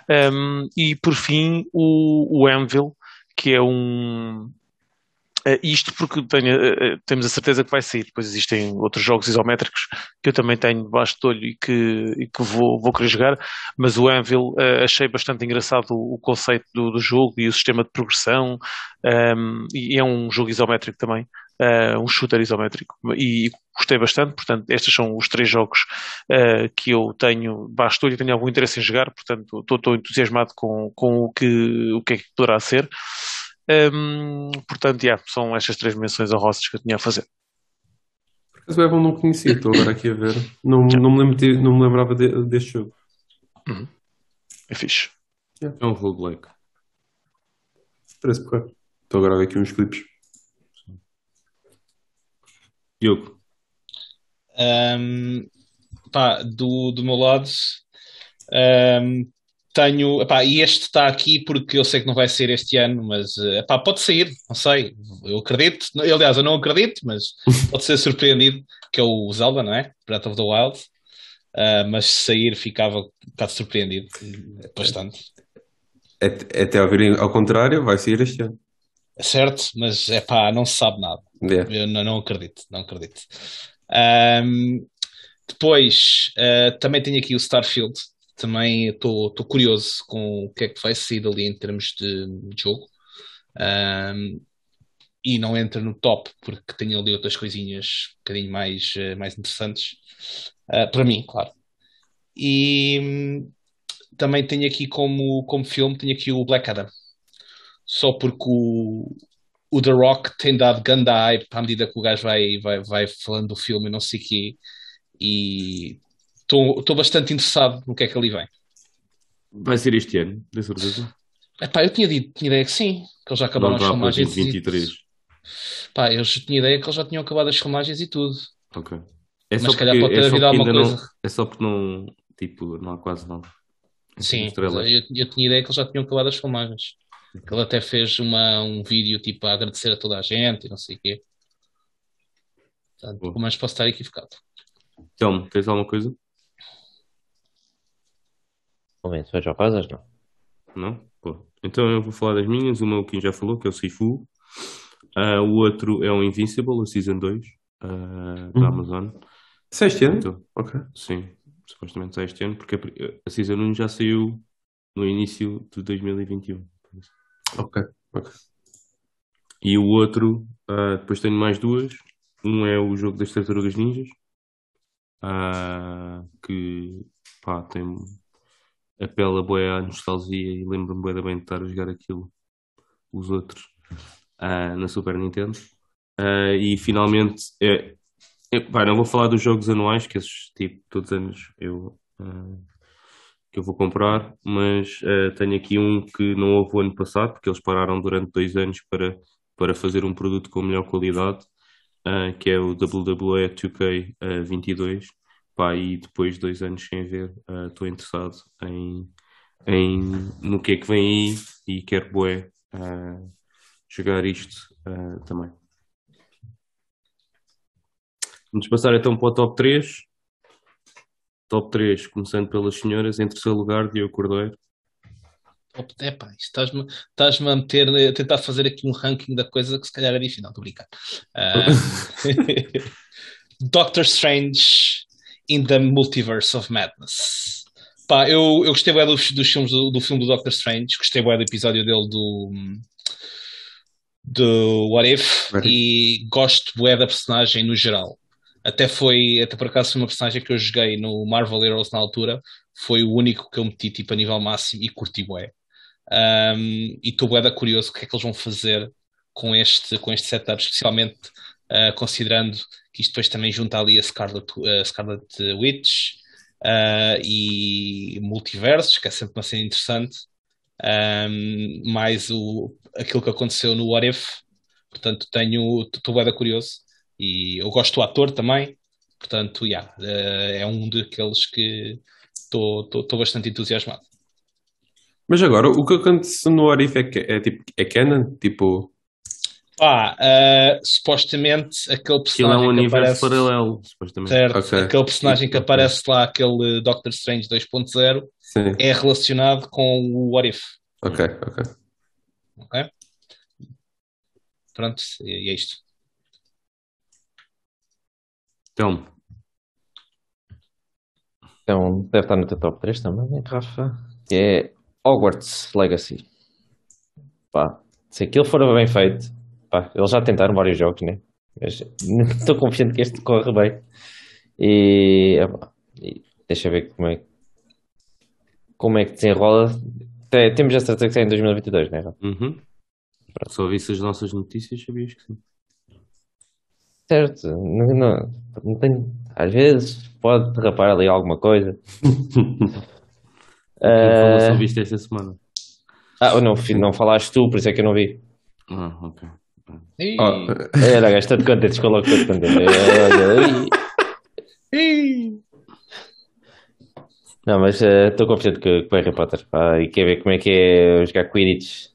Um, e por fim, o, o Anvil, que é um, Uh, isto porque tenho, uh, temos a certeza que vai sair. Depois existem outros jogos isométricos que eu também tenho debaixo de olho e que, e que vou, vou querer jogar, mas o Anvil uh, achei bastante engraçado o, o conceito do, do, jogo e o sistema de progressão, um, ehm, e é um jogo isométrico também, um shooter isométrico, e gostei bastante. Portanto, estes são os três jogos que eu tenho debaixo de olho e tenho algum interesse em jogar, portanto, estou entusiasmado com, com o, que, o que é que poderá ser. Um, portanto, yeah, são estas três menções honrosas que eu tinha a fazer. Por acaso Evan não conhecia, estou agora aqui a ver. Não, não, me, lembro de, não me lembrava de, deste jogo. Uhum. É fixe. Yeah. É um roguelike. Parece correto. Estou agora a ver aqui uns clipes. Diogo. Um, pá, do, do meu lado, um, tenho, epá, e este está aqui porque eu sei que não vai ser este ano, mas epá, pode sair, não sei, eu acredito, aliás, eu não acredito, mas pode ser surpreendido, que é o Zelda, não é? Breath of the Wild, uh, mas sair ficava um bocado surpreendido, bastante. Até a virem ao contrário, vai sair este ano. É certo, mas é pá, não se sabe nada. Yeah. Eu não, não, acredito, não acredito. Um, depois, uh, também tenho aqui o Starfield, também estou curioso com o que é que vai sair dali em termos de, jogo. Um, e não entra no top porque tem ali outras coisinhas um bocadinho mais, uh, mais interessantes. Uh, para mim, claro. E um, também tenho aqui como, como filme, tenho aqui o Black Adam. Só porque o, o The Rock tem dado ganda hype à medida que o gajo vai, vai, vai falando do filme e não sei o quê. E estou bastante interessado no que é que ali vem. Vai ser este ano, de certeza? Epá, eu tinha, dito, tinha ideia que sim, que eles já acabaram as filmagens. 23. E... Pá, eu tinha ideia que eles já tinham acabado as filmagens e tudo. Ok. É Mas se calhar pode ter é havido alguma coisa. Não, é só porque não, tipo, não há quase nada. Sim, eu, eu, tinha ideia que eles já tinham acabado as filmagens. Que ele até fez uma, um vídeo tipo a agradecer a toda a gente e não sei o quê. Portanto, mas posso estar equivocado. Então, tens alguma coisa? Menções honrosas, não? Não? Pô. Então eu vou falar das minhas. Uma o Kim já falou, que é o Sifu. Uh, o outro é o Invincible, a Season 2, uh, ah, da uhum. Amazon. Sai este ano? Então, ok. Sim, supostamente sai este ano, porque a, Season 1 já saiu no início de 2021. Ok, ok. E o outro, uh, depois tenho mais duas. Um é o jogo das Tartarugas Ninjas, que pá, tem apela bué à nostalgia e lembro-me bué bem de estar a jogar aquilo, os outros, uh, na Super Nintendo. Uh, e finalmente, é, é, não vou falar dos jogos anuais, que esses tipo, todos os anos eu, uh, que eu vou comprar, mas tenho aqui um que não houve o ano passado, porque eles pararam durante dois anos para, para fazer um produto com melhor qualidade, que é o WWE 2K22 Pá, e depois de dois anos sem ver, estou uh, interessado em, em no que é que vem aí e quero bué, uh, jogar isto uh, também. Vamos passar então para o top 3. Top 3, começando pelas senhoras, em terceiro lugar, Diogo Cordeiro. Top, epá, estás-me estás a meter, a tentar fazer aqui um ranking da coisa que se calhar era final, estou a brincar. Uh, Doctor Strange in the Multiverse of Madness. Pá, eu, eu gostei bem dos, dos filmes do, do, filme do Doctor Strange, gostei bem do episódio dele do, do What If Ready. e gosto bem da personagem no geral. Até foi, até por acaso foi uma personagem que eu joguei no Marvel Heroes na altura, foi o único que eu meti tipo a nível máximo e curti bué. Um, e estou bué da curioso o que é que eles vão fazer com este, com este setup, especialmente uh, considerando que isto depois também junta ali a Scarlet, a Scarlet Witch uh, e multiversos, que é sempre uma cena interessante, um, mais o, aquilo que aconteceu no What If, portanto tenho, estou bem curioso e eu gosto do ator também, portanto, yeah, uh, é um daqueles que estou bastante entusiasmado. Mas agora, o que acontece no Arif é, é, tipo, é canon? Tipo... Pá, uh, supostamente aquele Aquilo é personagem um que universo aparece... paralelo, supostamente. Certo, Ok. aquele personagem que aparece lá, aquele Doctor Strange 2.0, Sim, é relacionado com o What If, ok, ok. ok? Pronto, e é isto. Então, Então deve estar no teu top 3 também, Rafa? Que é Hogwarts Legacy. Pá, se aquilo for bem feito, pá, eles já tentaram vários jogos, né? Mas não estou confiante que este corre bem. E, e deixa ver como é, como é que desenrola. Te- Temos a certeza que sai em 2022, né? Rafa? uhum. só visse as nossas notícias, sabias que sim. Certo, não, não, não tenho. Às vezes pode derrapar ali alguma coisa. Falou Ah, só viste esta semana. ah, não, não falaste tu, por isso é que eu não vi. Ah, ok. Oh, Era, gajo, todo contente, ficou logo todo contente. Não, mas eh, estou confiante que, que o Harry Potter. pá, e quer ver como é que é jogar Quidditch.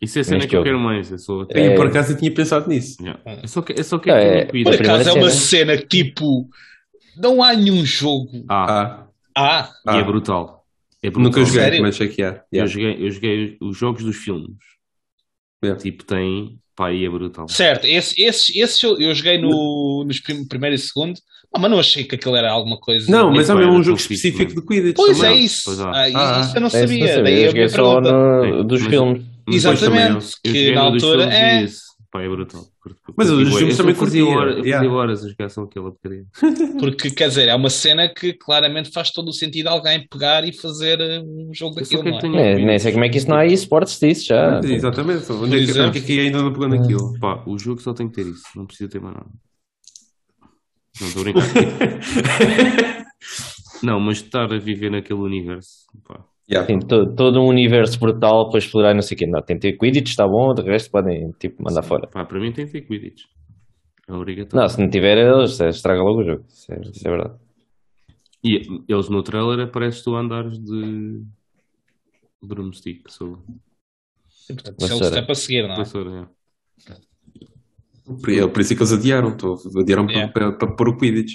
Isso é a cena que eu quero mais. Eu só, e por É. acaso eu tinha pensado nisso. Yeah. eu só, eu só quero É, Por acaso é uma cena. cena que tipo, não há nenhum jogo. Ah, Ah, Ah, e é ah. brutal. É brutal. nunca joguei, Sério? mas sei que há. Eu Yeah. joguei, eu joguei os jogos dos filmes. Yeah. Tipo, tem. Pá, aí é brutal. certo, esse, esse, esse eu, eu joguei no, nos prim- primeiro e segundo, ah, mas não achei que aquilo era alguma coisa. Não, mas há Vai, mesmo um jogo específico de Quidditch Pois também. é isso. Pois há. Ah, Ah, isso eu não É, sabia. não sabia, Daí eu a joguei só pergunta. no, dos mas- filmes. Mas Exatamente, também, que na altura filmes é-. Pá, é brutal. Mas os filmes eu também fazia curtia, yeah. fazia horas a jogar só aquela porcaria. Porque, quer dizer, é uma cena que claramente faz todo o sentido alguém pegar e fazer eh, um jogo Eu daquilo, quero não que é? É, nem sei como é que isso não há esportes disso já. Exatamente. Onde é que, exemplo. é que ainda não pegou naquilo? Pá, o jogo só tem que ter isso. Não precisa ter mais nada. Não estou a brincar. não, mas estar a viver naquele universo. Pá. Yeah. Tem to- todo um universo brutal para explorar, não sei o quê. Não, tem que ter Quidditch, está bom, de resto podem tipo, mandar fora. Pá, para mim tem que ter Quidditch. É obrigatório. Não, se não tiver, eles eh, estraga logo o jogo. Isso é, isso é verdade. E eles no trailer apareces tu a andares de broomstick. Sou Sim, portanto, é o Vassoura. step a seguir, não é? vassoura, é. Por, é por isso é que eles adiaram. tô- Adiaram para- Yeah. para, para pôr o Quidditch.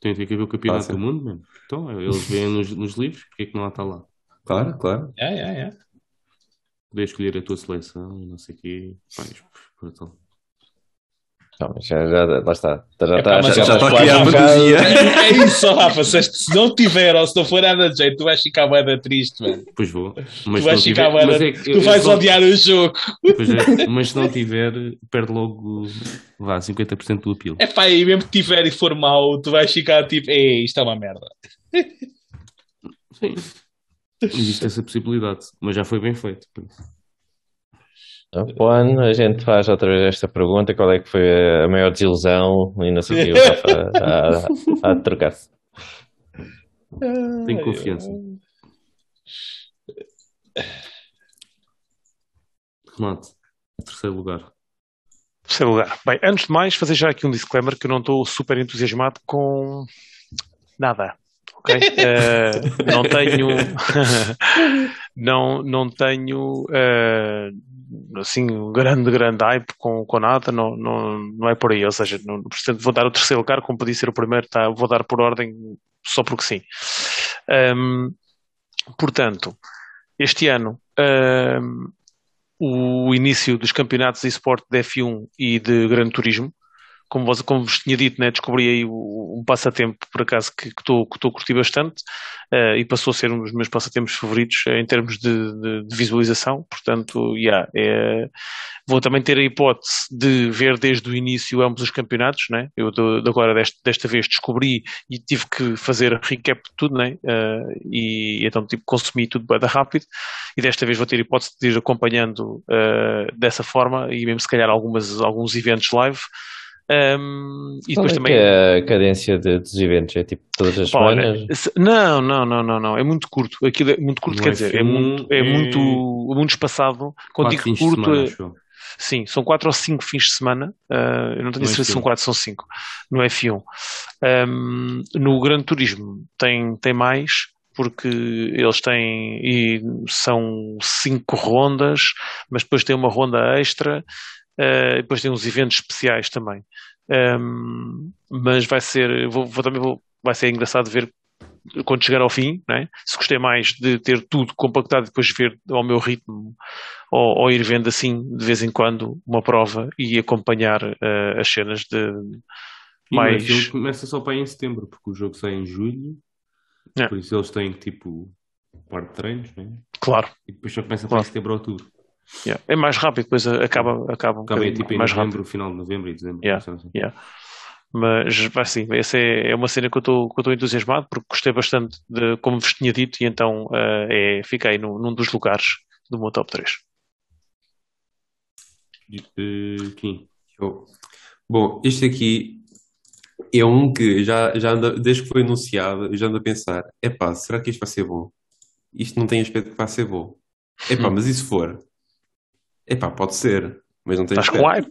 Tem que ver o campeonato Fácil. do mundo, mano. Então, eles veem nos, nos livros, porque é que não há está lá? Claro, claro. É, é, é. Poder escolher a tua seleção, não sei o quê. Pá, isto, brutal. Não, já, já, lá está. Já está mas Já já está a tá quase um fantasia. É é isso, Rafa. Se, se não tiver ou se não for nada de jeito, tu vais ficar bem triste, mano. Pois vou. Mas Tu vais ficar tiver, mas bué é Tu vais só- odiar o jogo. Pois é, mas se não tiver, perde logo vá, 50% do apelo. É pá, e mesmo que tiver e for mau, tu vais ficar tipo, ei, isto é uma merda. Sim. Existe essa possibilidade, mas já foi bem feito. Então, ano a gente faz outra vez esta pergunta: qual é que foi a maior desilusão e não sei o que a, a, a trocar-se. Tenho confiança. Renato, terceiro lugar. Terceiro lugar. Bem, antes de mais, fazer já aqui um disclaimer que eu não estou super entusiasmado com nada. Ok? Eh, não tenho. não, não tenho. eh, assim, um grande, grande hype com, com nada. Não, não, não é por aí. Ou seja, não, portanto, vou dar o terceiro lugar, como podia ser o primeiro, tá, vou dar por ordem só porque sim. Ahm, portanto, este ano. ahm, o início dos campeonatos de esporte de F1 e de Gran Turismo. Como vos, como vos tinha dito, né, descobri aí um passatempo, por acaso, que estou que estou a curtir bastante eh, e passou a ser um dos meus passatempos favoritos eh, em termos de, de- de visualização. Portanto, yeah, é- vou também ter a hipótese de ver desde o início ambos os campeonatos. Né? Eu de, agora, desta, desta vez, descobri e tive que fazer recap de tudo, né? Eh, e então tipo, consumi tudo bem rápido e desta vez vou ter a hipótese de ir acompanhando eh, dessa forma e mesmo se calhar algumas, alguns eventos live. Um, e Qual depois é também. que é a cadência de- dos eventos? É tipo todas as Pá, semanas? se- não, não, não, não, não. É muito curto. Aquilo é muito curto, No quer dizer, é F1 muito, é, é muito, muito espaçado. Quando Quatro digo fins de curto, semana, é- sim, são quatro ou cinco fins de semana. Uh, eu não tenho No certeza se são F1. quatro, são cinco. No F1. Um, no Gran Turismo tem, tem mais, porque eles têm e são cinco rondas, mas depois tem uma ronda extra, uh, depois tem uns eventos especiais também. Um, mas vai ser, vou, vou também vou, vai ser engraçado ver quando chegar ao fim, né? se gostei mais de ter tudo compactado e depois ver ao meu ritmo ou, ou, ir vendo assim de vez em quando uma prova e acompanhar uh, as cenas de E mais. mas começa só para aí em setembro, porque o jogo sai em julho, É. por isso eles têm tipo um par de treinos, né? Claro, e depois só começa para Claro. em setembro ou outubro. Yeah. é mais rápido, depois acaba, acaba um Acaba bocadinho tipo em mais novembro, rápido. final de novembro e dezembro. Yeah. assim. Yeah. Mas assim, essa é, é uma cena que eu estou entusiasmado porque gostei bastante de como vos tinha dito e então eh, é, fiquei num, num dos lugares do meu top 3. Eh. Bom, este aqui é um que já, já anda, desde que foi anunciado, eu já ando a pensar: epá, será que isto vai ser bom? Isto não tem aspecto que vai ser bom. Epá, mas e se for? Epá, pode ser, mas não tem Estás com hype?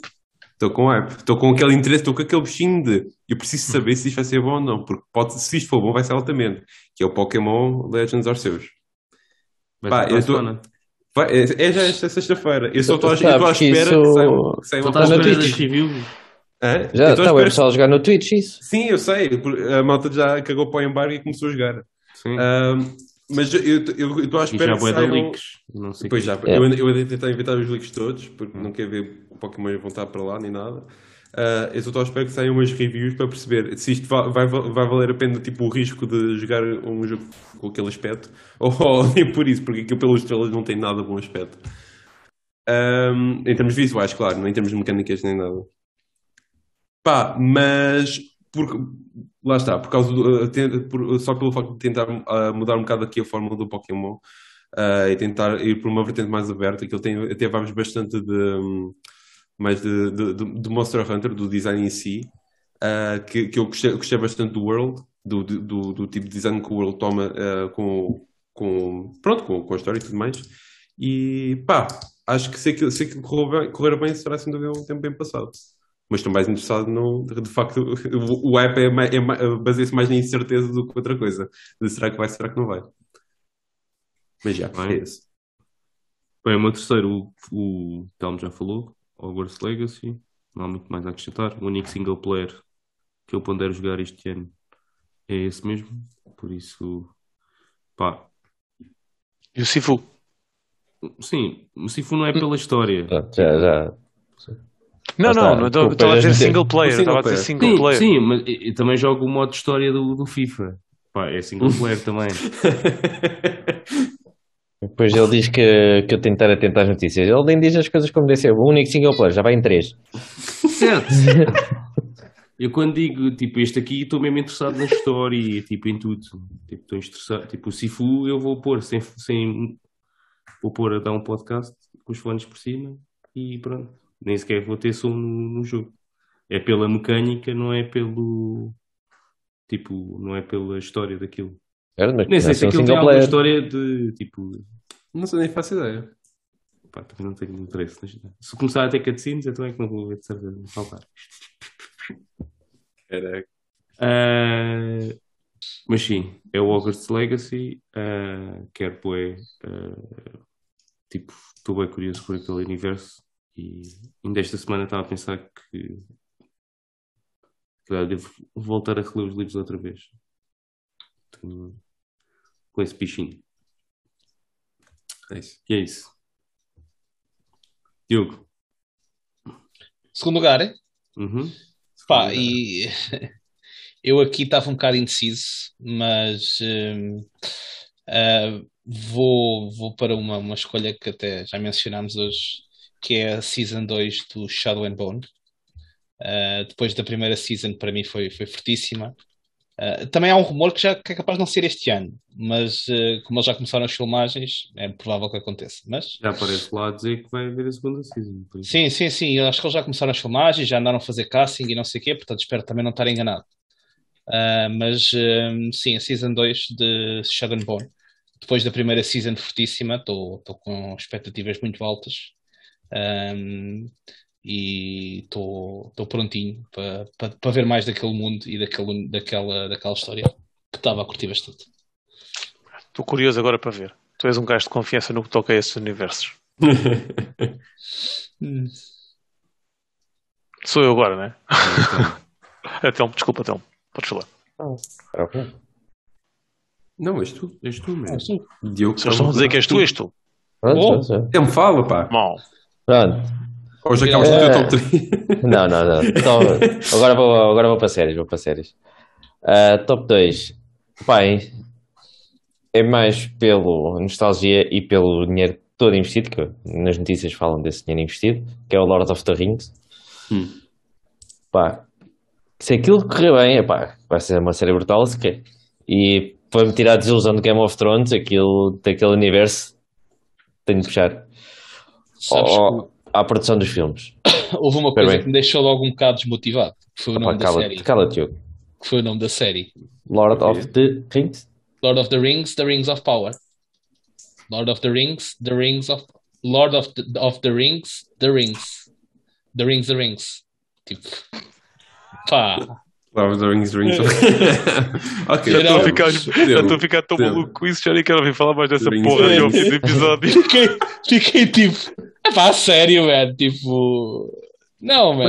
Estou com hype, estou com aquele interesse, estou com aquele bichinho de eu preciso saber se isto vai ser bom ou não, porque pode, se isto for bom, vai ser altamente. Que é o Pokémon Legends Arceus. Vai Pá, eu tô-. Vai, é, é já esta sexta-feira. Eu só estou à, à que espera isso- que saia, uma estás na Twitch. das reviews? Hã? Já está o espera- pessoal a jogar no Twitch isso. Sim, eu sei. A malta já cagou para o embargo e começou a jogar. Sim. Ahm, mas eu estou à espera já que vai dar saiam... leaks. Não sei Pois quê. já, É. eu, eu andei a tentar inventar os leaks todos, porque não quero ver o Pokémon voltar para lá nem nada. Ah, eu só estou à espera que saiam umas reviews para perceber se isto va- vai, vai valer a pena tipo, o risco de jogar um jogo com aquele aspecto ou, ou nem por isso, porque aquilo pelas estrelas não tem nada bom aspecto. Ahm, em termos visuais, claro, não em termos de mecânicas nem nada. Pá, mas porque, lá está, por causa do, ten- por- só pelo facto de tentar uh, mudar um bocado aqui a fórmula do Pokémon uh, e tentar ir por uma vertente mais aberta, que ele tem até vibes bastante de um, mais de, de, de- Monster Hunter, do design em si, uh, que, que eu gostei, gostei bastante do World, do, do, do- tipo de design que o World toma uh, com, com, pronto, com, com a história e tudo mais. E pá, acho que se aquilo, se correr bem, correr bem, será sem dúvida um tempo bem passado. Mas estou mais interessado no. De facto, o, o hype é, mais- é, mais- baseia-se mais na incerteza do que outra coisa. De será que vai, será que não vai? Mas já, Vai. é esse. Bem, o meu terceiro, o, o Telmo já falou, Hogwarts Legacy. Não há muito mais a acrescentar. O único single player que eu pondero jogar este ano é esse mesmo. Por isso, pá, E o Sifu? sim, o Sifu não é pela história. Pronto, já, já. Não, não, não estou estava a dizer single player, estava a dizer player. single Sim, player. sim, mas eu também jogo o modo história do, do FIFA. Pá, é single player também. Depois ele diz que, que eu tenho que estar atento às notícias. Ele nem diz as coisas como deve ser. O único single player já vai em 3. Certo. Eu quando digo, tipo, este aqui, estou mesmo interessado na história e, tipo, em tudo. Tipo, estou interessado. Tipo, o Sifu eu vou pôr sem, sem... Vou pôr a dar um podcast com os fones por cima e pronto. Nem sequer vou ter som no, no jogo. É pela mecânica, não é pelo... Tipo, não é pela história daquilo. Mas Nem sei se aquilo tem alguma player. história de, tipo... Não sei, nem faço ideia. Pá, também não tenho interesse. Se começar a ter cutscenes, então é que não vou ver de certeza faltar. Caraca. Ah, mas sim, é o Hogwarts Legacy. ah, quero pôr. tipo, estou bem curioso por aquele universo. E ainda esta semana estava a pensar que. devo voltar a reler os livros outra vez. Tenho- com esse bichinho. É isso. E é isso. Diogo. Segundo lugar, hein? Uhum. Pá, e eu aqui estava um bocado indeciso, mas hum, ah, vou, vou para uma, uma escolha que até já mencionámos hoje, que é a Season 2 do Shadow and Bone. Ah, depois da primeira season, para mim foi, foi fortíssima. Ah, também há um rumor que já que é capaz de não ser este ano, mas ah, como eles já começaram as filmagens, é provável que aconteça. Mas Já aparece lá a dizer que vai haver a segunda season. Sim, sim, sim. Eu acho que eles já começaram as filmagens, já andaram a fazer casting e não sei o quê, portanto espero também não estar enganado. Mas sim, a Season 2 de Shadow and Bone. Depois da primeira season fortíssima, estou com expectativas muito altas. Hum, e estou prontinho para pa, pa ver mais daquele mundo e daquele, daquela, daquela história que estava a curtir bastante. Estou curioso agora para ver. Tu és um gajo de confiança no que toca a esses universos. Sou eu agora, né? Então, desculpa, então. Podes falar. Ok. Não, és tu, és tu, mesmo. Ah. Diogo, Se eles estão a dizer que és tu, és tu. Pronto, Oh. Ele me fala, pá. Mal. Pronto. Hoje acabas do teu É. top 3. Não, não, não. Então, agora, vou, agora vou para séries, vou para séries. Ah, top 2. Pai, é mais pelo nostalgia e pelo dinheiro todo investido, que nas notícias falam desse dinheiro investido, que é o Lord of the Rings. Hum. Pá, se aquilo correr bem, epá, vai ser uma série brutal, se quer. E para me tirar a desilusão de Game of Thrones, aquilo, daquele universo, tenho de puxar Sabes ao- à produção dos filmes. houve uma Espera coisa bem. que me deixou logo um bocado desmotivado, que foi o nome da cala- série. Cala-te, Diogo. Que foi o nome da série. Lord of the Rings? Lord of the Rings, The Rings of Power. Lord of the Rings, The Rings of Lord of the, of the Rings, The Rings. The Rings, The Rings. Tipo. Pá. Lord of the Rings, Rings. ok, Já Estou a ficar, já estou a ficar tão Deu. maluco com isso, já nem quero ouvir falar mais dessa Rings, porra até ao fim do episódio. Fiquei, fiquei tipo. É pá, sério, velho. Tipo. Não, velho.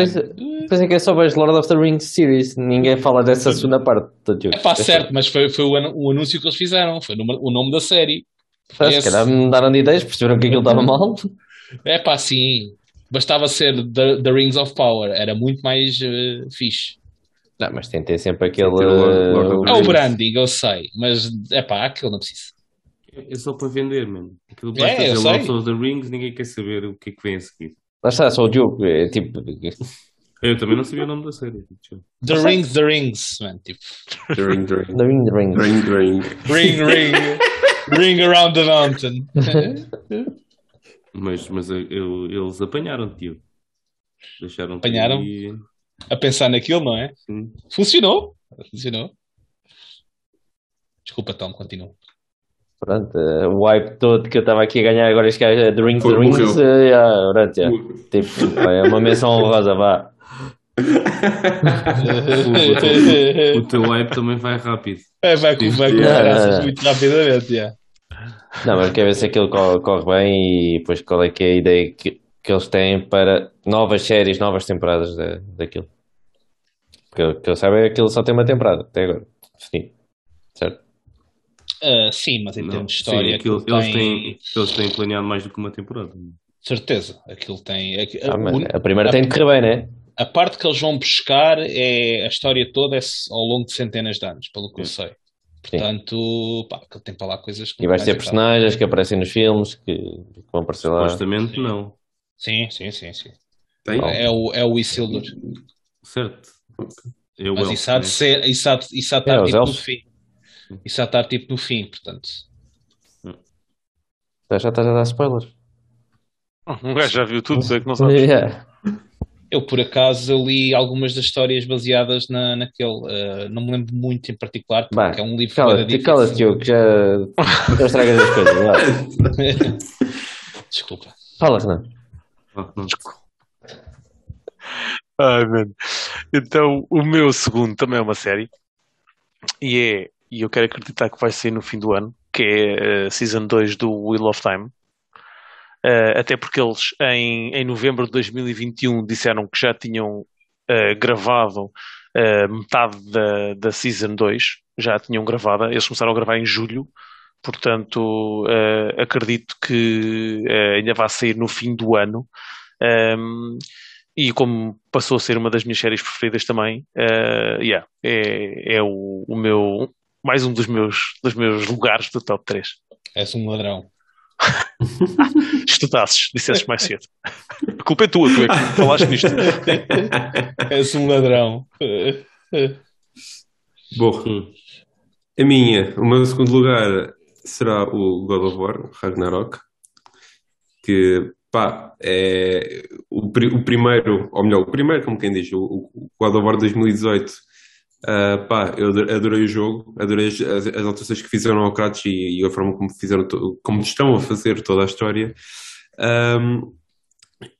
por isso é que é só vejo Lord of the Rings series. Ninguém fala dessa segunda parte. do Diogo. É pá, certo, mas foi, foi o, anúncio que eles fizeram. Foi o nome- da série. Esse. Se calhar me mudaram de ideias, perceberam que aquilo estava mal. É pá, sim. Bastava ser The, the Rings of Power. Era muito mais eh, fixe. Não, mas tem ter sempre aquele. ter o Lord- Lord of the É o branding, eu sei. Mas é pá, aquilo não precisa. É só para vender, mano. Aquilo É, basta eu dizer sei. Lord of the Rings, ninguém quer saber o que é que vem a seguir. Lá está, só o Diogo. É tipo. Eu também não sabia o nome da série. tipo, The Rings, The Rings, man. Tipo, The Ring, the Ring. The Ring, the Ring. Ring, the Ring. ring, ring, ring around the mountain. Mas, mas eu, eu- eles apanharam, tio. Deixaram Apanharam? A pensar naquilo, não é? Sim. Funcionou. Funcionou. Desculpa, Tom, continua. Pronto, eh, o hype todo que eu estava aqui a ganhar agora, este gajo, The Ring, the. Rings. eh, yeah, pronto, yeah. Tipo, é uma menção honrosa, vá. O teu hype também vai rápido. É, vai com vai Yeah, yeah. muito rapidamente, yeah. Não, mas quero ver se aquilo corre, corre bem e depois qual é que é a ideia que, que eles têm para novas séries, novas temporadas da, daquilo. Porque o que eu saiba é que aquilo só tem uma temporada até agora. Definido. Certo? Ah, sim, mas em Não, termos de sim, história, aquilo- aquilo eles, tem... têm, eles têm planeado mais do que uma temporada. Certeza, aquilo tem... aqui- Ah, mas o- a primeira a- tem de correr bem, né? A parte que eles vão buscar é a história toda é ao longo de centenas de anos, pelo que eu sei. Portanto, pá, aquilo tem para lá coisas que E não vais ter vai ficar. personagens que aparecem nos filmes que, que vão aparecer lá. Supostamente não. Sim, sim, sim, sim. Tem? É o, é o Isildur. Certo. Eu Mas isso há de ser, isso há isso há de É, estar os tipo no fim. Isso há de estar tipo no fim, portanto. Já estás a dar spoilers. Um gajo já viu tudo, sei que não sabes. Yeah. Eu, por acaso, eu li algumas das histórias baseadas na, naquele. eh, não me lembro muito em particular, porque Bah, é um livro bué cala-te, difícil. Diogo, que já, já estragas as coisas. Desculpa. Fala, Renan. Ai, mano. Então, o meu segundo também é uma série. E é, e eu quero acreditar que vai ser no fim do ano, que é a Season 2 do Wheel of Time. Eh, até porque eles, em, em novembro de 2021, disseram que já tinham eh, gravado eh, metade da, da Season 2. Já tinham gravada. Eles começaram a gravar em julho. Portanto, eh, acredito que eh, ainda vai sair no fim do ano. Um, e como passou a ser uma das minhas séries preferidas também, eh, yeah, é, é o, o meu mais um dos meus, dos meus lugares do top 3. És um ladrão. Estudasses, dissesses mais cedo. A culpa é tua, tu é que falaste nisto. És um ladrão. Bom, a minha, o meu segundo lugar será o God of War, Ragnarok, que pá, é o, o primeiro, ou melhor, o primeiro, como quem diz, o, o God of War 2018. ah, pá, eu ado- adorei o jogo, adorei as, as, alterações que fizeram ao Kratos e, e a forma como fizeram, como estão a fazer toda a história. Ahm,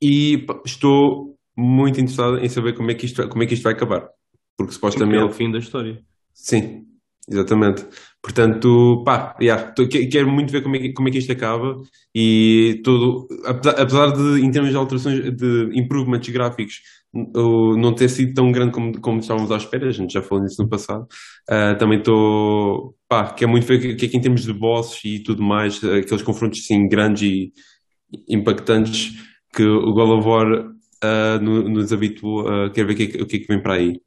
e pá, estou muito interessado em saber como é que isto, como é que isto vai acabar. Porque Porque é supostamente o fim da história. Sim. Exatamente. Portanto, pá, yeah, tô- que- quero muito ver como é, que- como é que isto acaba e tudo, apesar, apesar de, em termos de alterações, de improvements gráficos, não ter sido tão grande como, como estávamos à espera, a gente já falou nisso no passado, ah, também estou, pá, quero muito ver o que, que é que em termos de bosses e tudo mais, aqueles confrontos assim grandes e impactantes que o God of War no- nos habituou a quero ver o que, é que- é que vem para aí.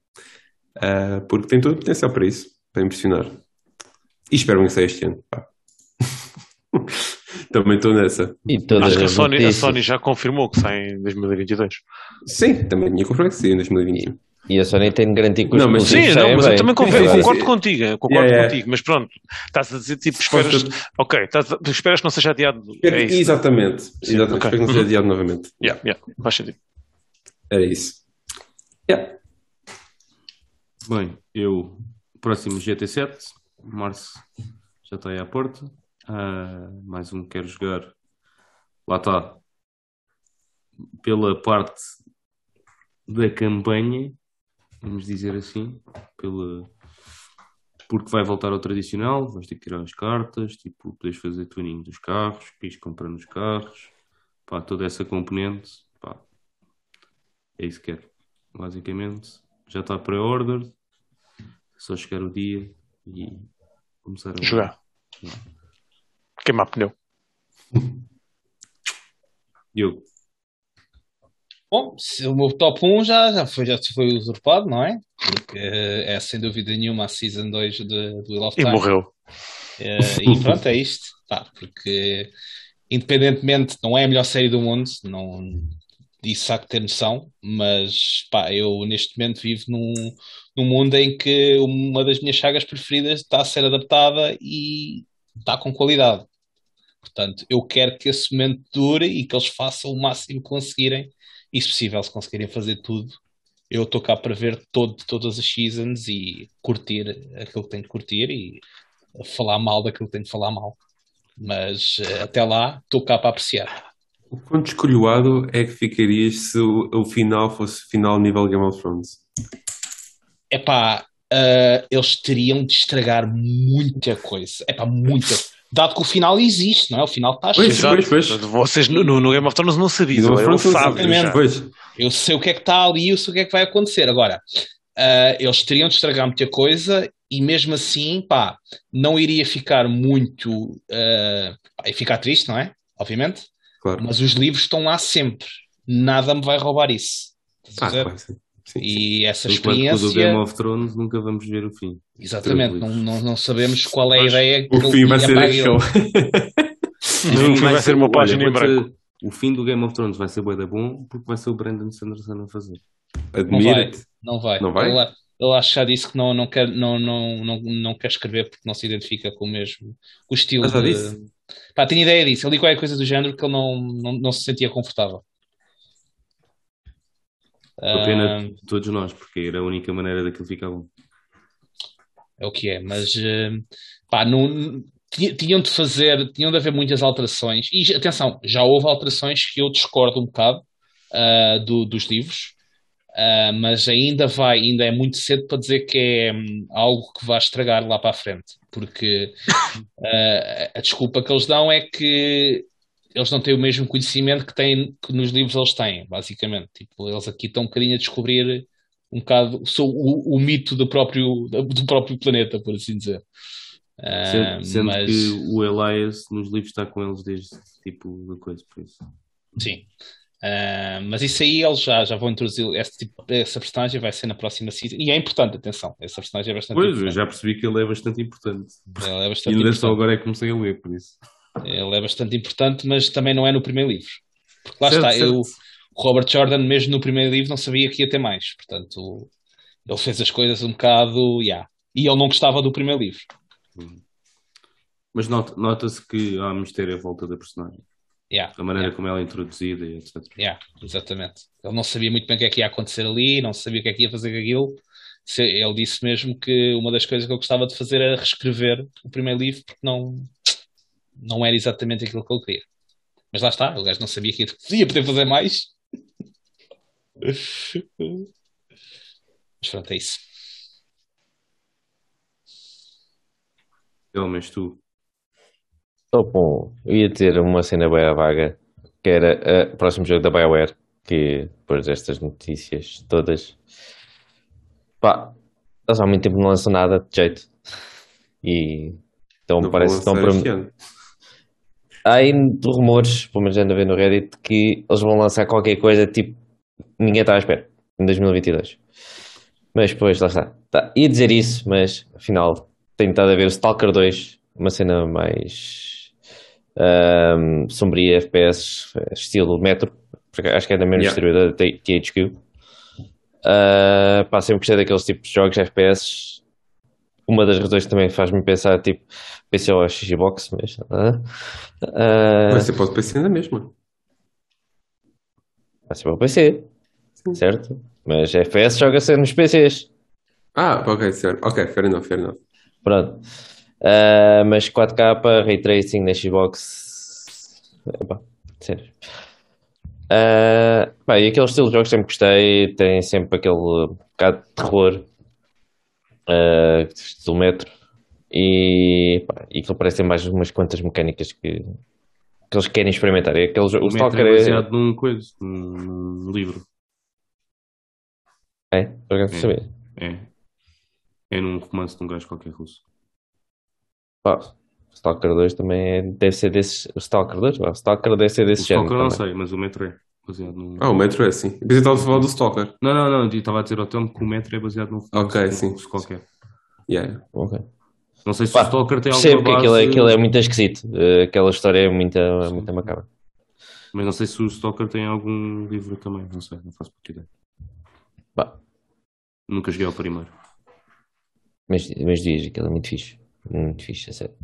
Ah, porque tem todo o potencial para isso, para impressionar. E espero que saia este ano. pá. Também estou nessa. E Acho que a Sony, a. Sony já confirmou que sai em 2022. Sim, também tinha comprado que saia em 2021. E a Sony tem de garantir que os Não, mas Sim, não, saem mas eu bem. também concordo, concordo contigo, eu concordo Yeah, yeah. contigo, mas pronto, estás a dizer tipo, esperas, ok, estás a- esperas que não seja adiado. É isso. Exatamente. Sim, Exatamente. ok. Espero que não seja adiado novamente. Yeah, yeah, faz sentido. Era isso. Yeah. Bem, eu, próximo GT7, março já está aí à porta. Ah, mais um que quero jogar. Lá está. Pela parte da campanha, vamos dizer assim, pela... porque vai voltar ao tradicional, vais ter que tirar as cartas, tipo, podes fazer tuning dos carros, quis comprar nos carros, pá, toda essa componente, pá, é isso que quero, basicamente. Já está pré-order, só chegar o dia e começar a Jogar. Queimar pneu. Diogo, Bom, se o meu top 1 já, já, foi, já foi usurpado, não é? Porque eh, é sem dúvida nenhuma a Season 2 de, do Wheel of E Time. morreu. Eh, e pronto, é isto. Pá, porque independentemente, não é a melhor série do mundo, não, disso há que ter noção, mas pá, eu neste momento vivo num, num mundo em que uma das minhas sagas preferidas está a ser adaptada e está com qualidade. Portanto, eu quero que esse momento dure e que eles façam o máximo que conseguirem, e se possível, se conseguirem fazer tudo, eu estou cá para ver todo, todas as seasons e curtir aquilo que tenho que curtir e falar mal daquilo que tenho que falar mal. Mas eh, até lá, estou cá para apreciar. O quanto escolhoado é que ficarias se o, o final fosse final nível Game of Thrones? Epá, ah, eles teriam de estragar muita coisa. Epá, muita. Dado que o final existe, não é? O final está Pois, cheio. pois, pois. Portanto, Vocês no, no- Game of Thrones não sabiam, sábios já. Pois. Eu sei o que é que está ali, eu sei o que é que vai acontecer. Agora, ah, eles teriam de estragar muita coisa e mesmo assim, pá, não iria ficar muito. ia ficar triste, não é? Obviamente. Claro. Mas os livros estão lá sempre. Nnada me vai roubar isso. Ah, claro, sim. Sim, sim. E essa enquanto o do experiência. Game of Thrones nunca vamos ver o fim. Exatamente, não, não, não sabemos qual é a Mas ideia que O fim vai ser aquilo. No fim vai ser uma página em olha, branco. pode ser- O fim do Game of Thrones vai ser bué da bom porque vai ser o Brandon Sanderson a fazer. Admira-te. Não vai. Não vai? Ele, ele acho que já disse que não, não, quer, não, não, não, não quer escrever porque não se identifica com o mesmo com o estilo já de. disse? Pá, tinha ideia disso. Ele disse qualquer coisa do género que ele não, não, não se sentia confortável. A pena Ah, de todos nós, porque era a única maneira daquilo ficar bom. é o que é, mas eh, pá, não, tinha- tinham de fazer, tinham de haver muitas alterações, e atenção, já houve alterações que eu discordo um bocado ah, do- dos livros, ah, mas ainda vai, ainda é muito cedo para dizer que é hum, algo que vai estragar lá para a frente, porque ah, a desculpa que eles dão é que eles não têm o mesmo conhecimento que têm que nos livros eles têm, basicamente. Tipo, eles aqui estão um bocadinho a descobrir um bocado o, o mito do próprio, do próprio planeta, por assim dizer. Ah, Sendo, sendo mas que o Elias nos livros está com eles desde tipo de coisa, por isso. sim. Ah, mas isso aí eles já, já vão introduzir esse tipo, essa personagem vai ser na próxima season. E é importante, atenção, essa personagem é bastante Pois, eu importante. já percebi que ele é bastante importante. Ele é E bastante ainda só agora é que comecei a ler, por isso. Ele é bastante importante, mas também não é no primeiro livro. Porque lá Certo, está, certo. eu, o Robert Jordan, mesmo no primeiro livro, não sabia que ia ter mais. Portanto, ele fez as coisas um bocado. Yeah. E ele não gostava do primeiro livro. Mas nota- nota-se que há mistério à volta da personagem. Yeah. A maneira Yeah. como ela é introduzida e etc. Yeah, exatamente. Ele não sabia muito bem o que é que ia acontecer ali, não sabia o que é que ia fazer com aquilo. Ele disse mesmo que uma das coisas que ele gostava de fazer era reescrever o primeiro livro, porque não, não era exatamente aquilo que ele queria. Mas lá está, o gajo não sabia que ia, poder fazer mais. Mas pronto, é isso. Ele, mas tu. Estou com. Eu ia ter uma cena bem à vaga, que era o próximo jogo da BioWare, que depois destas notícias todas. Pá, eles há muito tempo não lançam nada de jeito. E. Então Não parece que estão para. Há aí rumores, pelo menos ando a ver no Reddit, que eles vão lançar qualquer coisa tipo. Ninguém está à espera, em 2022. Mas depois, lá está. Tá, ia dizer isso, mas afinal tenho estado a ver o Stalker 2, uma cena mais ahm, sombria, FPS, estilo Metro, porque acho que é da mesma Yeah. distribuidora da THQ. Uh, pá, sempre gostei daqueles tipos de jogos FPS. Uma das razões que também faz-me pensar, tipo, PC ou Xbox, mas. ah, ah, Vai ser para o PC na mesma. Vai ser para o PC, certo? Mas FPS joga-se nos PCs. Ah, ok, certo. Ok, fair enough, fair enough. Pronto. Ah, mas 4K, Ray Tracing na Xbox. Epá, sério. Ah, pá, e aquele estilo de jogos sempre gostei. Tem sempre aquele bocado de terror. ah, estilo metro. E, pá, e aquilo mais umas quantas mecânicas que, que eles querem experimentar. É aquele, jogo- o, O Stalker é é. baseado num coisa, num, num livro. É, por acaso É. saber. É. É num romance de um gajo qualquer russo. Pá, o Stalker 2 também é- deve ser desses. O Stalker 2? Pá, O Stalker deve ser O desse género. Stalker não também. sei, mas o Metro é baseado num. Ah, o Metro é assim. Eu pensei que estava a falar do Stalker. Não, não, não, eu estava a dizer ao Tom que o Metro é baseado num romance Ok, sim. qualquer. Yeah. Ok. Não sei se Pá, o Stalker tem Percebo alguma que base, aquilo é, aquilo é muito esquisito. Eh, Aquela história é muito, muito macabra. mas não sei se o Stalker tem algum livro também, não sei, não faço puta ideia. Pá, Nunca joguei ao primeiro. mas, mas diz, aquilo é muito fixe. Muito fixe, a sério.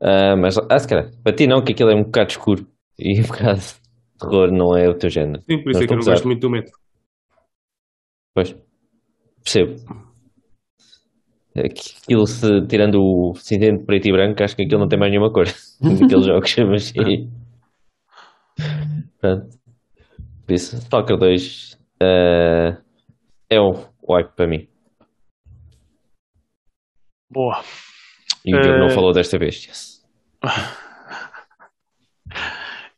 Ah, mas, ah, se calhar, para ti não, que aquilo é um bocado escuro e um bocado de terror não é o teu género. Sim, por isso Não é que eu não gosto muito do Metro. Pois, percebo. Aquilo, se, tirando o cinzento preto e branco, acho que aquilo não tem mais nenhuma cor daqueles jogos, mas sim. Pronto. Por isso, Stalker 2 ah, é um wipe para mim. Boa. E o Diogo não Eh, falou desta vez. Yes.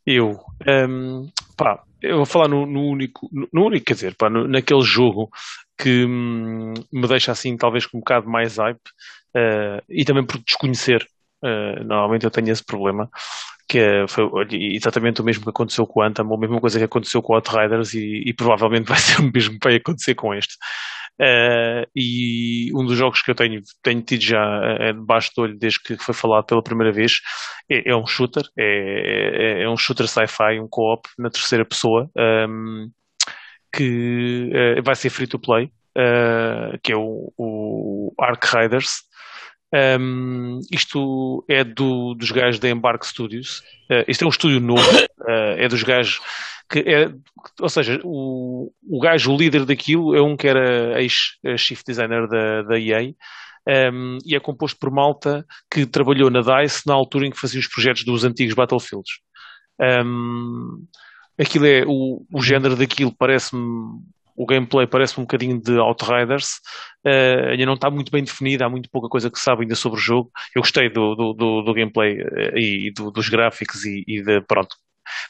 Eu, ehm, pá, eu vou falar no, no único, no, no único, quer dizer, pá, no- naquele jogo que hum, me deixa assim talvez com um bocado mais hype eh, e também por desconhecer. eh, normalmente eu tenho esse problema que é, foi exatamente o mesmo que aconteceu com o Anthem, ou a mesma coisa que aconteceu com o Outriders e, e provavelmente vai ser o mesmo que vai acontecer com este. Eh, e um dos jogos que eu tenho, tenho tido já eh, debaixo do olho desde que foi falado pela primeira vez é, é um shooter, é, é, é um shooter sci-fi, um co-op na terceira pessoa, ehm, que eh, vai ser free to play, eh, que é o, o Ark Riders. Um, isto é do, dos gajos da Embark Studios. Uh, isto é um estúdio novo, uh, é dos gajos que é, ou seja, o, o gajo, o líder daquilo, é um que era ex-chief designer da, da EA. Um, e é composto por malta que trabalhou na DICE na altura em que fazia os projetos dos antigos Battlefields. Um, aquilo é, o, o género daquilo parece-me o gameplay parece um bocadinho de Outriders, uh, ainda não está muito bem definido, há muito pouca coisa que sabe ainda sobre o jogo. Eu gostei do, do, do, do gameplay uh, e do, dos gráficos e, e de, pronto,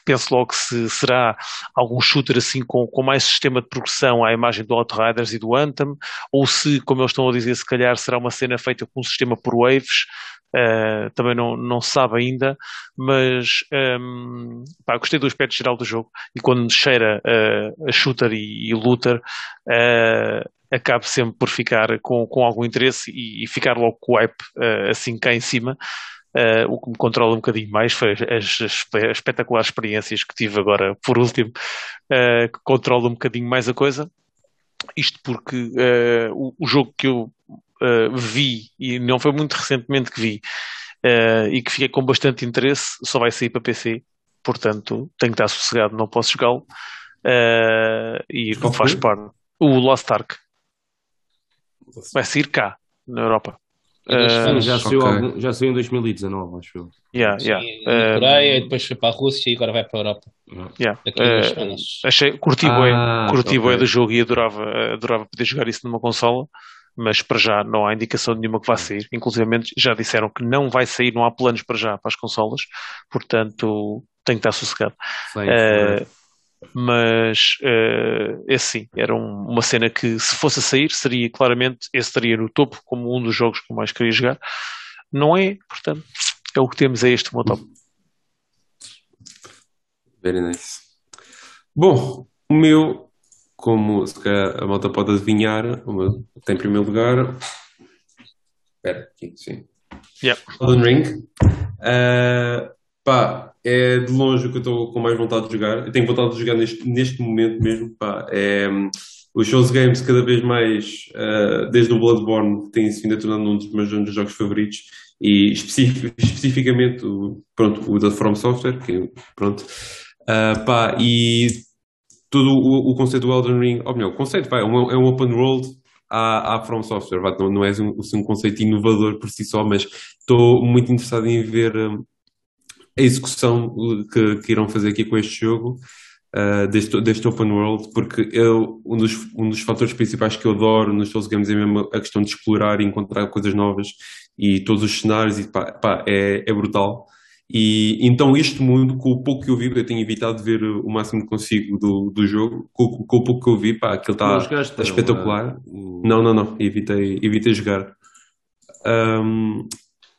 penso logo se será algum shooter assim com, com mais sistema de progressão à imagem do Outriders e do Anthem, ou se, como eles estão a dizer, se calhar será uma cena feita com um sistema por waves, uh, também não, não se sabe ainda, mas um, pá, gostei do aspecto geral do jogo e quando cheira uh, a shooter e, e looter, uh, acabo sempre por ficar com, com algum interesse e, e ficar logo com o hype assim cá em cima. Uh, o que me controla um bocadinho mais foi as, as, espetaculares experiências que tive agora, por último, uh, que controla um bocadinho mais a coisa. Isto porque uh, o, o, jogo que eu vi, e não foi muito recentemente que vi, e que fiquei com bastante interesse, só vai sair para PC, portanto tenho que estar sossegado, não posso jogá-lo. e Qual faz parte. O Lost Ark vai sair cá, na Europa. Sim, já, saiu ok. algum- já saiu em 2019, acho eu. Yeah, Sim, yeah. na Um, Coreia, depois foi para a Rússia e agora vai para a Europa. yeah. Daqui a Uh, achei, curti Ah, bué, curti ok. bué do jogo e adorava, adorava poder jogar isso numa consola. Mas para já não há indicação nenhuma que vá sair. Inclusive já disseram que não vai sair, não há planos para já para as consolas, portanto tem que estar sossegado. Uh, mas uh, esse sim, era um, uma cena que se fosse a sair, seria claramente, esse estaria no topo como um dos jogos que eu mais queria jogar. Não é, portanto, é o que temos, é este o meu top. Very nice. Bom, o meu, como se calhar a malta pode adivinhar, tem em primeiro lugar. Espera, aqui, sim. Yeah. Elden Ring. Uh, pá, é de longe o que eu estou com mais vontade de jogar. Eu tenho vontade de jogar neste, neste momento mesmo. Pá, é, os shows games cada vez mais, uh, desde o Bloodborne, têm-se vindo a tornar um dos meus jogos favoritos e especific, especificamente o, pronto, o da From Software, que pronto, uh, pá, e todo o, o, conceito do Elden Ring, ou melhor, o conceito vai, é um, é um open world à, à From Software, vai, não, não é um, um conceito inovador por si só, mas estou muito interessado em ver um, a execução que, que irão fazer aqui com este jogo. Uh, deste, deste open world, porque eu, um, dos, um dos fatores principais que eu adoro nos Souls Games é mesmo a questão de explorar e encontrar coisas novas e todos os cenários, e pá, pá, é, é brutal. E então este mundo, com o pouco que eu vi, eu tenho evitado ver o máximo que consigo do, do jogo, com, com o pouco que eu vi, pá, aquilo está tá espetacular. Não, não, não, evitei, evitei jogar. Um,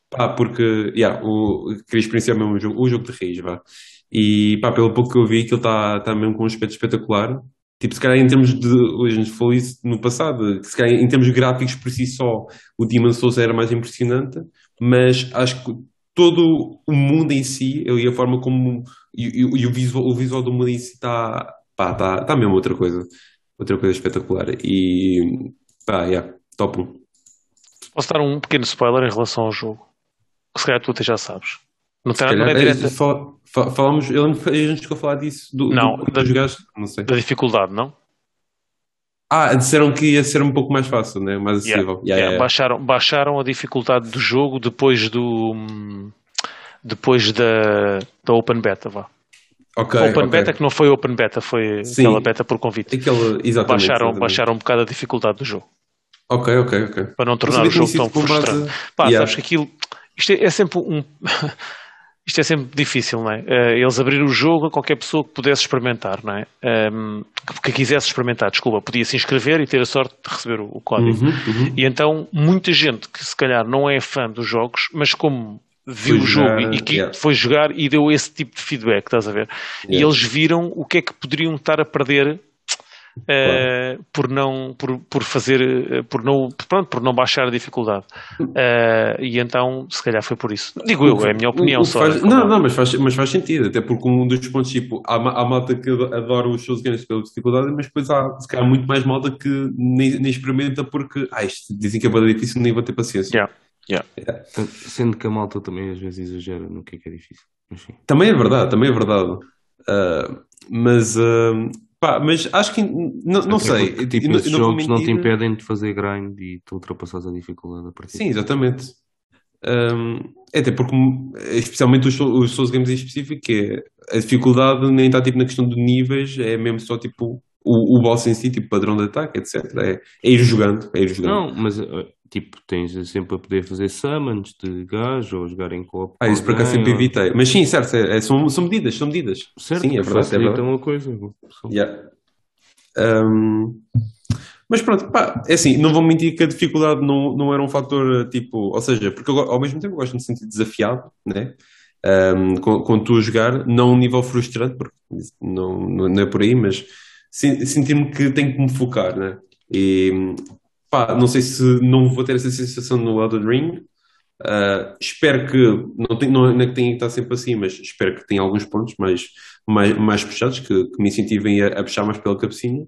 pá, porque, yeah, o, queria experienciar mesmo o jogo, o jogo de raiz, vá. E pá, pelo pouco que eu vi, aquilo está tá mesmo com um aspecto espetacular. Tipo, se calhar em termos de. Hoje a gente falou isso no passado, se calhar em termos gráficos por si só, o Demon Souls era mais impressionante, mas acho que todo o mundo em si, e a forma como. E, e, e o, visual, o visual do mundo em si está. pá, está tá mesmo outra coisa. Outra coisa espetacular. E. pá, yeah, top 1. Posso dar um pequeno spoiler em relação ao jogo? Que se calhar tu até já sabes. Não, tem, não é direta. Falamos, eu a gente ficou a falar disso. Do, não, do, da, jogaste, não sei. da dificuldade, não? Ah, disseram que ia ser um pouco mais fácil, né? mais acessível. Yeah, yeah, yeah, baixaram, baixaram a dificuldade do jogo depois do depois da, da Open Beta, vá. Okay, open okay. Beta que não foi Open Beta, foi Sim, aquela beta por convite. Aquele, exatamente, baixaram, exatamente. baixaram um bocado a dificuldade do jogo. Ok, ok, ok. Para não tornar o jogo tão frustrante. Base... Pá, sabes que aquilo. Isto é, é sempre um. isto é sempre difícil, não é? Uh, eles abriram o jogo a qualquer pessoa que pudesse experimentar, não é? Um, que, quisesse experimentar, desculpa, podia se inscrever e ter a sorte de receber o, o código. Uhum, uhum. E então, muita gente que se calhar não é fã dos jogos, mas como viu foi o jogo jogar, e que yeah. foi jogar e deu esse tipo de feedback, estás a ver? Yeah. E eles viram o que é que poderiam estar a perder Uh, por não por, por fazer uh, por não pronto, por não baixar a dificuldade uh, e então se calhar foi por isso digo eu é a minha opinião só faz, não não mas faz mas faz sentido até porque um dos pontos tipo há, há malta que adora os seus games pela dificuldade mas depois há se calhar muito mais malta que nem, nem experimenta porque ah, isto, dizem que é bem difícil nem vou ter paciência yeah. Yeah. Yeah. Sendo que a malta também às vezes exagera no que é que é difícil. Enfim. Também é verdade, também é verdade. Uh, mas, uh, pá, mas acho que não, não sei. Porque, tipo, eu, esses eu jogos não te impedem de fazer grind e tu ultrapassares a dificuldade a partir Sim, exatamente. Um, é até porque, especialmente os, os Souls Games em específico, que é, a dificuldade nem está tipo na questão de níveis, é mesmo só tipo o, o boss em si, tipo padrão de ataque, etc. É, é ir jogando, é ir jogando. Não, mas tipo, tens sempre a poder fazer summons de gajo ou jogar em copo. Ah, isso por acaso sempre evitei. Mas sim, certo, é, é, são, são medidas, são medidas. Certo, sim, é verdade. É verdade. uma coisa. Yeah. Um, mas pronto, pá, é assim, não vou mentir que a dificuldade não, não era um fator tipo, ou seja, porque eu, ao mesmo tempo gosto de me sentir desafiado, né? Um, com, com tu a jogar, não um nível frustrante, porque não, não é por aí, mas sentir-me que tenho que me focar, né? E pá, não sei se não vou ter essa sensação no Elden Ring. Uh, espero que não, tem, não, não é que tenha que estar sempre assim, mas espero que tenha alguns pontos mais, mais, mais puxados que, que me incentivem a, a puxar mais pela cabecinha.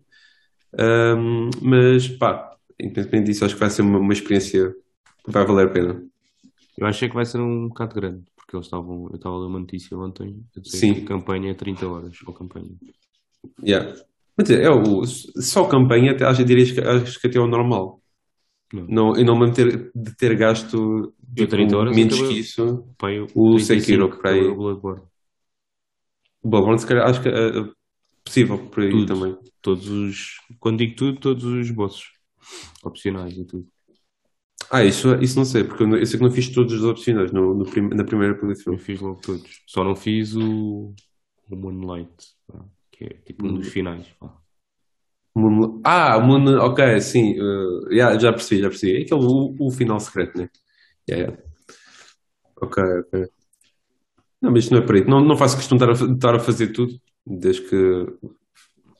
Um, mas pá, independentemente disso, acho que vai ser uma, uma experiência que vai valer a pena. Eu achei que vai ser um bocado grande, porque eles estavam, eu estava a ler uma notícia ontem Sim. que a campanha é 30 horas, ou campanha. Yeah. É, o, só campanha, até, acho, diria, acho que até é o normal. Não. Não, eu não me ter, de ter gasto Eu 30 horas menos que isso. Pai, eu- O 35 Sekiro, para aí. o Bloodborne. O Bloodborne, se calhar, acho que é possível por aí Tudo. também. Todos os, quando digo tudo, todos os bosses opcionais e tudo. Ah, isso, isso não sei, porque eu, eu sei que não fiz todos os opcionais no, no prim- na primeira Eu playthrough. fiz logo todos. Só não fiz o, o Moonlight, pá, que é tipo um dos finais. pá. Moon- Ah, Moon, ok, sim, uh, yeah, já percebi, já percebi. É aquele, o, o final secreto, né? Yeah, yeah. Ok, ok. Não, mas isto não é para aí. Não, não faço questão de estar a, estar fazer tudo, desde que,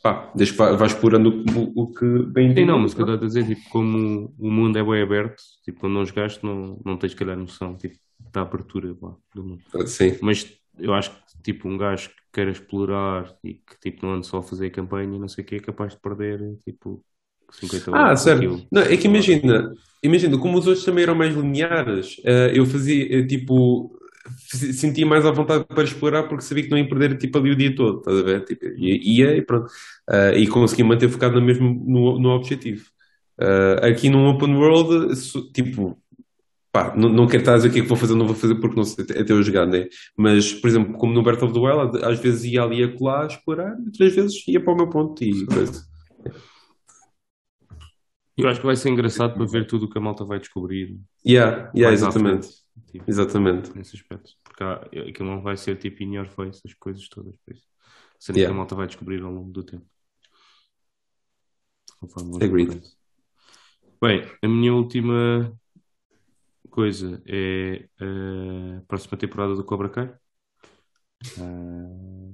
pá, desde que vá- vais explorando o, o, que bem Sim, não, mas o que eu estou a dizer, tipo, como o mundo é bem aberto, tipo, quando não jogaste, não, não tens, calhar, noção, tipo, da abertura pá, do mundo. Sim, Mas eu acho que, tipo, um gajo queira explorar e que, tipo, não ande só a fazer campanha e não sei o que, é capaz de perder, tipo, 50 Ah, certo. Não, é que imagina, imagina, como os outros também eram mais lineares, eh, eu fazia, eh, tipo, sentia mais à vontade para explorar porque sabia que não ia perder, tipo, ali o dia todo, estás a ver? Tipo, ia, e pronto. Eh, e consegui manter focado no mesmo, no, no objetivo. Eh, aqui no Open World, tipo, pá, não, não quero estar a dizer o que é que vou fazer não vou fazer porque não sei até eu jogar, né? Mas, por exemplo, como no Breath of the Wild, às vezes ia ali a colar, a explorar, outras vezes ia para o meu ponto e coisa. Eu acho que vai ser engraçado para ver tudo o que a malta vai descobrir. Yeah, yeah, exatamente. frente, tipo, Exatamente. nesse aspecto. Porque há, aquilo não vai ser tipo in your face, as coisas todas. Por isso. Sendo Yeah. que a malta vai descobrir ao longo do tempo. Agreed. Bem, a minha última coisa é a próxima temporada do Cobra Kai. Ah,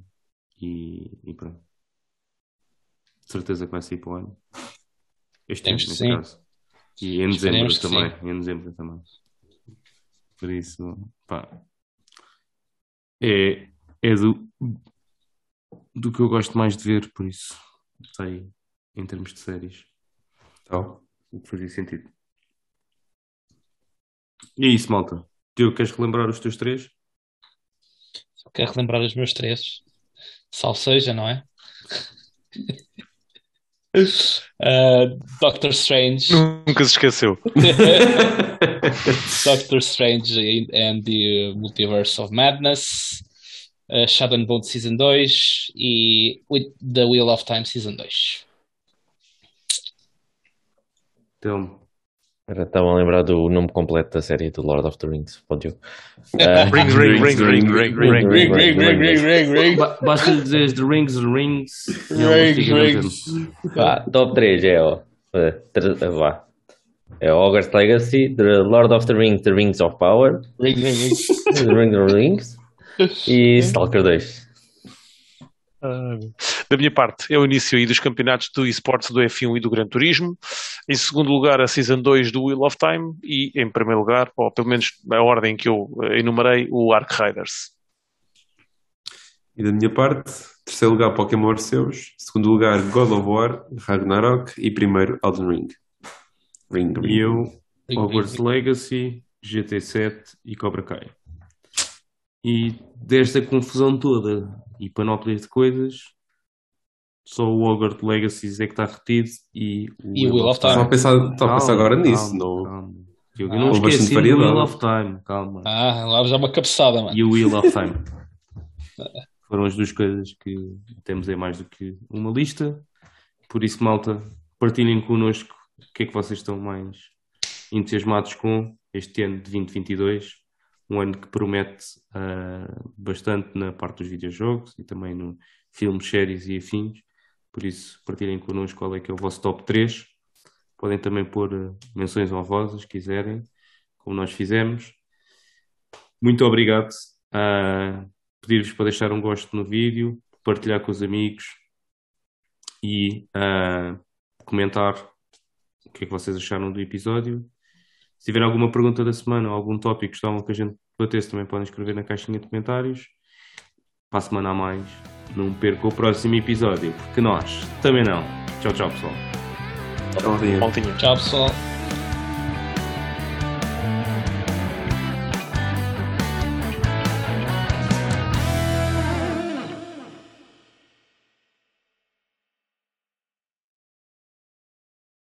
e, e pronto. De certeza que vai sair para o ano. Este ano, Temos que neste caso. E em dezembro Esperemos também. Em dezembro também. Por isso, pá. É, é do, do que eu gosto mais de ver, por isso. Aí, em termos de séries. Tal. O que fazia sentido. E é isso, malta. Tio, queres relembrar os teus três? Só quero relembrar os meus três. Salve seja, não é? Uh, Doctor Strange. Nunca se esqueceu. Doctor Strange and the Multiverse of Madness. Uh, Shadow and Bone Season 2 e with The Wheel of Time Season 2. Então, Agora estava a lembrar do nome completo da série do Lord of the Rings. Pode eu? Ah, Ring, ring, ring, ring, ring, ring. Ring, ring, ring, ring, ring, ring. ba- basta dizer The Rings, The Rings. Rings, rings. top 3 é ó. vá. É Hogwarts Legacy, The Lord of the Rings, The Rings of Power, Ring, ring, ring. The Ring of Rings e Stalker 2. Ah, Da minha parte, é o início aí dos campeonatos do esportes do F1 e do Gran Turismo. Em segundo lugar, a Season 2 do Wheel of Time. E em primeiro lugar, ou pelo menos a ordem que eu eh, enumerei, o Ark Riders. E da minha parte, terceiro lugar Pokémon Arceus, segundo lugar God of War, Ragnarok e primeiro Elden Ring. Ring, ring. E eu, Hogwarts Legacy, GT7 e Cobra Kai. E desta confusão toda e panóplia de coisas, só o Hogwarts Legacy é que está retido e o E Wheel of Time. Estava a pensar, estava a pensar Calma, agora nisso, calma, não? calma. Eu Ah, não houve esqueci do Wheel of Time, calma. Ah, lá já uma cabeçada, mano. E o Wheel of Time. Foram as duas coisas que temos aí mais do que uma lista. Por isso, malta, partilhem connosco o que é que vocês estão mais entusiasmados com este ano de 2022. Um ano que promete ah, bastante na parte dos videojogos e também no filmes, séries e afins. Por isso, partilhem connosco qual é que é o vosso top 3. Podem também pôr ah, menções honrosas, se quiserem, como nós fizemos. Muito obrigado. Ah, Pedir-vos para deixar um gosto no vídeo, partilhar com os amigos e ah, comentar o que é que vocês acharam do episódio. Se tiver alguma pergunta da semana ou algum tópico que gostavam que a gente debatesse, também podem escrever na caixinha de comentários. Para a semana a mais, não perca o próximo episódio, porque nós também não. Tchau, tchau, pessoal. Tchau. Tchau, pessoal.